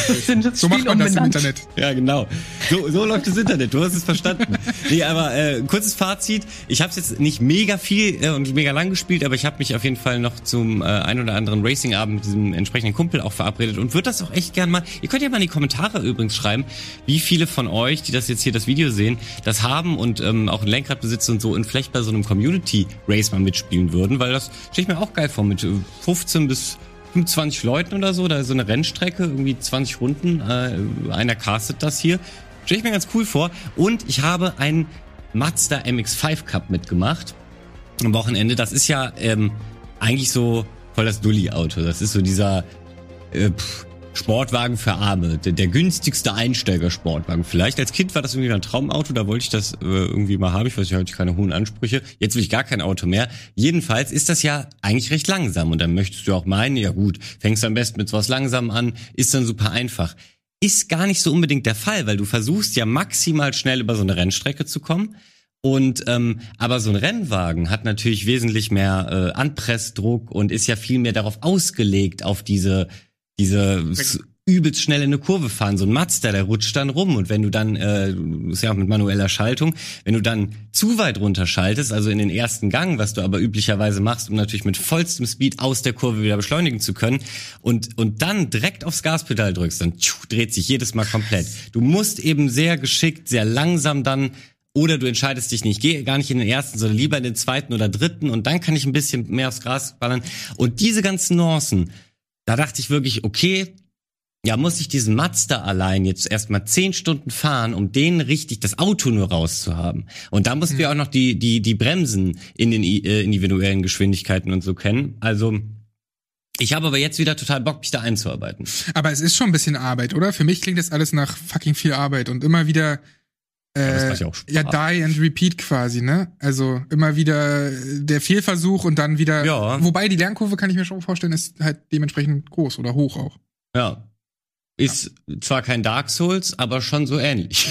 Speaker 2: So macht man das im. Internet.
Speaker 4: Ja, genau. So, so läuft das Internet. Du hast es verstanden. Nee, aber äh, kurzes Fazit. Ich habe es jetzt nicht mega viel äh, und mega lang gespielt, aber ich habe mich auf jeden Fall noch zum äh, ein oder anderen Racing-Abend mit diesem entsprechenden Kumpel auch verabredet und würde das auch echt gern mal. Ihr könnt ja mal in die Kommentare übrigens schreiben, wie viele von euch, die das jetzt hier das Video sehen, das haben und ähm, auch ein Lenkrad besitzen und so und vielleicht bei so einem Community-Race mal mitspielen würden, weil das stelle ich mir auch geil vor mit äh, 15 bis 25 Leuten oder so, da ist so eine Rennstrecke, irgendwie 20 Runden, äh, einer castet das hier. Stelle ich mir ganz cool vor. Und ich habe einen Mazda MX-5 Cup mitgemacht am Wochenende. Das ist ja ähm, eigentlich so voll das Dulli-Auto. Das ist so dieser äh, pff, Sportwagen für Arme. Der, der günstigste Einsteiger-Sportwagen. Vielleicht als Kind war das irgendwie ein Traumauto, da wollte ich das äh, irgendwie mal haben. Ich weiß, ich hatte keine hohen Ansprüche. Jetzt will ich gar kein Auto mehr. Jedenfalls ist das ja eigentlich recht langsam. Und dann möchtest du auch meinen, ja gut, fängst am besten mit was langsam an, ist dann super einfach. Ist gar nicht so unbedingt der Fall, weil du versuchst ja maximal schnell über so eine Rennstrecke zu kommen. Und ähm, aber so ein Rennwagen hat natürlich wesentlich mehr äh, Anpressdruck und ist ja viel mehr darauf ausgelegt auf diese diese übelst schnell in eine Kurve fahren. So ein Mazda, der rutscht dann rum und wenn du dann äh, ist ja auch mit manueller Schaltung, wenn du dann zu weit runterschaltest, also in den ersten Gang, was du aber üblicherweise machst, um natürlich mit vollstem Speed aus der Kurve wieder beschleunigen zu können und und dann direkt aufs Gaspedal drückst, dann tschu, dreht sich jedes Mal komplett. Du musst eben sehr geschickt, sehr langsam dann oder du entscheidest dich nicht, geh gar nicht in den ersten, sondern lieber in den zweiten oder dritten und dann kann ich ein bisschen mehr aufs Gras ballern. Und diese ganzen Nuancen, da dachte ich wirklich, okay, ja, muss ich diesen Mazda allein jetzt erstmal zehn Stunden fahren, um den richtig, das Auto nur rauszuhaben. Und da mussten wir auch noch die, die, die Bremsen in den äh, individuellen Geschwindigkeiten und so kennen. Also, ich habe aber jetzt wieder total Bock, mich da einzuarbeiten.
Speaker 2: Aber es ist schon ein bisschen Arbeit, oder? Für mich klingt das alles nach fucking viel Arbeit und immer wieder äh,
Speaker 4: ja
Speaker 2: ja, die and repeat quasi, ne? Also immer wieder der Fehlversuch und dann wieder.
Speaker 4: Ja.
Speaker 2: Wobei die Lernkurve kann ich mir schon vorstellen, ist halt dementsprechend groß oder hoch auch.
Speaker 4: Ja. Ist zwar kein Dark Souls, aber schon so ähnlich.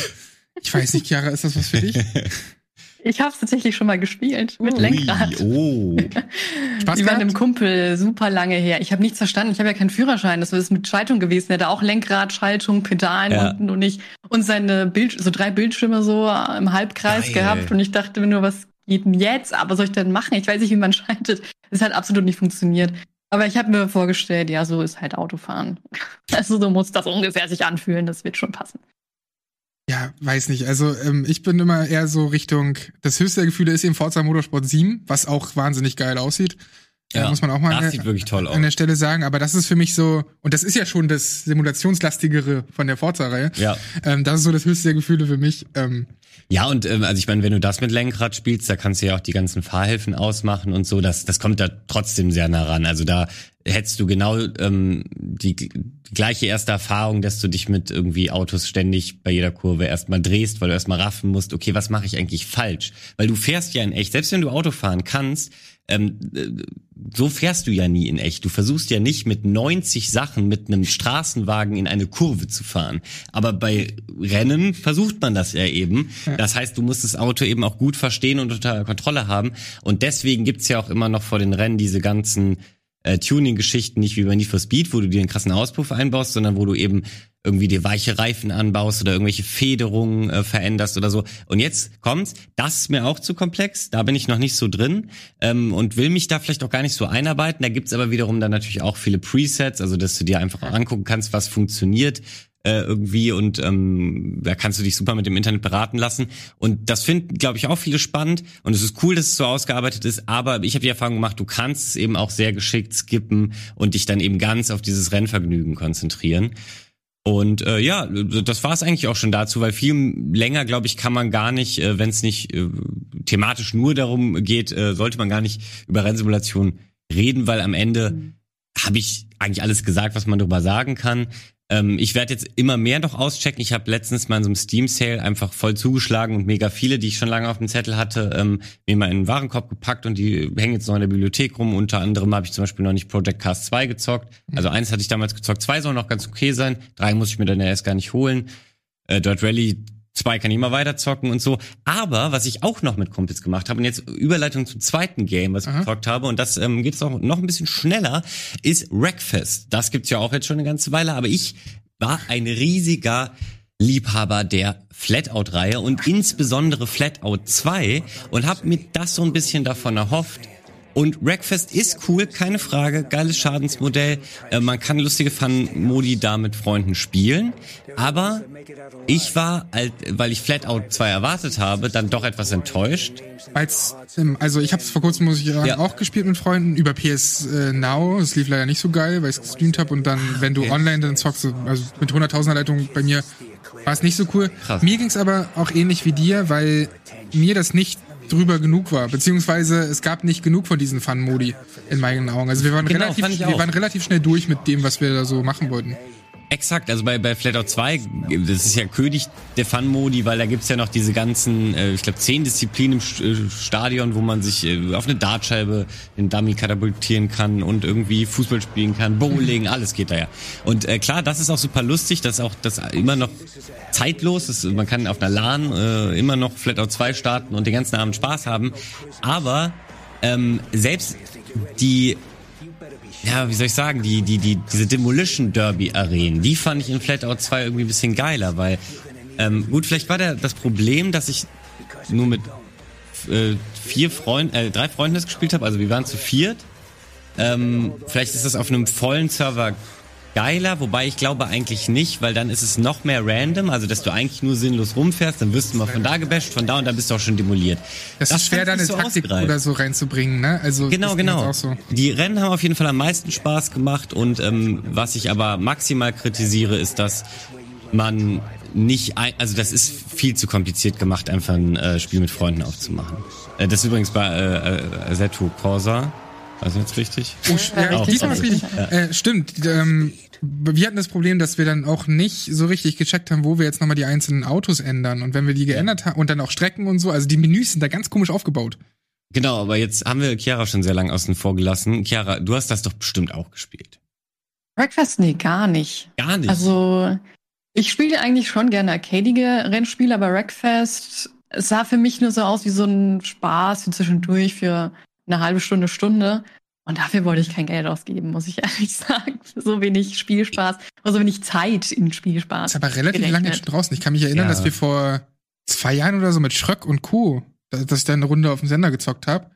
Speaker 2: Ich weiß nicht, Chiara, ist das was für dich?
Speaker 3: Ich habe es tatsächlich schon mal gespielt mit Lenkrad.
Speaker 4: Ui, oh.
Speaker 2: Spaß gehabt?
Speaker 3: einem Kumpel super lange her. Ich habe nichts verstanden. Ich habe ja keinen Führerschein. Das ist mit Schaltung gewesen. Er hatte auch Lenkrad, Schaltung, Pedalen
Speaker 4: Ja.
Speaker 3: unten und ich und seine Bild so drei Bildschirme so im Halbkreis
Speaker 4: Geil.
Speaker 3: gehabt und ich dachte mir nur, was geht denn jetzt? Aber soll ich denn machen? Ich weiß nicht, wie man schaltet. Es hat absolut nicht funktioniert. Aber ich habe mir vorgestellt, ja, so ist halt Autofahren. Also so muss das ungefähr sich anfühlen. Das wird schon passen.
Speaker 2: Ja, weiß nicht. Also ähm, ich bin immer eher so Richtung, das höchste der Gefühle ist eben Forza Motorsport 7, was auch wahnsinnig geil aussieht.
Speaker 4: Ja,
Speaker 2: muss man auch mal
Speaker 4: das sieht
Speaker 2: der,
Speaker 4: wirklich toll aus.
Speaker 2: an der Stelle sagen. Aber das ist für mich so, und das ist ja schon das simulationslastigere von der Forza-Reihe.
Speaker 4: Ja.
Speaker 2: Ähm, das ist so das höchste der Gefühle für mich. Ähm,
Speaker 4: Ja, und ähm, also ich meine, wenn du das mit Lenkrad spielst, da kannst du ja auch die ganzen Fahrhilfen ausmachen und so. Das, das kommt da trotzdem sehr nah ran. Also da hättest du genau ähm, die, die gleiche erste Erfahrung, dass du dich mit irgendwie Autos ständig bei jeder Kurve erstmal drehst, weil du erstmal raffen musst, okay, was mache ich eigentlich falsch? Weil du fährst ja in echt, selbst wenn du Auto fahren kannst, ähm, äh, so fährst du ja nie in echt. Du versuchst ja nicht mit 90 Sachen mit einem Straßenwagen in eine Kurve zu fahren. Aber bei Rennen versucht man das ja eben. Das heißt, du musst das Auto eben auch gut verstehen und unter Kontrolle haben. Und deswegen gibt's ja auch immer noch vor den Rennen diese ganzen äh, Tuning-Geschichten, nicht wie bei Need for Speed, wo du dir einen krassen Auspuff einbaust, sondern wo du eben irgendwie dir weiche Reifen anbaust oder irgendwelche Federungen äh, veränderst oder so. Und jetzt kommt's, das ist mir auch zu komplex, da bin ich noch nicht so drin ähm, und will mich da vielleicht auch gar nicht so einarbeiten. Da gibt's aber wiederum dann natürlich auch viele Presets, also dass du dir einfach angucken kannst, was funktioniert äh, irgendwie und ähm, da kannst du dich super mit dem Internet beraten lassen. Und das finden, glaube ich, auch viele spannend und es ist cool, dass es so ausgearbeitet ist, aber ich habe die Erfahrung gemacht, du kannst es eben auch sehr geschickt skippen und dich dann eben ganz auf dieses Rennvergnügen konzentrieren. Und äh, ja, das war es eigentlich auch schon dazu, weil viel länger, glaube ich, kann man gar nicht, äh, wenn es nicht äh, thematisch nur darum geht, äh, sollte man gar nicht über Rennsimulation reden, weil am Ende mhm. habe ich eigentlich alles gesagt, was man darüber sagen kann. Ähm, ich werde jetzt immer mehr noch auschecken. Ich habe letztens mal in so einem Steam-Sale einfach voll zugeschlagen und mega viele, die ich schon lange auf dem Zettel hatte, ähm, mir mal in den Warenkorb gepackt und die hängen jetzt noch in der Bibliothek rum. Unter anderem habe ich zum Beispiel noch nicht Project Cast 2 gezockt. Also eins hatte ich damals gezockt, zwei soll noch ganz okay sein. Drei muss ich mir dann erst gar nicht holen. Äh, Dirt Rally Zwei kann ich immer weiter zocken und so. Aber was ich auch noch mit Kumpels gemacht habe, und jetzt Überleitung zum zweiten Game, was ich gezockt habe, und das ähm, geht auch noch ein bisschen schneller, ist Wreckfest. Das gibt's ja auch jetzt schon eine ganze Weile, aber ich war ein riesiger Liebhaber der Flatout-Reihe und insbesondere Flatout 2 und habe mir das so ein bisschen davon erhofft, und Wreckfest ist cool, keine Frage, geiles Schadensmodell. Äh, man kann lustige Fun-Modi da mit Freunden spielen. Aber ich war, weil ich Flatout 2 erwartet habe, dann doch etwas enttäuscht.
Speaker 2: Als, ähm, also ich habe es vor kurzem, muss ich sagen, ja. auch gespielt mit Freunden über PS äh, Now. Es lief leider nicht so geil, weil ich es gestreamt habe und dann, wenn du okay. online dann zockst, also mit 100.000er Leitung bei mir war es nicht so cool. Krass. Mir ging es aber auch ähnlich wie dir, weil mir das nicht drüber genug war. Beziehungsweise es gab nicht genug von diesen Fun-Modi in meinen Augen. Also wir waren, genau, relativ, wir waren relativ schnell durch mit dem, was wir da so machen wollten.
Speaker 4: Exakt, also bei, bei Flatout 2, das ist ja König der Fun-Modi, weil da gibt's ja noch diese ganzen, äh, ich glaube, zehn Disziplinen im äh, Stadion, wo man sich äh, auf eine Dartscheibe in Dummy katapultieren kann und irgendwie Fußball spielen kann, Bowling, alles geht da ja. Und äh, klar, das ist auch super lustig, das ist auch das immer noch zeitlos, das, man kann auf einer LAN äh, immer noch Flatout 2 starten und den ganzen Abend Spaß haben, aber ähm, selbst die ja, wie soll ich sagen, die, die, die, diese Demolition Derby Arenen, die fand ich in Flatout 2 irgendwie ein bisschen geiler, weil, ähm, gut, vielleicht war der, das Problem, dass ich nur mit äh, vier Freunden, äh, drei Freunden das gespielt habe, also wir waren zu viert. Ähm, vielleicht ist das auf einem vollen Server geiler, wobei ich glaube eigentlich nicht, weil dann ist es noch mehr random, also dass du eigentlich nur sinnlos rumfährst, dann wirst du mal von da gebasht, von da und dann bist du auch schon demoliert.
Speaker 2: Das, das ist schwer, da eine so Taktik ausgereift. oder so reinzubringen, ne?
Speaker 4: Also genau, genau. So. Die Rennen haben auf jeden Fall am meisten Spaß gemacht und ähm, was ich aber maximal kritisiere, ist, dass man nicht, ein, also das ist viel zu kompliziert gemacht, einfach ein äh, Spiel mit Freunden aufzumachen. Äh, das ist übrigens bei äh, äh, Seto Corsa. Also jetzt richtig?
Speaker 2: Oh, ja, diesmal ist richtig. Ja. Äh, stimmt. Ähm, wir hatten das Problem, dass wir dann auch nicht so richtig gecheckt haben, wo wir jetzt nochmal die einzelnen Autos ändern. Und wenn wir die geändert haben und dann auch Strecken und so, also die Menüs sind da ganz komisch aufgebaut.
Speaker 4: Genau, aber jetzt haben wir Chiara schon sehr lange außen vor gelassen. Chiara, du hast das doch bestimmt auch gespielt.
Speaker 3: Breakfast? Nee, gar nicht.
Speaker 4: Gar nicht.
Speaker 3: Also, ich spiele eigentlich schon gerne arcadige Rennspiele, aber Wreckfest sah für mich nur so aus wie so ein Spaß für zwischendurch für eine halbe Stunde, Stunde. Und dafür wollte ich kein Geld ausgeben, muss ich ehrlich sagen. So wenig Spielspaß, oder so wenig Zeit in Spielspaß.
Speaker 2: Das ist aber relativ gerechnet. lange jetzt schon draußen. Ich kann mich erinnern, ja. dass wir vor zwei Jahren oder so mit Schröck und Co., dass ich da eine Runde auf dem Sender gezockt habe.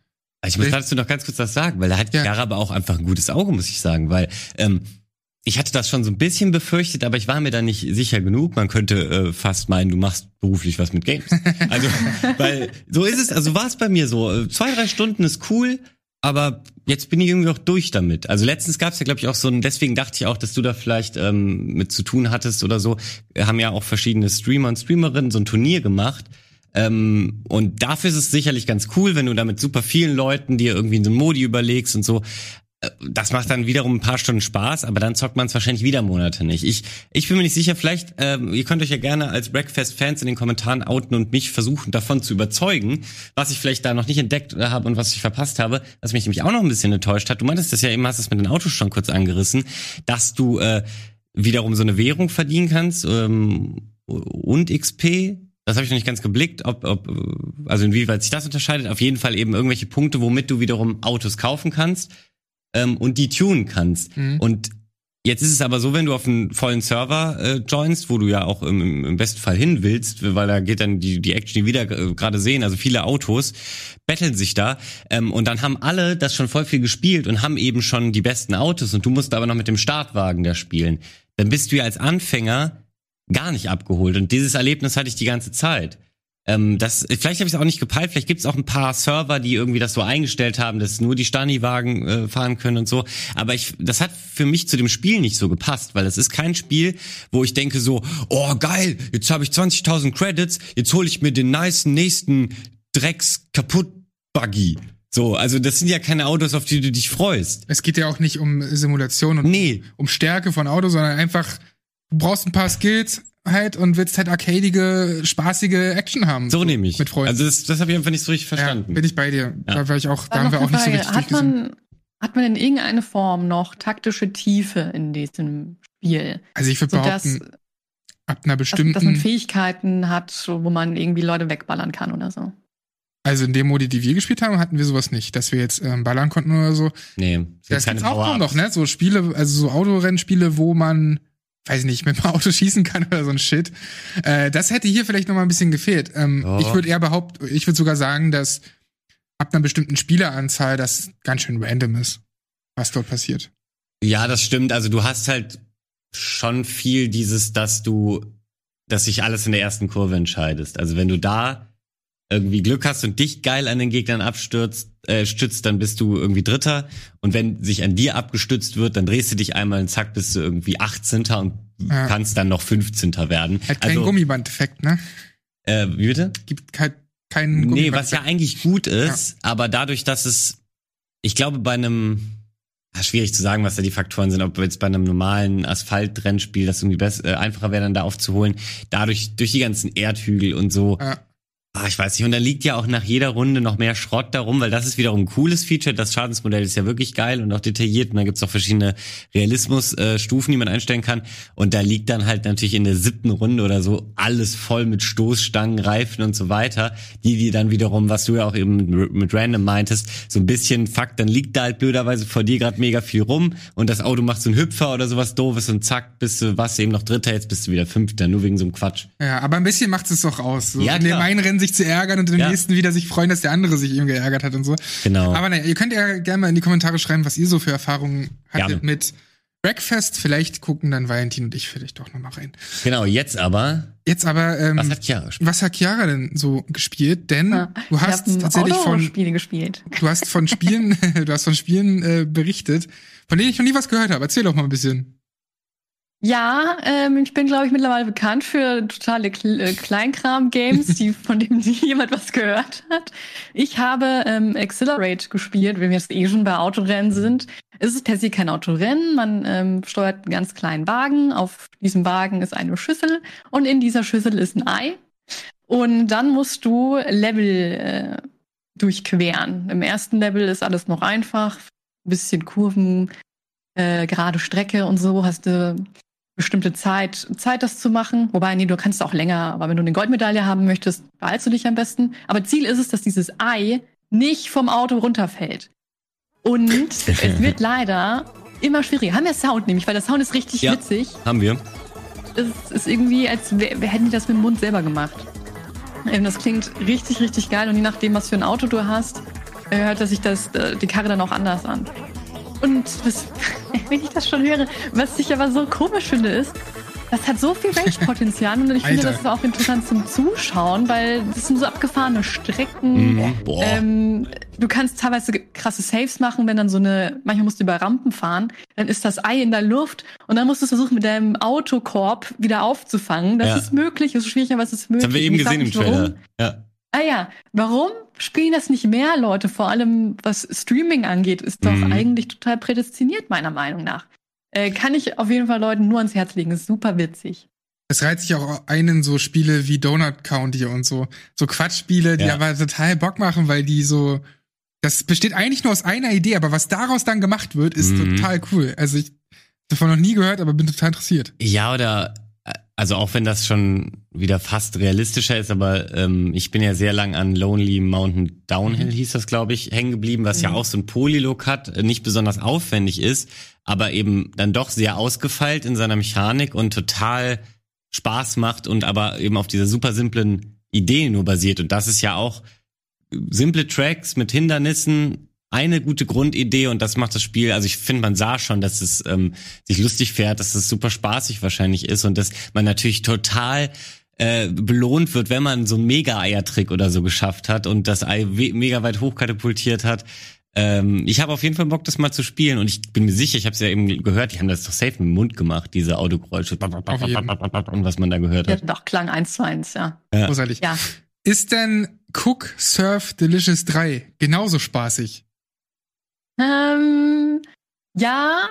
Speaker 4: Ich muss dazu noch ganz kurz was sagen, weil da hat ja. Chiara aber auch einfach ein gutes Auge, muss ich sagen, weil ähm, ich hatte das schon so ein bisschen befürchtet, aber ich war mir da nicht sicher genug. Man könnte äh, fast meinen, du machst beruflich was mit Games. Also, weil so ist es, also war es bei mir so. Äh, zwei, drei Stunden ist cool, aber jetzt bin ich irgendwie auch durch damit. Also letztens gab es ja, glaube ich, auch so ein, deswegen dachte ich auch, dass du da vielleicht ähm, mit zu tun hattest oder so. Wir haben ja auch verschiedene Streamer und Streamerinnen so ein Turnier gemacht. Ähm, und dafür ist es sicherlich ganz cool, wenn du da mit super vielen Leuten dir irgendwie so ein Modi überlegst und so. Äh, das macht dann wiederum ein paar Stunden Spaß, aber dann zockt man es wahrscheinlich wieder Monate nicht. Ich, ich bin mir nicht sicher, vielleicht, ähm, ihr könnt euch ja gerne als Breakfast-Fans in den Kommentaren outen und mich versuchen, davon zu überzeugen, was ich vielleicht da noch nicht entdeckt habe und was ich verpasst habe, was mich nämlich auch noch ein bisschen enttäuscht hat. Du meintest das ja eben, hast es mit den Autos schon kurz angerissen, dass du äh, wiederum so eine Währung verdienen kannst ähm, und XP. Das habe ich noch nicht ganz geblickt, ob, ob, also inwieweit sich das unterscheidet. Auf jeden Fall eben irgendwelche Punkte, womit du wiederum Autos kaufen kannst ähm, und die tunen kannst.
Speaker 2: Mhm.
Speaker 4: Und jetzt ist es aber so, wenn du auf einen vollen Server äh, joinst, wo du ja auch im, im besten Fall hin willst, weil da geht dann die, die Action, die wieder äh, gerade sehen, also viele Autos betteln sich da ähm, und dann haben alle das schon voll viel gespielt und haben eben schon die besten Autos und du musst aber noch mit dem Startwagen da spielen. Dann bist du ja als Anfänger gar nicht abgeholt und dieses Erlebnis hatte ich die ganze Zeit. Ähm, das, vielleicht habe ich es auch nicht gepeilt, vielleicht gibt es auch ein paar Server, die irgendwie das so eingestellt haben, dass nur die Stani-Wagen äh, fahren können und so. Aber ich, das hat für mich zu dem Spiel nicht so gepasst, weil das ist kein Spiel, wo ich denke so, oh geil, jetzt habe ich 20.000 Credits, jetzt hole ich mir den nice nächsten Drecks kaputt Buggy. So, also das sind ja keine Autos, auf die du dich freust.
Speaker 2: Es geht ja auch nicht um Simulation und
Speaker 4: Nee,
Speaker 2: um Stärke von Autos, sondern einfach, du brauchst ein paar Skills halt und willst halt arcadige, spaßige Action haben.
Speaker 4: so nehme ich.
Speaker 2: Mit Freunden.
Speaker 4: Also das, das habe ich einfach nicht so richtig
Speaker 2: ja,
Speaker 4: verstanden.
Speaker 2: bin ich bei dir.
Speaker 4: Ja.
Speaker 2: Da war ich auch, da haben wir auch nicht so richtig
Speaker 3: hat man, hat man in irgendeiner Form noch taktische Tiefe in diesem Spiel?
Speaker 2: Also ich würde behaupten, ab einer
Speaker 3: dass,
Speaker 2: bestimmten,
Speaker 3: dass man Fähigkeiten hat, wo man irgendwie Leute wegballern kann oder so.
Speaker 2: also in dem Modi, die wir gespielt haben, hatten wir sowas nicht, dass wir jetzt ähm, ballern konnten oder so.
Speaker 4: Nee,
Speaker 2: Das gibt's auch
Speaker 4: Power-Ups.
Speaker 2: noch, ne? So Spiele, also so Autorennspiele, wo man, weiß ich nicht, mit dem Auto schießen kann oder so ein Shit. Äh, das hätte hier vielleicht noch mal ein bisschen gefehlt. Ähm,
Speaker 4: Oh.
Speaker 2: Ich würde eher behaupten, ich würde sogar sagen, dass ab einer bestimmten Spieleranzahl das ganz schön random ist, was dort passiert.
Speaker 4: Ja, das stimmt. Also du hast halt schon viel dieses, dass du, dass sich alles in der ersten Kurve entscheidest. Also wenn du da irgendwie Glück hast und dich geil an den Gegnern abstürzt, äh, stützt, dann bist du irgendwie Dritter. Und wenn sich an dir abgestützt wird, dann drehst du dich einmal und zack, bist du irgendwie 18. und
Speaker 2: Ja.
Speaker 4: kannst dann noch 15. werden.
Speaker 2: Hat keinen
Speaker 4: also,
Speaker 2: Gummiband-Effekt, ne?
Speaker 4: äh, wie bitte?
Speaker 2: Gibt halt keinen
Speaker 4: Nee,
Speaker 2: Gummiband.
Speaker 4: was ja eigentlich gut ist, aber dadurch, dass es, ich glaube, bei einem, ja, schwierig zu sagen, was da die Faktoren sind, ob jetzt bei einem normalen Asphalt-Rennspiel das irgendwie besser, äh, einfacher wäre, dann da aufzuholen, dadurch, durch die ganzen Erdhügel und so.
Speaker 2: Ja.
Speaker 4: Ah, ich weiß nicht. Und da liegt ja auch nach jeder Runde noch mehr Schrott darum, weil das ist wiederum ein cooles Feature. Das Schadensmodell ist ja wirklich geil und auch detailliert. Und da gibt's auch verschiedene Realismus-Stufen, die man einstellen kann. Und da liegt dann halt natürlich in der siebten Runde oder so alles voll mit Stoßstangen, Reifen und so weiter. Die, die dann wiederum, was du ja auch eben mit, mit Random meintest, so ein bisschen fuck, dann liegt da halt blöderweise vor dir gerade mega viel rum und das Auto macht so einen Hüpfer oder sowas doofes und zack, bist du, was eben noch Dritter, jetzt bist du wieder Fünfter, nur wegen so einem Quatsch.
Speaker 2: Ja, aber ein bisschen macht es doch aus. So
Speaker 4: Ja,
Speaker 2: in dem
Speaker 4: klar.
Speaker 2: einen Rennen sich zu ärgern und im
Speaker 4: Ja.
Speaker 2: nächsten wieder sich freuen, dass der andere sich eben geärgert hat und so.
Speaker 4: Genau.
Speaker 2: Aber naja, ihr könnt ja gerne mal in die Kommentare schreiben, was ihr so für Erfahrungen hattet
Speaker 4: Gerne.
Speaker 2: mit Breakfast. Vielleicht gucken dann Valentin und ich vielleicht doch noch mal rein.
Speaker 4: Genau, jetzt aber,
Speaker 2: Jetzt aber, ähm,
Speaker 4: was hat Chiara gespielt?
Speaker 2: was hat Chiara denn so gespielt? Denn
Speaker 3: Ja,
Speaker 2: du
Speaker 3: ich
Speaker 2: hast
Speaker 3: hab
Speaker 2: tatsächlich von,
Speaker 3: Spiele gespielt.
Speaker 2: du hast von Spielen, du hast von Spielen äh, berichtet, von denen ich noch nie was gehört habe. Erzähl doch mal ein bisschen.
Speaker 3: Ja, ähm, ich bin, glaube ich, mittlerweile bekannt für totale äh, Kleinkram-Games, die, von denen nie jemand was gehört hat. Ich habe ähm, Accelerate gespielt, wenn wir jetzt eh schon bei Autorennen sind. Es ist per se kein Autorennen, man ähm, steuert einen ganz kleinen Wagen. Auf diesem Wagen ist eine Schüssel und in dieser Schüssel ist ein Ei. Und dann musst du Level äh, durchqueren. Im ersten Level ist alles noch einfach, bisschen Kurven, äh, gerade Strecke und so hast du bestimmte Zeit, Zeit, das zu machen. Wobei, nee, du kannst auch länger, aber wenn du eine Goldmedaille haben möchtest, beeilst du dich am besten. Aber Ziel ist es, dass dieses Ei nicht vom Auto runterfällt. Und es wird leider immer schwieriger. Haben wir Sound nämlich, weil der Sound ist richtig
Speaker 4: Ja.
Speaker 3: witzig.
Speaker 4: Haben wir.
Speaker 3: Es ist irgendwie, als wär, hätten die das mit dem Mund selber gemacht. Ähm, Das klingt richtig, richtig geil. Und je nachdem, was für ein Auto du hast, äh, hört sich das, äh, die Karre dann auch anders an. Und das, wenn ich das schon höre, was ich aber so komisch finde, ist, das hat so viel Range-Potenzial und ich finde,
Speaker 2: Alter.
Speaker 3: das ist auch interessant zum Zuschauen, weil das sind so abgefahrene Strecken.
Speaker 4: Boah.
Speaker 3: Ähm, du kannst teilweise krasse Saves machen, wenn dann so eine, manchmal musst du über Rampen fahren, dann ist das Ei in der Luft und dann musst du es versuchen, mit deinem Autokorb wieder aufzufangen. Das
Speaker 4: Ja.
Speaker 3: ist möglich, es ist schwierig, aber es ist möglich.
Speaker 4: Das haben wir eben gesehen im. Trailer. Ja.
Speaker 3: Ah ja, warum spielen das nicht mehr Leute? Vor allem was Streaming angeht, ist doch
Speaker 4: Mhm.
Speaker 3: eigentlich total prädestiniert, meiner Meinung nach. Äh, kann ich auf jeden Fall Leuten nur ans Herz legen. Ist super witzig.
Speaker 2: Es reiht sich auch ein in so Spiele wie Donut County und so. So Quatschspiele, die
Speaker 4: Ja.
Speaker 2: aber total Bock machen, weil die so. Das besteht eigentlich nur aus einer Idee, aber was daraus dann gemacht wird, ist
Speaker 4: Mhm.
Speaker 2: total cool. Also ich davon noch nie gehört, aber bin total interessiert.
Speaker 4: Ja, oder also auch wenn das schon wieder fast realistischer ist, aber ähm, ich bin ja sehr lang an Lonely Mountain Downhill, hieß das, glaube ich, hängen geblieben, was ja
Speaker 3: Mhm.
Speaker 4: auch so ein Polylook hat, äh, nicht besonders aufwendig ist, aber eben dann doch sehr ausgefeilt in seiner Mechanik und total Spaß macht und aber eben auf dieser super simplen Idee nur basiert. Und das ist ja auch simple Tracks mit Hindernissen, eine gute Grundidee und das macht das Spiel, also ich finde, man sah schon, dass es ähm, sich lustig fährt, dass es super spaßig wahrscheinlich ist und dass man natürlich total äh, belohnt wird, wenn man so einen Mega-Eiertrick oder so geschafft hat und das Ei mega weit hochkatapultiert hat. Ähm, ich habe auf jeden Fall Bock, das mal zu spielen und ich bin mir sicher, ich habe es ja eben gehört, die haben das doch safe mit dem Mund gemacht, diese Autogeräusche und was man da gehört
Speaker 3: Ja,
Speaker 4: hat.
Speaker 3: doch, klang eins zu eins, ja.
Speaker 4: Ja.
Speaker 2: Großartig.
Speaker 3: Ja.
Speaker 2: Ist denn Cook Surf Delicious 3 genauso spaßig?
Speaker 3: Ähm, ja,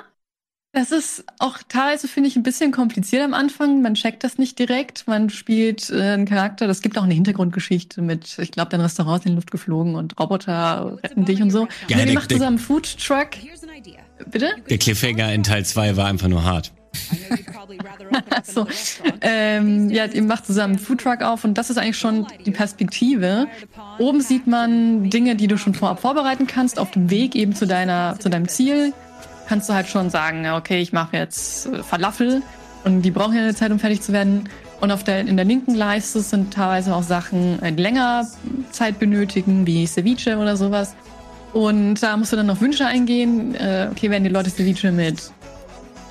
Speaker 3: das ist auch teilweise, finde ich, ein bisschen kompliziert am Anfang. Man checkt das nicht direkt. Man spielt äh, einen Charakter. Das gibt auch eine Hintergrundgeschichte mit, ich glaube, dein Restaurant ist in die Luft geflogen und Roboter retten dich und so.
Speaker 4: Ja,
Speaker 3: und ihr
Speaker 4: der-
Speaker 3: macht zusammen Food Truck. Bitte?
Speaker 4: Der Cliffhanger in Teil 2 war einfach nur hart.
Speaker 3: So, ähm, ja, ihr macht zusammen einen Foodtruck auf und das ist eigentlich schon die Perspektive. Oben sieht man Dinge, die du schon vorab vorbereiten kannst, auf dem Weg eben zu deiner, zu deinem Ziel. Kannst du halt schon sagen, okay, ich mache jetzt äh, Falafel und die brauchen ja eine Zeit, um fertig zu werden. Und auf der, in der linken Leiste sind teilweise auch Sachen, äh, die länger Zeit benötigen, wie Ceviche oder sowas. Und da musst du dann noch Wünsche eingehen. Äh, okay, werden die Leute Ceviche mit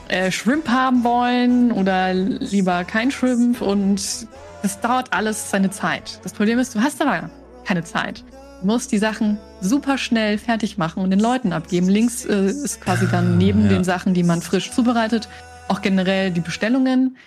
Speaker 3: äh, Shrimp haben wollen oder lieber kein Shrimp und das dauert alles seine Zeit. Das Problem ist, du hast aber keine Zeit. Du musst die Sachen super schnell fertig machen und den Leuten abgeben. Links äh, ist quasi dann neben
Speaker 4: ja.
Speaker 3: den Sachen, die man frisch zubereitet, auch generell die Bestellungen.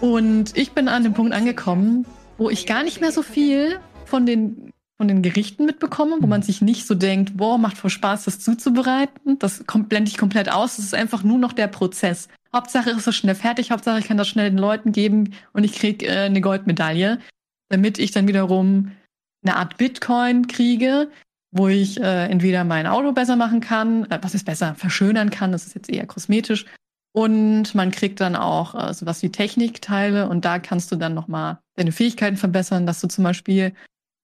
Speaker 3: Und ich bin an dem Punkt angekommen, wo ich gar nicht mehr so viel von den von den Gerichten mitbekomme, wo man sich nicht so denkt, boah, macht voll Spaß, das zuzubereiten. Das kommt, blende ich komplett aus. Das ist einfach nur noch der Prozess. Hauptsache ist es schnell fertig, Hauptsache ich kann das schnell den Leuten geben und ich krieg äh, eine Goldmedaille, damit ich dann wiederum eine Art Bitcoin kriege, wo ich äh, entweder mein Auto besser machen kann, äh, was ist besser, verschönern kann, das ist jetzt eher kosmetisch. Und man kriegt dann auch äh, sowas wie Technikteile und da kannst du dann nochmal deine Fähigkeiten verbessern, dass du zum Beispiel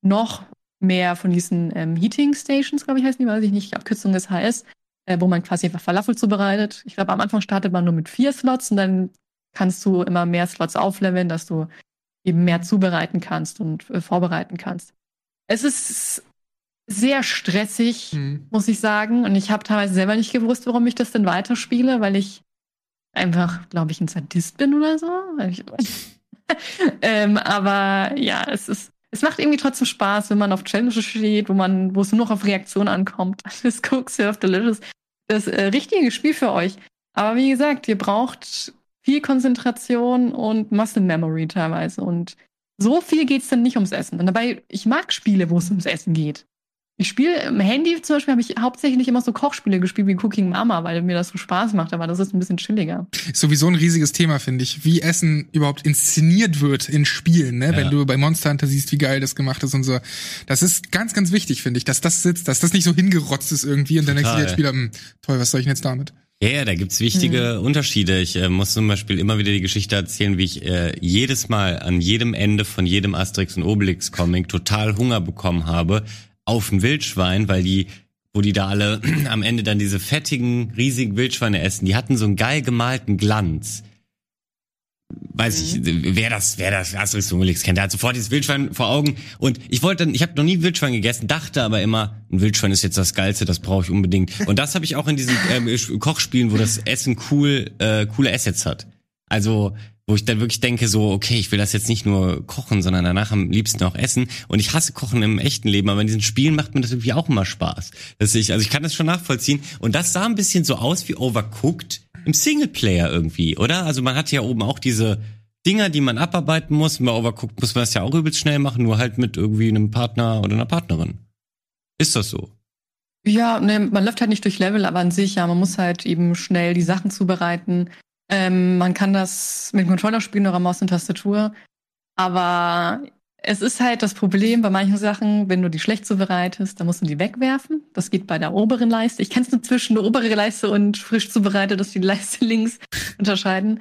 Speaker 3: noch mehr von diesen ähm, Heating Stations, glaube ich, heißen die, weiß ich nicht, Abkürzung des HS, äh, wo man quasi einfach Falafel zubereitet. Ich glaube, am Anfang startet man nur mit vier Slots und dann kannst du immer mehr Slots aufleveln, dass du eben mehr zubereiten kannst und äh, vorbereiten kannst. Es ist sehr stressig,
Speaker 2: Hm.
Speaker 3: muss ich sagen. Und ich habe teilweise selber nicht gewusst, warum ich das denn weiterspiele, weil ich einfach, glaube ich, ein Sadist bin oder so. Ähm, aber ja, es ist, es macht irgendwie trotzdem Spaß, wenn man auf Challenges steht, wo man, wo es nur noch auf Reaktion ankommt. Das Cook Surf Delicious. Das äh, richtige Spiel für euch. Aber wie gesagt, ihr braucht viel Konzentration und Muscle Memory teilweise. Und so viel geht's dann nicht ums Essen. Und dabei, ich mag Spiele, wo es ums Essen geht. Ich spiele im Handy zum Beispiel habe ich hauptsächlich immer so Kochspiele gespielt wie Cooking Mama, weil mir das so Spaß macht, aber das ist ein bisschen chilliger.
Speaker 2: Ist sowieso ein riesiges Thema, finde ich, wie Essen überhaupt inszeniert wird in Spielen, ne?
Speaker 4: Ja.
Speaker 2: Wenn du bei Monster Hunter siehst, wie geil das gemacht ist und so. Das ist ganz, ganz wichtig, finde ich, dass das sitzt, dass das nicht so hingerotzt ist irgendwie und dann denkst du dir. Spieler, hm, toll, was soll ich denn jetzt damit?
Speaker 4: Ja, ja, da gibt's wichtige Unterschiede. Ich äh, muss zum Beispiel immer wieder die Geschichte erzählen, wie ich äh, jedes Mal an jedem Ende von jedem Asterix und Obelix Comic total Hunger bekommen habe auf ein Wildschwein, weil die, wo die da alle am Ende dann diese fettigen, riesigen Wildschweine essen, die hatten so einen geil gemalten Glanz. Weiß ich, wer das, wer das Asterix und Obelix kennt, der hat sofort dieses Wildschwein vor Augen. Und ich wollte dann, ich habe noch nie Wildschwein gegessen, dachte aber immer, ein Wildschwein ist jetzt das Geilste, das brauche ich unbedingt. Und das habe ich auch in diesen ähm, Kochspielen, wo das Essen cool, äh, coole Assets hat. Also, wo ich dann wirklich denke, so, okay, ich will das jetzt nicht nur kochen, sondern danach am liebsten auch essen. Und ich hasse Kochen im echten Leben, aber in diesen Spielen macht mir das irgendwie auch immer Spaß. Dass ich, also ich kann das schon nachvollziehen. Und das sah ein bisschen so aus wie Overcooked im Singleplayer irgendwie, oder? Also man hat ja oben auch diese, Dinger, die man abarbeiten muss. Bei Overcooked muss man das ja auch übelst schnell machen, nur halt mit irgendwie einem Partner oder einer Partnerin. Ist das so?
Speaker 3: Ja, ne, man läuft halt nicht durch Level, aber an sich, ja, man muss halt eben schnell die Sachen zubereiten. Ähm, man kann das mit dem Controller spielen oder Maus und Tastatur. Aber es ist halt das Problem bei manchen Sachen, wenn du die schlecht zubereitest, dann musst du die wegwerfen. Das geht bei der oberen Leiste. Ich kann es nur zwischen der oberen Leiste und frisch zubereitet, dass die Leiste links unterscheiden.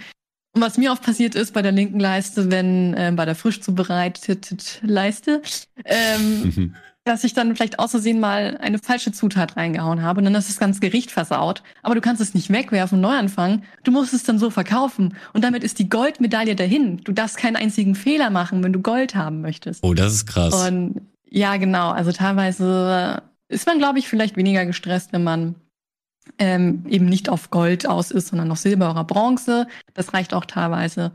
Speaker 3: Und was mir oft passiert ist bei der linken Leiste, wenn äh, bei der frisch zubereiteten Leiste, ähm, dass ich dann vielleicht aus Versehen mal eine falsche Zutat reingehauen habe und dann ist das ganze Gericht versaut. Aber du kannst es nicht wegwerfen neu anfangen. Du musst es dann so verkaufen. Und damit ist die Goldmedaille dahin. Du darfst keinen einzigen Fehler machen, wenn du Gold haben möchtest.
Speaker 4: Oh, das ist krass.
Speaker 3: Und ja, genau. Also teilweise ist man, glaube ich, vielleicht weniger gestresst, wenn man ähm, eben nicht auf Gold aus ist, sondern auf Silber oder Bronze. Das reicht auch teilweise.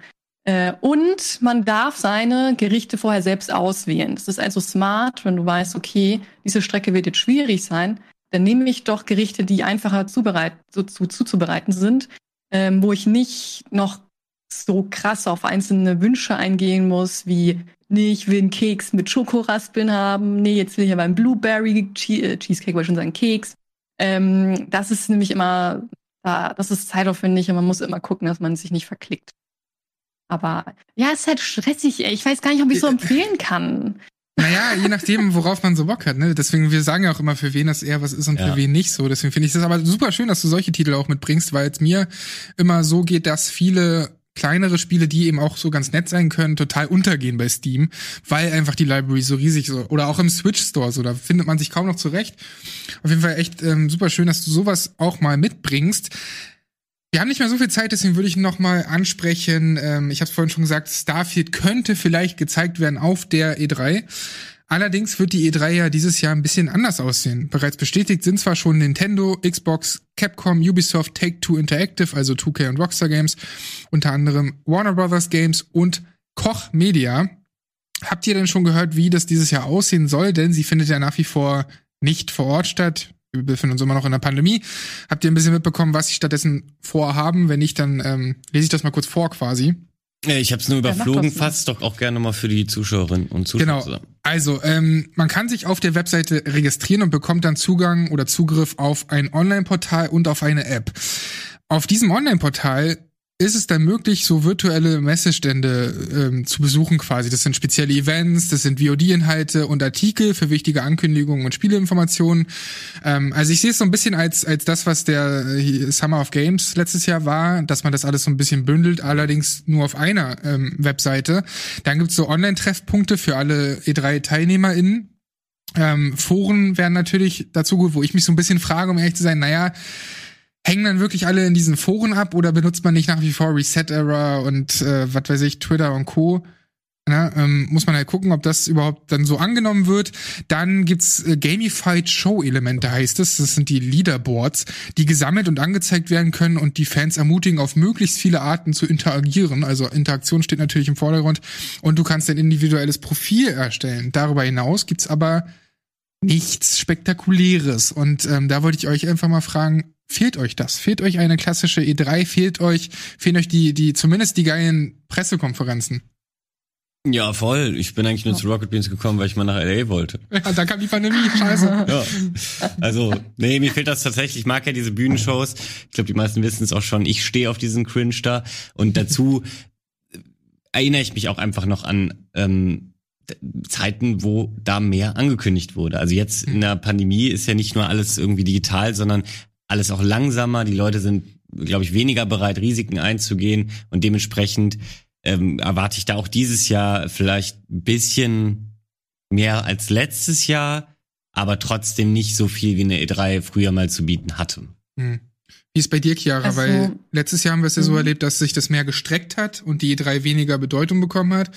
Speaker 3: Äh, und man darf seine Gerichte vorher selbst auswählen. Das ist also smart, wenn du weißt, okay, diese Strecke wird jetzt schwierig sein, dann nehme ich doch Gerichte, die einfacher zubereit so, zu, zuzubereiten sind, ähm, wo ich nicht noch so krass auf einzelne Wünsche eingehen muss, wie, nee, ich will einen Keks mit Schokoraspeln haben, nee, jetzt will ich aber einen Blueberry che äh, Cheesecake, wollte schon sagen, Keks. Ähm, das ist nämlich immer, das ist zeitaufwendig und man muss immer gucken, dass man sich nicht verklickt. Aber ja, es ist halt stressig. Ey. Ich weiß gar nicht, ob ich so empfehlen kann.
Speaker 2: Naja, je nachdem, worauf man so Bock hat. Ne? Deswegen, wir sagen ja auch immer, für wen das eher was ist und ja. für wen nicht so. Deswegen finde ich das aber super schön, dass du solche Titel auch mitbringst, weil es mir immer so geht, dass viele kleinere Spiele, die eben auch so ganz nett sein können, total untergehen bei Steam, weil einfach die Library so riesig so oder auch im Switch Store so, da findet man sich kaum noch zurecht. Auf jeden Fall echt ähm, super schön, dass du sowas auch mal mitbringst. Wir haben nicht mehr so viel Zeit, deswegen würde ich noch mal ansprechen. Ähm, ich habe es vorhin schon gesagt, Starfield könnte vielleicht gezeigt werden auf der E3. Allerdings wird die E3 ja dieses Jahr ein bisschen anders aussehen. Bereits bestätigt sind zwar schon Nintendo, Xbox, Capcom, Ubisoft, Take-Two Interactive, also 2K und Rockstar Games, unter anderem Warner Brothers Games und Koch Media. Habt ihr denn schon gehört, wie das dieses Jahr aussehen soll? Denn sie findet ja nach wie vor nicht vor Ort statt wir befinden uns immer noch in der Pandemie. Habt ihr ein bisschen mitbekommen, was sie stattdessen vorhaben? Wenn nicht, dann ähm, lese ich das mal kurz vor quasi.
Speaker 4: Ich habe es nur überflogen, fasst doch auch gerne mal für die Zuschauerinnen und Zuschauer
Speaker 2: genau.
Speaker 4: zusammen.
Speaker 2: Also, ähm, man kann sich auf der Webseite registrieren und bekommt dann Zugang oder Zugriff auf ein Online-Portal und auf eine App. Auf diesem Online-Portal ist es dann möglich, so virtuelle Messestände ähm, zu besuchen quasi. Das sind spezielle Events, das sind VOD-Inhalte und Artikel für wichtige Ankündigungen und Spieleinformationen. Ähm, also ich sehe es so ein bisschen als, als das, was der äh, Summer of Games letztes Jahr war, dass man das alles so ein bisschen bündelt, allerdings nur auf einer ähm, Webseite. Dann gibt's so Online-Treffpunkte für alle E3-TeilnehmerInnen. Ähm, Foren werden natürlich dazu gut, wo ich mich so ein bisschen frage, um ehrlich zu sein, naja, hängen dann wirklich alle in diesen Foren ab oder benutzt man nicht nach wie vor Reset-Error und äh, was weiß ich, Twitter und Co. Na, ähm, muss man halt gucken, ob das überhaupt dann so angenommen wird. Dann gibt's äh, Gamified Show-Elemente, heißt es. Das sind die Leaderboards, die gesammelt und angezeigt werden können und die Fans ermutigen, auf möglichst viele Arten zu interagieren. Also Interaktion steht natürlich im Vordergrund und du kannst ein individuelles Profil erstellen. Darüber hinaus gibt's aber nichts Spektakuläres. Und ähm, da wollte ich euch einfach mal fragen, Fehlt euch das? Fehlt euch eine klassische E3? Fehlt euch, fehlen euch die, die, zumindest die geilen Pressekonferenzen?
Speaker 4: Ja, voll. Ich bin eigentlich nur zu Rocket Beans gekommen, weil ich mal nach LA wollte.
Speaker 2: Ja, da kam die Pandemie, scheiße.
Speaker 4: ja. Also, nee, mir fehlt das tatsächlich. Ich mag ja diese Bühnenshows. Ich glaube, die meisten wissen es auch schon. Ich stehe auf diesen Cringe da. Und dazu erinnere ich mich auch einfach noch an ähm, Zeiten, wo da mehr angekündigt wurde. Also jetzt in der Pandemie ist ja nicht nur alles irgendwie digital, sondern alles auch langsamer. Die Leute sind, glaube ich, weniger bereit, Risiken einzugehen und dementsprechend ähm, erwarte ich da auch dieses Jahr vielleicht ein bisschen mehr als letztes Jahr, aber trotzdem nicht so viel wie eine E3 früher mal zu bieten hatte.
Speaker 2: Hm. Wie ist bei dir, Chiara? Also, Weil letztes Jahr haben wir es ja so hm. erlebt, dass sich das mehr gestreckt hat und die E3 weniger Bedeutung bekommen hat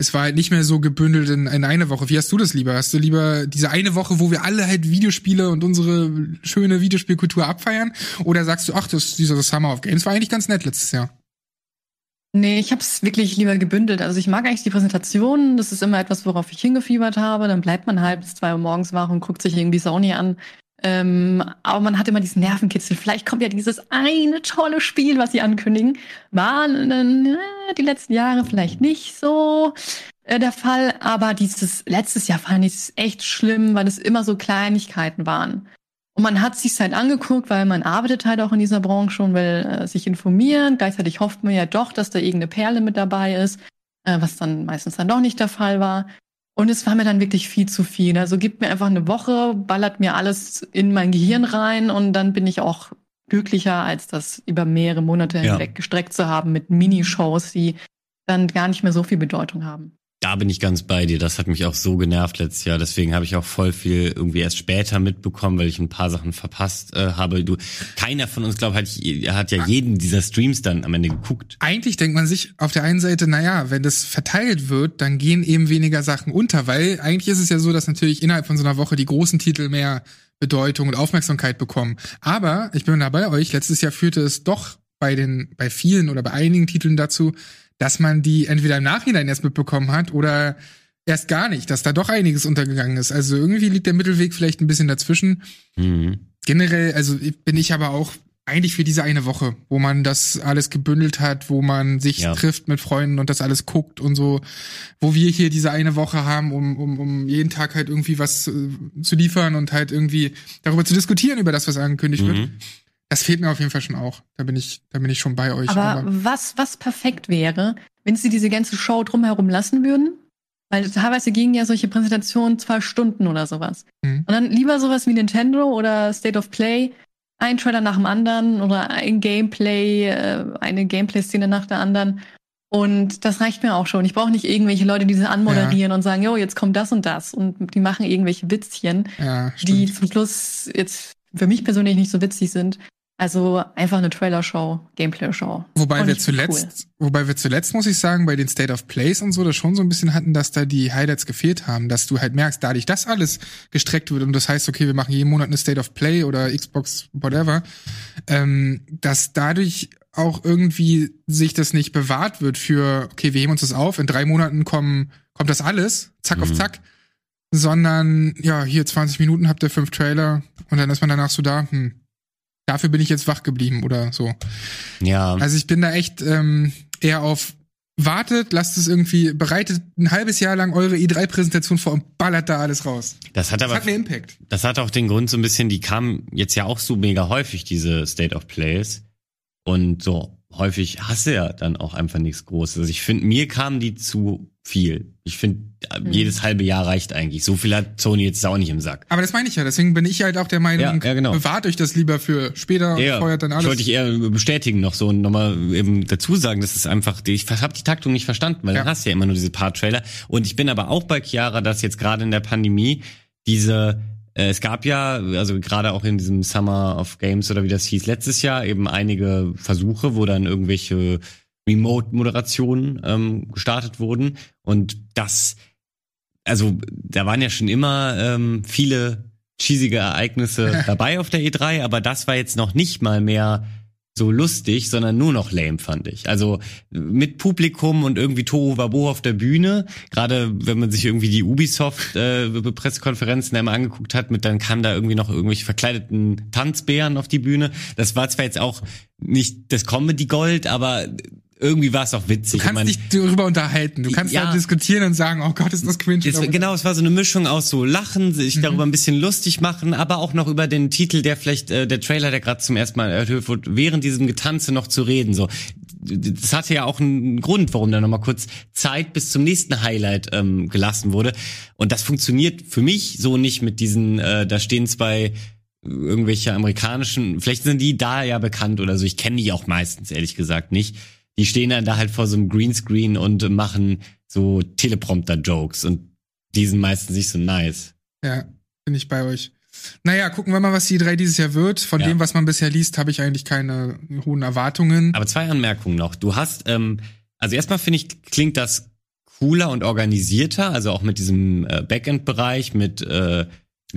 Speaker 2: es war halt nicht mehr so gebündelt in, in eine Woche. Wie hast du das lieber? Hast du lieber diese eine Woche, wo wir alle halt Videospiele und unsere schöne Videospielkultur abfeiern? Oder sagst du, ach, das, dieser Summer of Games war eigentlich ganz nett letztes Jahr?
Speaker 3: Nee, ich habe es wirklich lieber gebündelt. Also ich mag eigentlich die Präsentation. Das ist immer etwas, worauf ich hingefiebert habe. Dann bleibt man halt bis zwei Uhr morgens wach und guckt sich irgendwie Sony an. Ähm, aber man hat immer diesen Nervenkitzel. Vielleicht kommt ja dieses eine tolle Spiel, was sie ankündigen. War äh, die letzten Jahre vielleicht nicht so äh, der Fall, aber dieses letztes Jahr fand ich es echt schlimm, weil es immer so Kleinigkeiten waren. Und man hat sich halt angeguckt, weil man arbeitet halt auch in dieser Branche und will äh, sich informieren. Gleichzeitig hofft man ja doch, dass da irgendeine Perle mit dabei ist, äh, was dann meistens dann doch nicht der Fall war. Und es war mir dann wirklich viel zu viel. Also gibt mir einfach eine Woche, ballert mir alles in mein Gehirn rein und dann bin ich auch glücklicher, als das über mehrere Monate
Speaker 4: Ja.
Speaker 3: hinweg gestreckt zu haben mit Minishows, die dann gar nicht mehr so viel Bedeutung haben.
Speaker 4: Da bin ich ganz bei dir. Das hat mich auch so genervt letztes Jahr. Deswegen habe ich auch voll viel irgendwie erst später mitbekommen, weil ich ein paar Sachen verpasst äh, habe. Du, keiner von uns, glaube ich, hat, ja jeden dieser Streams dann am Ende geguckt.
Speaker 2: Eigentlich denkt man sich auf der einen Seite, naja, wenn das verteilt wird, dann gehen eben weniger Sachen unter, weil eigentlich ist es ja so, dass natürlich innerhalb von so einer Woche die großen Titel mehr Bedeutung und Aufmerksamkeit bekommen. Aber ich bin da bei euch, letztes Jahr führte es doch bei den, bei vielen oder bei einigen Titeln dazu, dass man die entweder im Nachhinein erst mitbekommen hat oder erst gar nicht, dass da doch einiges untergegangen ist. Also irgendwie liegt der Mittelweg vielleicht ein bisschen dazwischen
Speaker 4: Mhm.
Speaker 2: generell, also bin ich aber auch eigentlich für diese eine Woche, wo man das alles gebündelt hat, wo man sich
Speaker 4: Ja.
Speaker 2: trifft mit Freunden und das alles guckt und so, wo wir hier diese eine Woche haben, um, um, um jeden Tag halt irgendwie was äh, zu liefern und halt irgendwie darüber zu diskutieren, über das, was angekündigt wird. Das fehlt mir auf jeden Fall schon auch. Da bin ich, da bin ich schon bei euch.
Speaker 3: Aber was, was perfekt wäre, wenn sie diese ganze Show drumherum lassen würden? Weil teilweise gingen ja solche Präsentationen zwei Stunden oder sowas.
Speaker 2: Mhm.
Speaker 3: Und dann lieber sowas wie Nintendo oder State of Play, ein Trailer nach dem anderen oder ein Gameplay, äh, eine Gameplay-Szene nach der anderen. Und das reicht mir auch schon. Ich brauche nicht irgendwelche Leute, die das anmoderieren und sagen, jo, jetzt kommt das und das. Und die machen irgendwelche Witzchen,
Speaker 2: ja,
Speaker 3: die zum Schluss jetzt für mich persönlich nicht so witzig sind. Also einfach eine Trailer-Show, Gameplay-Show.
Speaker 2: Wobei
Speaker 3: Fand
Speaker 2: wir zuletzt, wobei wir zuletzt, muss ich sagen, bei den State of Plays und so, das schon so ein bisschen hatten, dass da die Highlights gefehlt haben, dass du halt merkst, dadurch, dass alles gestreckt wird und das heißt, okay, wir machen jeden Monat eine State of Play oder Xbox, whatever, ähm, dass dadurch auch irgendwie sich das nicht bewahrt wird für, okay, wir heben uns das auf, in drei Monaten kommen, kommt das alles, zack auf
Speaker 4: Mhm.
Speaker 2: zack, sondern, ja, hier 20 Minuten habt ihr fünf Trailer und dann ist man danach so da, hm, dafür bin ich jetzt wach geblieben oder so.
Speaker 4: Ja.
Speaker 2: Also ich bin da echt ähm, eher auf wartet, lasst es irgendwie, bereitet ein halbes Jahr lang eure E3-Präsentation vor und ballert da alles raus.
Speaker 4: Das hat
Speaker 2: Das
Speaker 4: aber
Speaker 2: hat einen Impact.
Speaker 4: Das hat auch den Grund so ein bisschen, die kamen jetzt ja auch so mega häufig, diese State of Plays. Und so häufig hast du ja dann auch einfach nichts Großes. Also ich finde, mir kamen die zu viel. Ich finde,
Speaker 3: Mhm.
Speaker 4: jedes halbe Jahr reicht eigentlich. So viel hat Sony jetzt auch nicht im Sack.
Speaker 2: Aber das meine ich ja, deswegen bin ich halt auch der Meinung,
Speaker 4: Ja, ja, genau.
Speaker 2: bewahrt euch das lieber für später und feuert dann alles.
Speaker 4: wollte ich eher bestätigen noch so und nochmal eben dazu sagen, das ist einfach, ich habe die Taktung nicht verstanden, weil
Speaker 2: Ja.
Speaker 4: dann hast du ja immer nur diese paar Trailer. Und ich bin aber auch bei Chiara, dass jetzt gerade in der Pandemie diese äh, es gab ja, also gerade auch in diesem Summer of Games oder wie das hieß, letztes Jahr eben einige Versuche, wo dann irgendwelche Remote-Moderationen ähm, gestartet wurden. Und das, also da waren ja schon immer ähm, viele cheesige Ereignisse dabei auf der E3, aber das war jetzt noch nicht mal mehr so lustig, sondern nur noch lame, fand ich. Also mit Publikum und irgendwie Tohu Wabo auf der Bühne, gerade wenn man sich irgendwie die Ubisoft äh, Pressekonferenzen einmal angeguckt hat, mit dann kamen da irgendwie noch irgendwelche verkleideten Tanzbären auf die Bühne. Das war zwar jetzt auch nicht das Comedy Gold, aber irgendwie war es auch
Speaker 2: Du
Speaker 4: witzig.
Speaker 2: kannst
Speaker 4: Man-
Speaker 2: dich darüber unterhalten. Du kannst
Speaker 4: Ja.
Speaker 2: da diskutieren und sagen, oh Gott, ist das cringe.
Speaker 4: es, genau, es war so eine Mischung aus so Lachen, sich
Speaker 2: Mhm.
Speaker 4: darüber ein bisschen lustig machen, aber auch noch über den Titel, der vielleicht, äh, der Trailer, der gerade zum ersten Mal erhöht wurde, während diesem Getanze noch zu reden. So, das hatte ja auch einen Grund, warum da nochmal kurz Zeit bis zum nächsten Highlight ähm, gelassen wurde. Und das funktioniert für mich so nicht mit diesen, äh, da stehen zwei irgendwelche amerikanischen, vielleicht sind die da ja bekannt oder so. Ich kenne die auch meistens, ehrlich gesagt, nicht. Die stehen dann da halt vor so einem Greenscreen und machen so Teleprompter-Jokes und die sind meistens nicht so nice.
Speaker 2: Ja, bin ich bei euch. Naja, gucken wir mal, was die drei dieses Jahr wird. Von
Speaker 4: Ja.
Speaker 2: dem, was man bisher liest, habe ich eigentlich keine hohen Erwartungen.
Speaker 4: Aber zwei Anmerkungen noch. Du hast, ähm, also erstmal finde ich, klingt das cooler und organisierter, also auch mit diesem äh, Backend-Bereich, mit äh,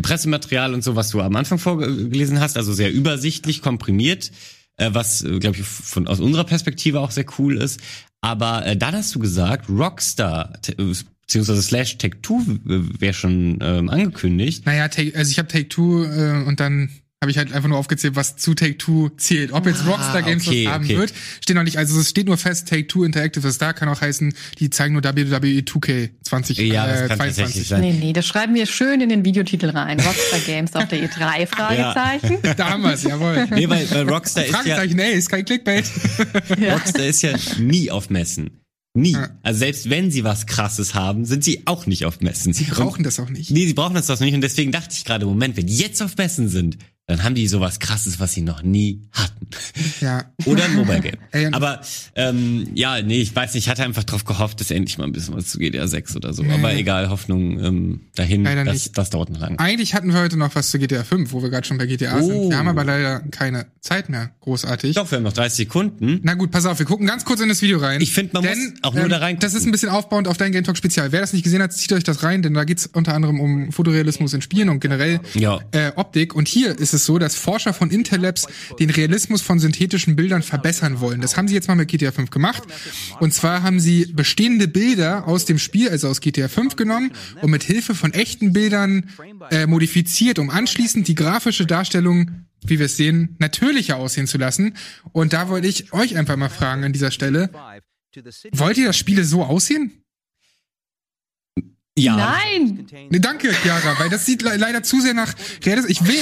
Speaker 4: Pressematerial und so, was du am Anfang vorgelesen hast, also sehr übersichtlich, komprimiert, äh, was, äh, glaube ich, von aus unserer Perspektive auch sehr cool ist. Aber äh, dann hast du gesagt, Rockstar äh, beziehungsweise slash Take Two wäre schon ähm, angekündigt.
Speaker 2: Naja, take, also ich habe Take Two äh, und dann habe ich halt einfach nur aufgezählt, was zu Take Two zählt. Ob jetzt
Speaker 4: Ah,
Speaker 2: Rockstar Games
Speaker 4: okay,
Speaker 2: was haben
Speaker 4: okay.
Speaker 2: wird, steht noch nicht. Also es steht nur fest, Take Two Interactive ist da, kann auch heißen, die zeigen nur WWE 2K 20,
Speaker 4: Ja, das
Speaker 2: äh,
Speaker 4: kann
Speaker 2: 22.
Speaker 4: tatsächlich sein.
Speaker 3: Nee, nee, das schreiben wir schön in den Videotitel rein. Rockstar Games auf der E3, Fragezeichen.
Speaker 2: Da haben wir's, jawohl.
Speaker 4: Nee, weil, weil Rockstar ist ja,
Speaker 2: Fragezeichen, ey, ist kein Clickbait.
Speaker 3: Ja.
Speaker 4: Rockstar ist ja nie auf Messen. Nie.
Speaker 2: Ja.
Speaker 4: Also selbst wenn sie was krasses haben, sind sie auch nicht auf Messen.
Speaker 2: Sie brauchen das auch nicht.
Speaker 4: Nee, sie brauchen das doch nicht. Und deswegen dachte ich gerade, Moment, wenn die jetzt auf Messen sind, dann haben die sowas krasses, was sie noch nie hatten.
Speaker 2: Ja.
Speaker 4: Oder ein Mobile Game.
Speaker 2: Ey,
Speaker 4: Aber ähm, ja, nee, ich weiß nicht, ich hatte einfach drauf gehofft, dass endlich mal ein bisschen was zu GTA 6 oder so.
Speaker 2: Nee.
Speaker 4: Aber egal, Hoffnung ähm, dahin,
Speaker 2: Leider
Speaker 4: das,
Speaker 2: nicht.
Speaker 4: das dauert noch lange.
Speaker 2: Eigentlich hatten wir heute noch was zu GTA 5, wo wir gerade schon bei GTA
Speaker 4: Oh.
Speaker 2: sind. Wir haben aber leider keine Zeit mehr, großartig.
Speaker 4: Doch, wir haben noch 30 Sekunden.
Speaker 2: Na gut, pass auf, wir gucken ganz kurz in das Video rein.
Speaker 4: Ich find, man muss auch nur da reingucken.
Speaker 2: Das ist ein bisschen aufbauend auf dein Game Talk Spezial. Wer das nicht gesehen hat, zieht euch das rein, denn da geht's unter anderem um Fotorealismus in Spielen und generell
Speaker 4: Ja.
Speaker 2: äh, Optik. Und hier ist es so, dass Forscher von Intel Labs den Realismus von synthetischen Bildern verbessern wollen. Das haben sie jetzt mal mit GTA 5 gemacht. Und zwar haben sie bestehende Bilder aus dem Spiel, also aus GTA 5 genommen und mit Hilfe von echten Bildern äh, modifiziert, um anschließend die grafische Darstellung wie wir es sehen, natürlicher aussehen zu lassen. Und da wollte ich euch einfach mal fragen an dieser Stelle, wollt ihr, dass Spiele so aussehen?
Speaker 4: Ja.
Speaker 3: Nein!
Speaker 2: Ne, danke, Chiara, weil das sieht le leider zu sehr nach Realismus. Ich will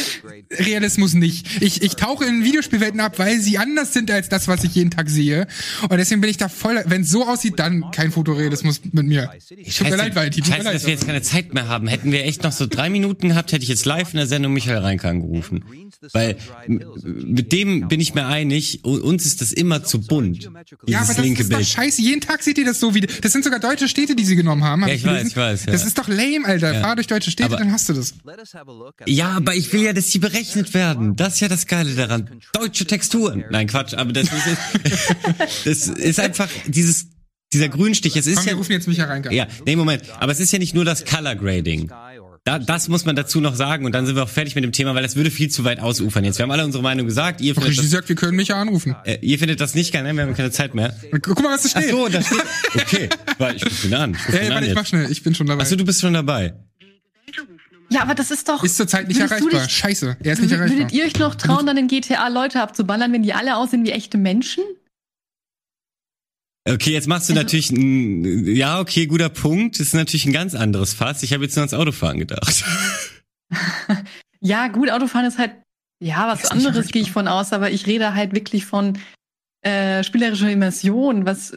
Speaker 2: Realismus nicht. Ich, ich tauche in Videospielwelten ab, weil sie anders sind als das, was ich jeden Tag sehe. Und deswegen bin ich da voll. Wenn es so aussieht, dann kein Fotorealismus mit mir. Tut mir leid, Valentin. Tut mir
Speaker 4: Scheiße,
Speaker 2: leid.
Speaker 4: dass wir jetzt keine Zeit mehr haben. Hätten wir echt noch so drei Minuten gehabt, hätte ich jetzt live in der Sendung Michael Reinke angerufen. Weil mit dem bin ich mir einig, uns ist das immer zu bunt. Dieses
Speaker 2: ja, aber das
Speaker 4: linke
Speaker 2: ist doch
Speaker 4: Bild.
Speaker 2: scheiße. Jeden Tag seht ihr das so wie. Das sind sogar deutsche Städte, die sie genommen haben. hab
Speaker 4: Ja, ich weiß,
Speaker 2: gelesen.
Speaker 4: ich weiß, ja.
Speaker 2: Das ist doch lame, Alter.
Speaker 4: Ja.
Speaker 2: Fahr durch deutsche Städte,
Speaker 4: Aber-
Speaker 2: dann hast du das.
Speaker 4: Ja, aber ich will ja, dass die berechnet werden. Das ist ja das Geile daran. Deutsche Texturen. Nein, Quatsch, aber das ist, das ist einfach dieses, dieser Grünstich. Es ist
Speaker 2: Komm, wir
Speaker 4: ja,
Speaker 2: rufen jetzt Micha Reinke. an.
Speaker 4: ja, nee, Moment. Aber es ist ja nicht nur das Color Grading. Da, das muss man dazu noch sagen und dann sind wir auch fertig mit dem Thema, weil das würde viel zu weit ausufern jetzt. Wir haben alle unsere Meinung gesagt. Ihr findet
Speaker 2: ich
Speaker 4: das,
Speaker 2: gesagt, wir können Micha anrufen.
Speaker 4: äh, ihr findet das nicht geil, ne? Wir haben keine Zeit mehr.
Speaker 2: Guck mal, was da
Speaker 4: Ach
Speaker 2: steht.
Speaker 4: so, da steht. Okay, warte, ich ruf ihn an. Ich ruf
Speaker 2: Ja,
Speaker 4: ihn
Speaker 2: ja,
Speaker 4: an
Speaker 2: warte, ich mach schnell. Ich bin schon dabei.
Speaker 4: Achso, du bist schon dabei.
Speaker 3: Ja, aber das ist doch.
Speaker 2: Ist zurzeit nicht erreichbar.
Speaker 3: dich-
Speaker 2: Scheiße, er ist nicht erreichbar.
Speaker 3: Würdet ihr euch noch trauen, dann in GTA Leute abzuballern, wenn die alle aussehen wie echte Menschen?
Speaker 4: Okay, jetzt machst du natürlich ein, ja, okay, guter Punkt. Das ist natürlich ein ganz anderes Fass. Ich habe jetzt nur ans Autofahren gedacht.
Speaker 3: Ja, gut, Autofahren ist halt, ja, was
Speaker 2: Ist
Speaker 3: anderes gehe ich von aus, aber ich rede halt wirklich von äh, spielerischer Immersion. Was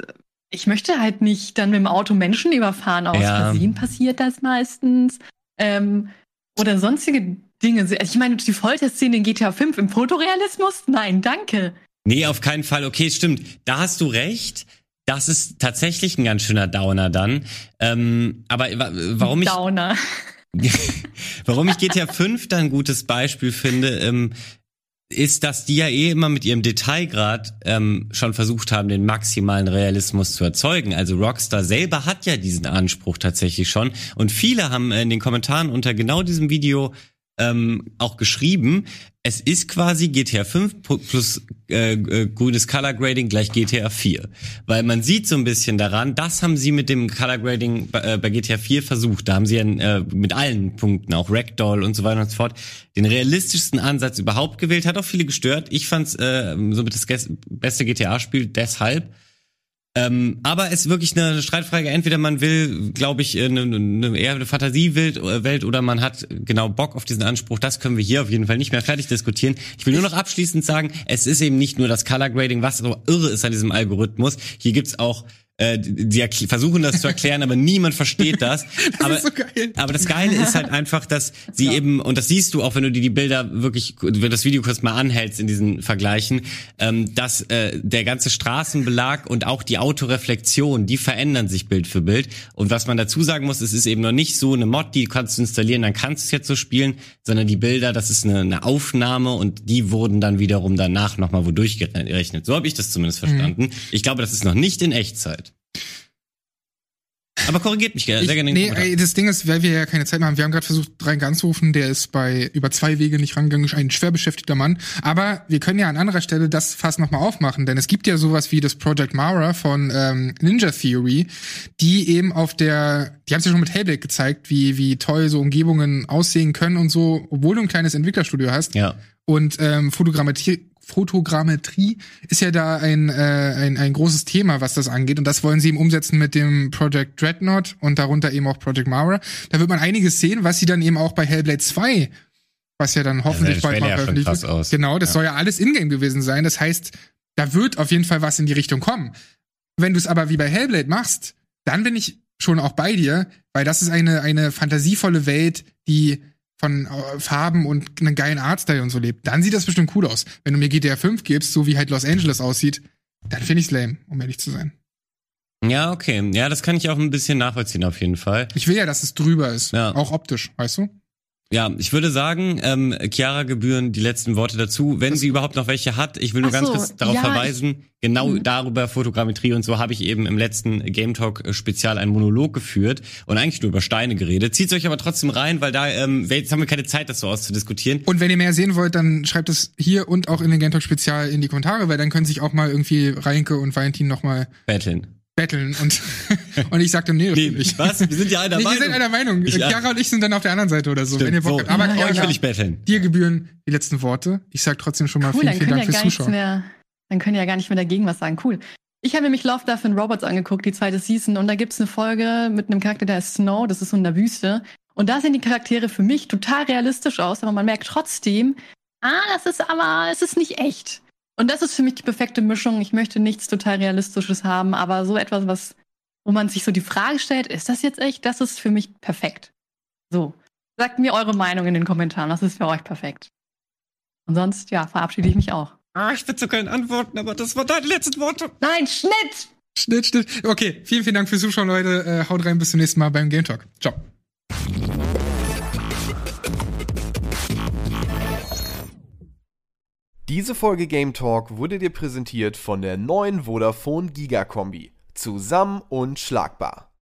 Speaker 3: ich möchte halt nicht dann mit dem Auto Menschen überfahren. Aus
Speaker 4: Ja.
Speaker 3: Versehen passiert das meistens. Ähm, oder sonstige Dinge. Also ich meine, die Folterszene in GTA 5 im Fotorealismus? Nein, danke.
Speaker 4: Nee, auf keinen Fall. Okay, stimmt. Da hast du recht. Das ist tatsächlich ein ganz schöner Downer dann. Ähm, aber wa- warum ich,
Speaker 3: Downer.
Speaker 4: warum ich GTA 5 da ein gutes Beispiel finde, ähm, ist, dass die ja eh immer mit ihrem Detailgrad ähm, schon versucht haben, den maximalen Realismus zu erzeugen. Also Rockstar selber hat ja diesen Anspruch tatsächlich schon. Und viele haben in den Kommentaren unter genau diesem Video ähm, auch geschrieben, es ist quasi GTA 5 pu- plus äh, äh, grünes Color Grading gleich GTA 4. Weil man sieht so ein bisschen daran, das haben sie mit dem Color Grading bei, äh, bei GTA 4 versucht. Da haben sie ja, äh, mit allen Punkten, auch Ragdoll und so weiter und so fort, den realistischsten Ansatz überhaupt gewählt. Hat auch viele gestört. Ich fand's äh, somit das beste GTA-Spiel deshalb. Ähm, aber es ist wirklich eine Streitfrage. Entweder man will, glaube ich, eine, eine, eher eine Fantasiewelt äh, oder man hat genau Bock auf diesen Anspruch. Das können wir hier auf jeden Fall nicht mehr fertig diskutieren. Ich will nur noch abschließend sagen, es ist eben nicht nur das Color Grading, was so irre ist an diesem Algorithmus. Hier gibt's auch äh, die versuchen das zu erklären, aber niemand versteht das.
Speaker 2: Das
Speaker 4: aber,
Speaker 2: so
Speaker 4: aber das Geile ist halt einfach, dass sie eben, und das siehst du auch, wenn du dir die Bilder wirklich, wenn du das Video kurz mal anhältst in diesen Vergleichen, ähm, dass äh, der ganze Straßenbelag und auch die Autoreflexion, die verändern sich Bild für Bild. Und was man dazu sagen muss, es ist eben noch nicht so eine Mod, die kannst du installieren, dann kannst du es jetzt so spielen, sondern die Bilder, das ist eine, eine Aufnahme und die wurden dann wiederum danach nochmal wodurch gerechnet. So habe ich das zumindest verstanden. Ich glaube, das ist noch nicht in Echtzeit. Aber korrigiert mich gerne, sehr gerne.
Speaker 2: nee, ey, das Ding ist, weil wir ja keine Zeit mehr haben, wir haben gerade versucht, rein anzurufen, der ist bei über zwei Wege nicht rangegangen, ein schwer beschäftigter Mann. Aber wir können ja an anderer Stelle das fast nochmal aufmachen, denn es gibt ja sowas wie das Project Mara von ähm, Ninja Theory, die eben auf der, die haben es ja schon mit Hellblade gezeigt, wie, wie toll so Umgebungen aussehen können und so, obwohl du ein kleines Entwicklerstudio hast.
Speaker 4: Ja.
Speaker 2: Und ähm, Fotogrammetrie, Fotogrammetrie ist ja da ein, äh, ein, ein großes Thema, was das angeht. Und das wollen sie eben umsetzen mit dem Project Dreadnought und darunter eben auch Project Mara. Da wird man einiges sehen, was sie dann eben auch bei Hellblade 2, was ja dann hoffentlich
Speaker 4: sah
Speaker 2: bald mal
Speaker 4: ja
Speaker 2: veröffentlicht wird.
Speaker 4: aus.
Speaker 2: Genau, das
Speaker 4: Ja.
Speaker 2: soll ja alles Ingame gewesen sein. Das heißt, da wird auf jeden Fall was in die Richtung kommen. Wenn du es aber wie bei Hellblade machst, dann bin ich schon auch bei dir, weil das ist eine, eine fantasievolle Welt, die von äh, Farben und einen geilen Artstyle und so lebt. Dann sieht das bestimmt cool aus. Wenn du mir GTA 5 gibst, so wie halt Los Angeles aussieht, dann finde ich's lame, um ehrlich zu sein.
Speaker 4: Ja, okay. Ja, das kann ich auch ein bisschen nachvollziehen auf jeden Fall.
Speaker 2: Ich will ja, dass es drüber ist.
Speaker 4: Ja.
Speaker 2: Auch optisch, weißt du?
Speaker 4: Ja, ich würde sagen, ähm, Chiara gebühren die letzten Worte dazu, wenn sie überhaupt noch welche hat. Ich will nur
Speaker 3: Ach
Speaker 4: ganz
Speaker 3: so,
Speaker 4: kurz darauf
Speaker 3: ja,
Speaker 4: verweisen, genau
Speaker 3: Mhm.
Speaker 4: darüber Fotogrammetrie und so habe ich eben im letzten Game Talk äh, Spezial einen Monolog geführt und eigentlich nur über Steine geredet. Zieht euch aber trotzdem rein, weil da ähm, jetzt haben wir keine Zeit, das so auszudiskutieren.
Speaker 2: Und wenn ihr mehr sehen wollt, dann schreibt es hier und auch in den Gentalk Spezial in die Kommentare, weil dann können sich auch mal irgendwie Reinke und Valentin noch mal
Speaker 4: Battlen.
Speaker 2: Betteln und, und ich sagte, nee,
Speaker 4: Nee,
Speaker 2: nicht.
Speaker 4: was? Wir sind ja einer
Speaker 2: Nee, wir
Speaker 4: Meinung.
Speaker 2: sind einer Meinung.
Speaker 4: Ich-
Speaker 2: Chiara und ich sind dann auf der anderen Seite oder so,
Speaker 4: Stimmt,
Speaker 2: wenn ihr Bock
Speaker 4: so.
Speaker 2: habt. Aber
Speaker 3: Ja,
Speaker 4: Euch
Speaker 3: ja.
Speaker 4: will ich betteln.
Speaker 2: dir gebühren die letzten Worte. Ich sag trotzdem schon mal
Speaker 3: Cool,
Speaker 2: vielen,
Speaker 3: dann
Speaker 2: vielen
Speaker 3: können
Speaker 2: Dank
Speaker 3: ja
Speaker 2: fürs
Speaker 3: gar nichts
Speaker 2: Zuschauen.
Speaker 3: mehr, dann können ja gar nicht mehr dagegen was sagen. Cool. Ich habe mir mich Love, Death and Robots angeguckt, die zweite Season, und da gibt's eine Folge mit einem Charakter, der ist Snow, das ist so in der Wüste. Und da sehen die Charaktere für mich total realistisch aus, aber man merkt trotzdem, ah, das ist aber, es ist nicht echt. Und das ist für mich die perfekte Mischung. Ich möchte nichts total Realistisches haben, aber so etwas, was, wo man sich so die Frage stellt, ist das jetzt echt? Das ist für mich perfekt. So. Sagt mir eure Meinung in den Kommentaren. Was ist für euch perfekt? Und sonst, ja, verabschiede ich mich auch.
Speaker 4: Ah, ich will zu keinen Antworten, aber das waren deine letzten Worte.
Speaker 3: Nein, Schnitt!
Speaker 2: Schnitt, Schnitt. Okay, vielen, vielen Dank fürs Zuschauen, Leute. Äh, haut rein, bis zum nächsten Mal beim Game Talk. Ciao.
Speaker 1: Diese Folge Game Talk wurde dir präsentiert von der neuen Vodafone Giga Kombi. Zusammen und schlagbar.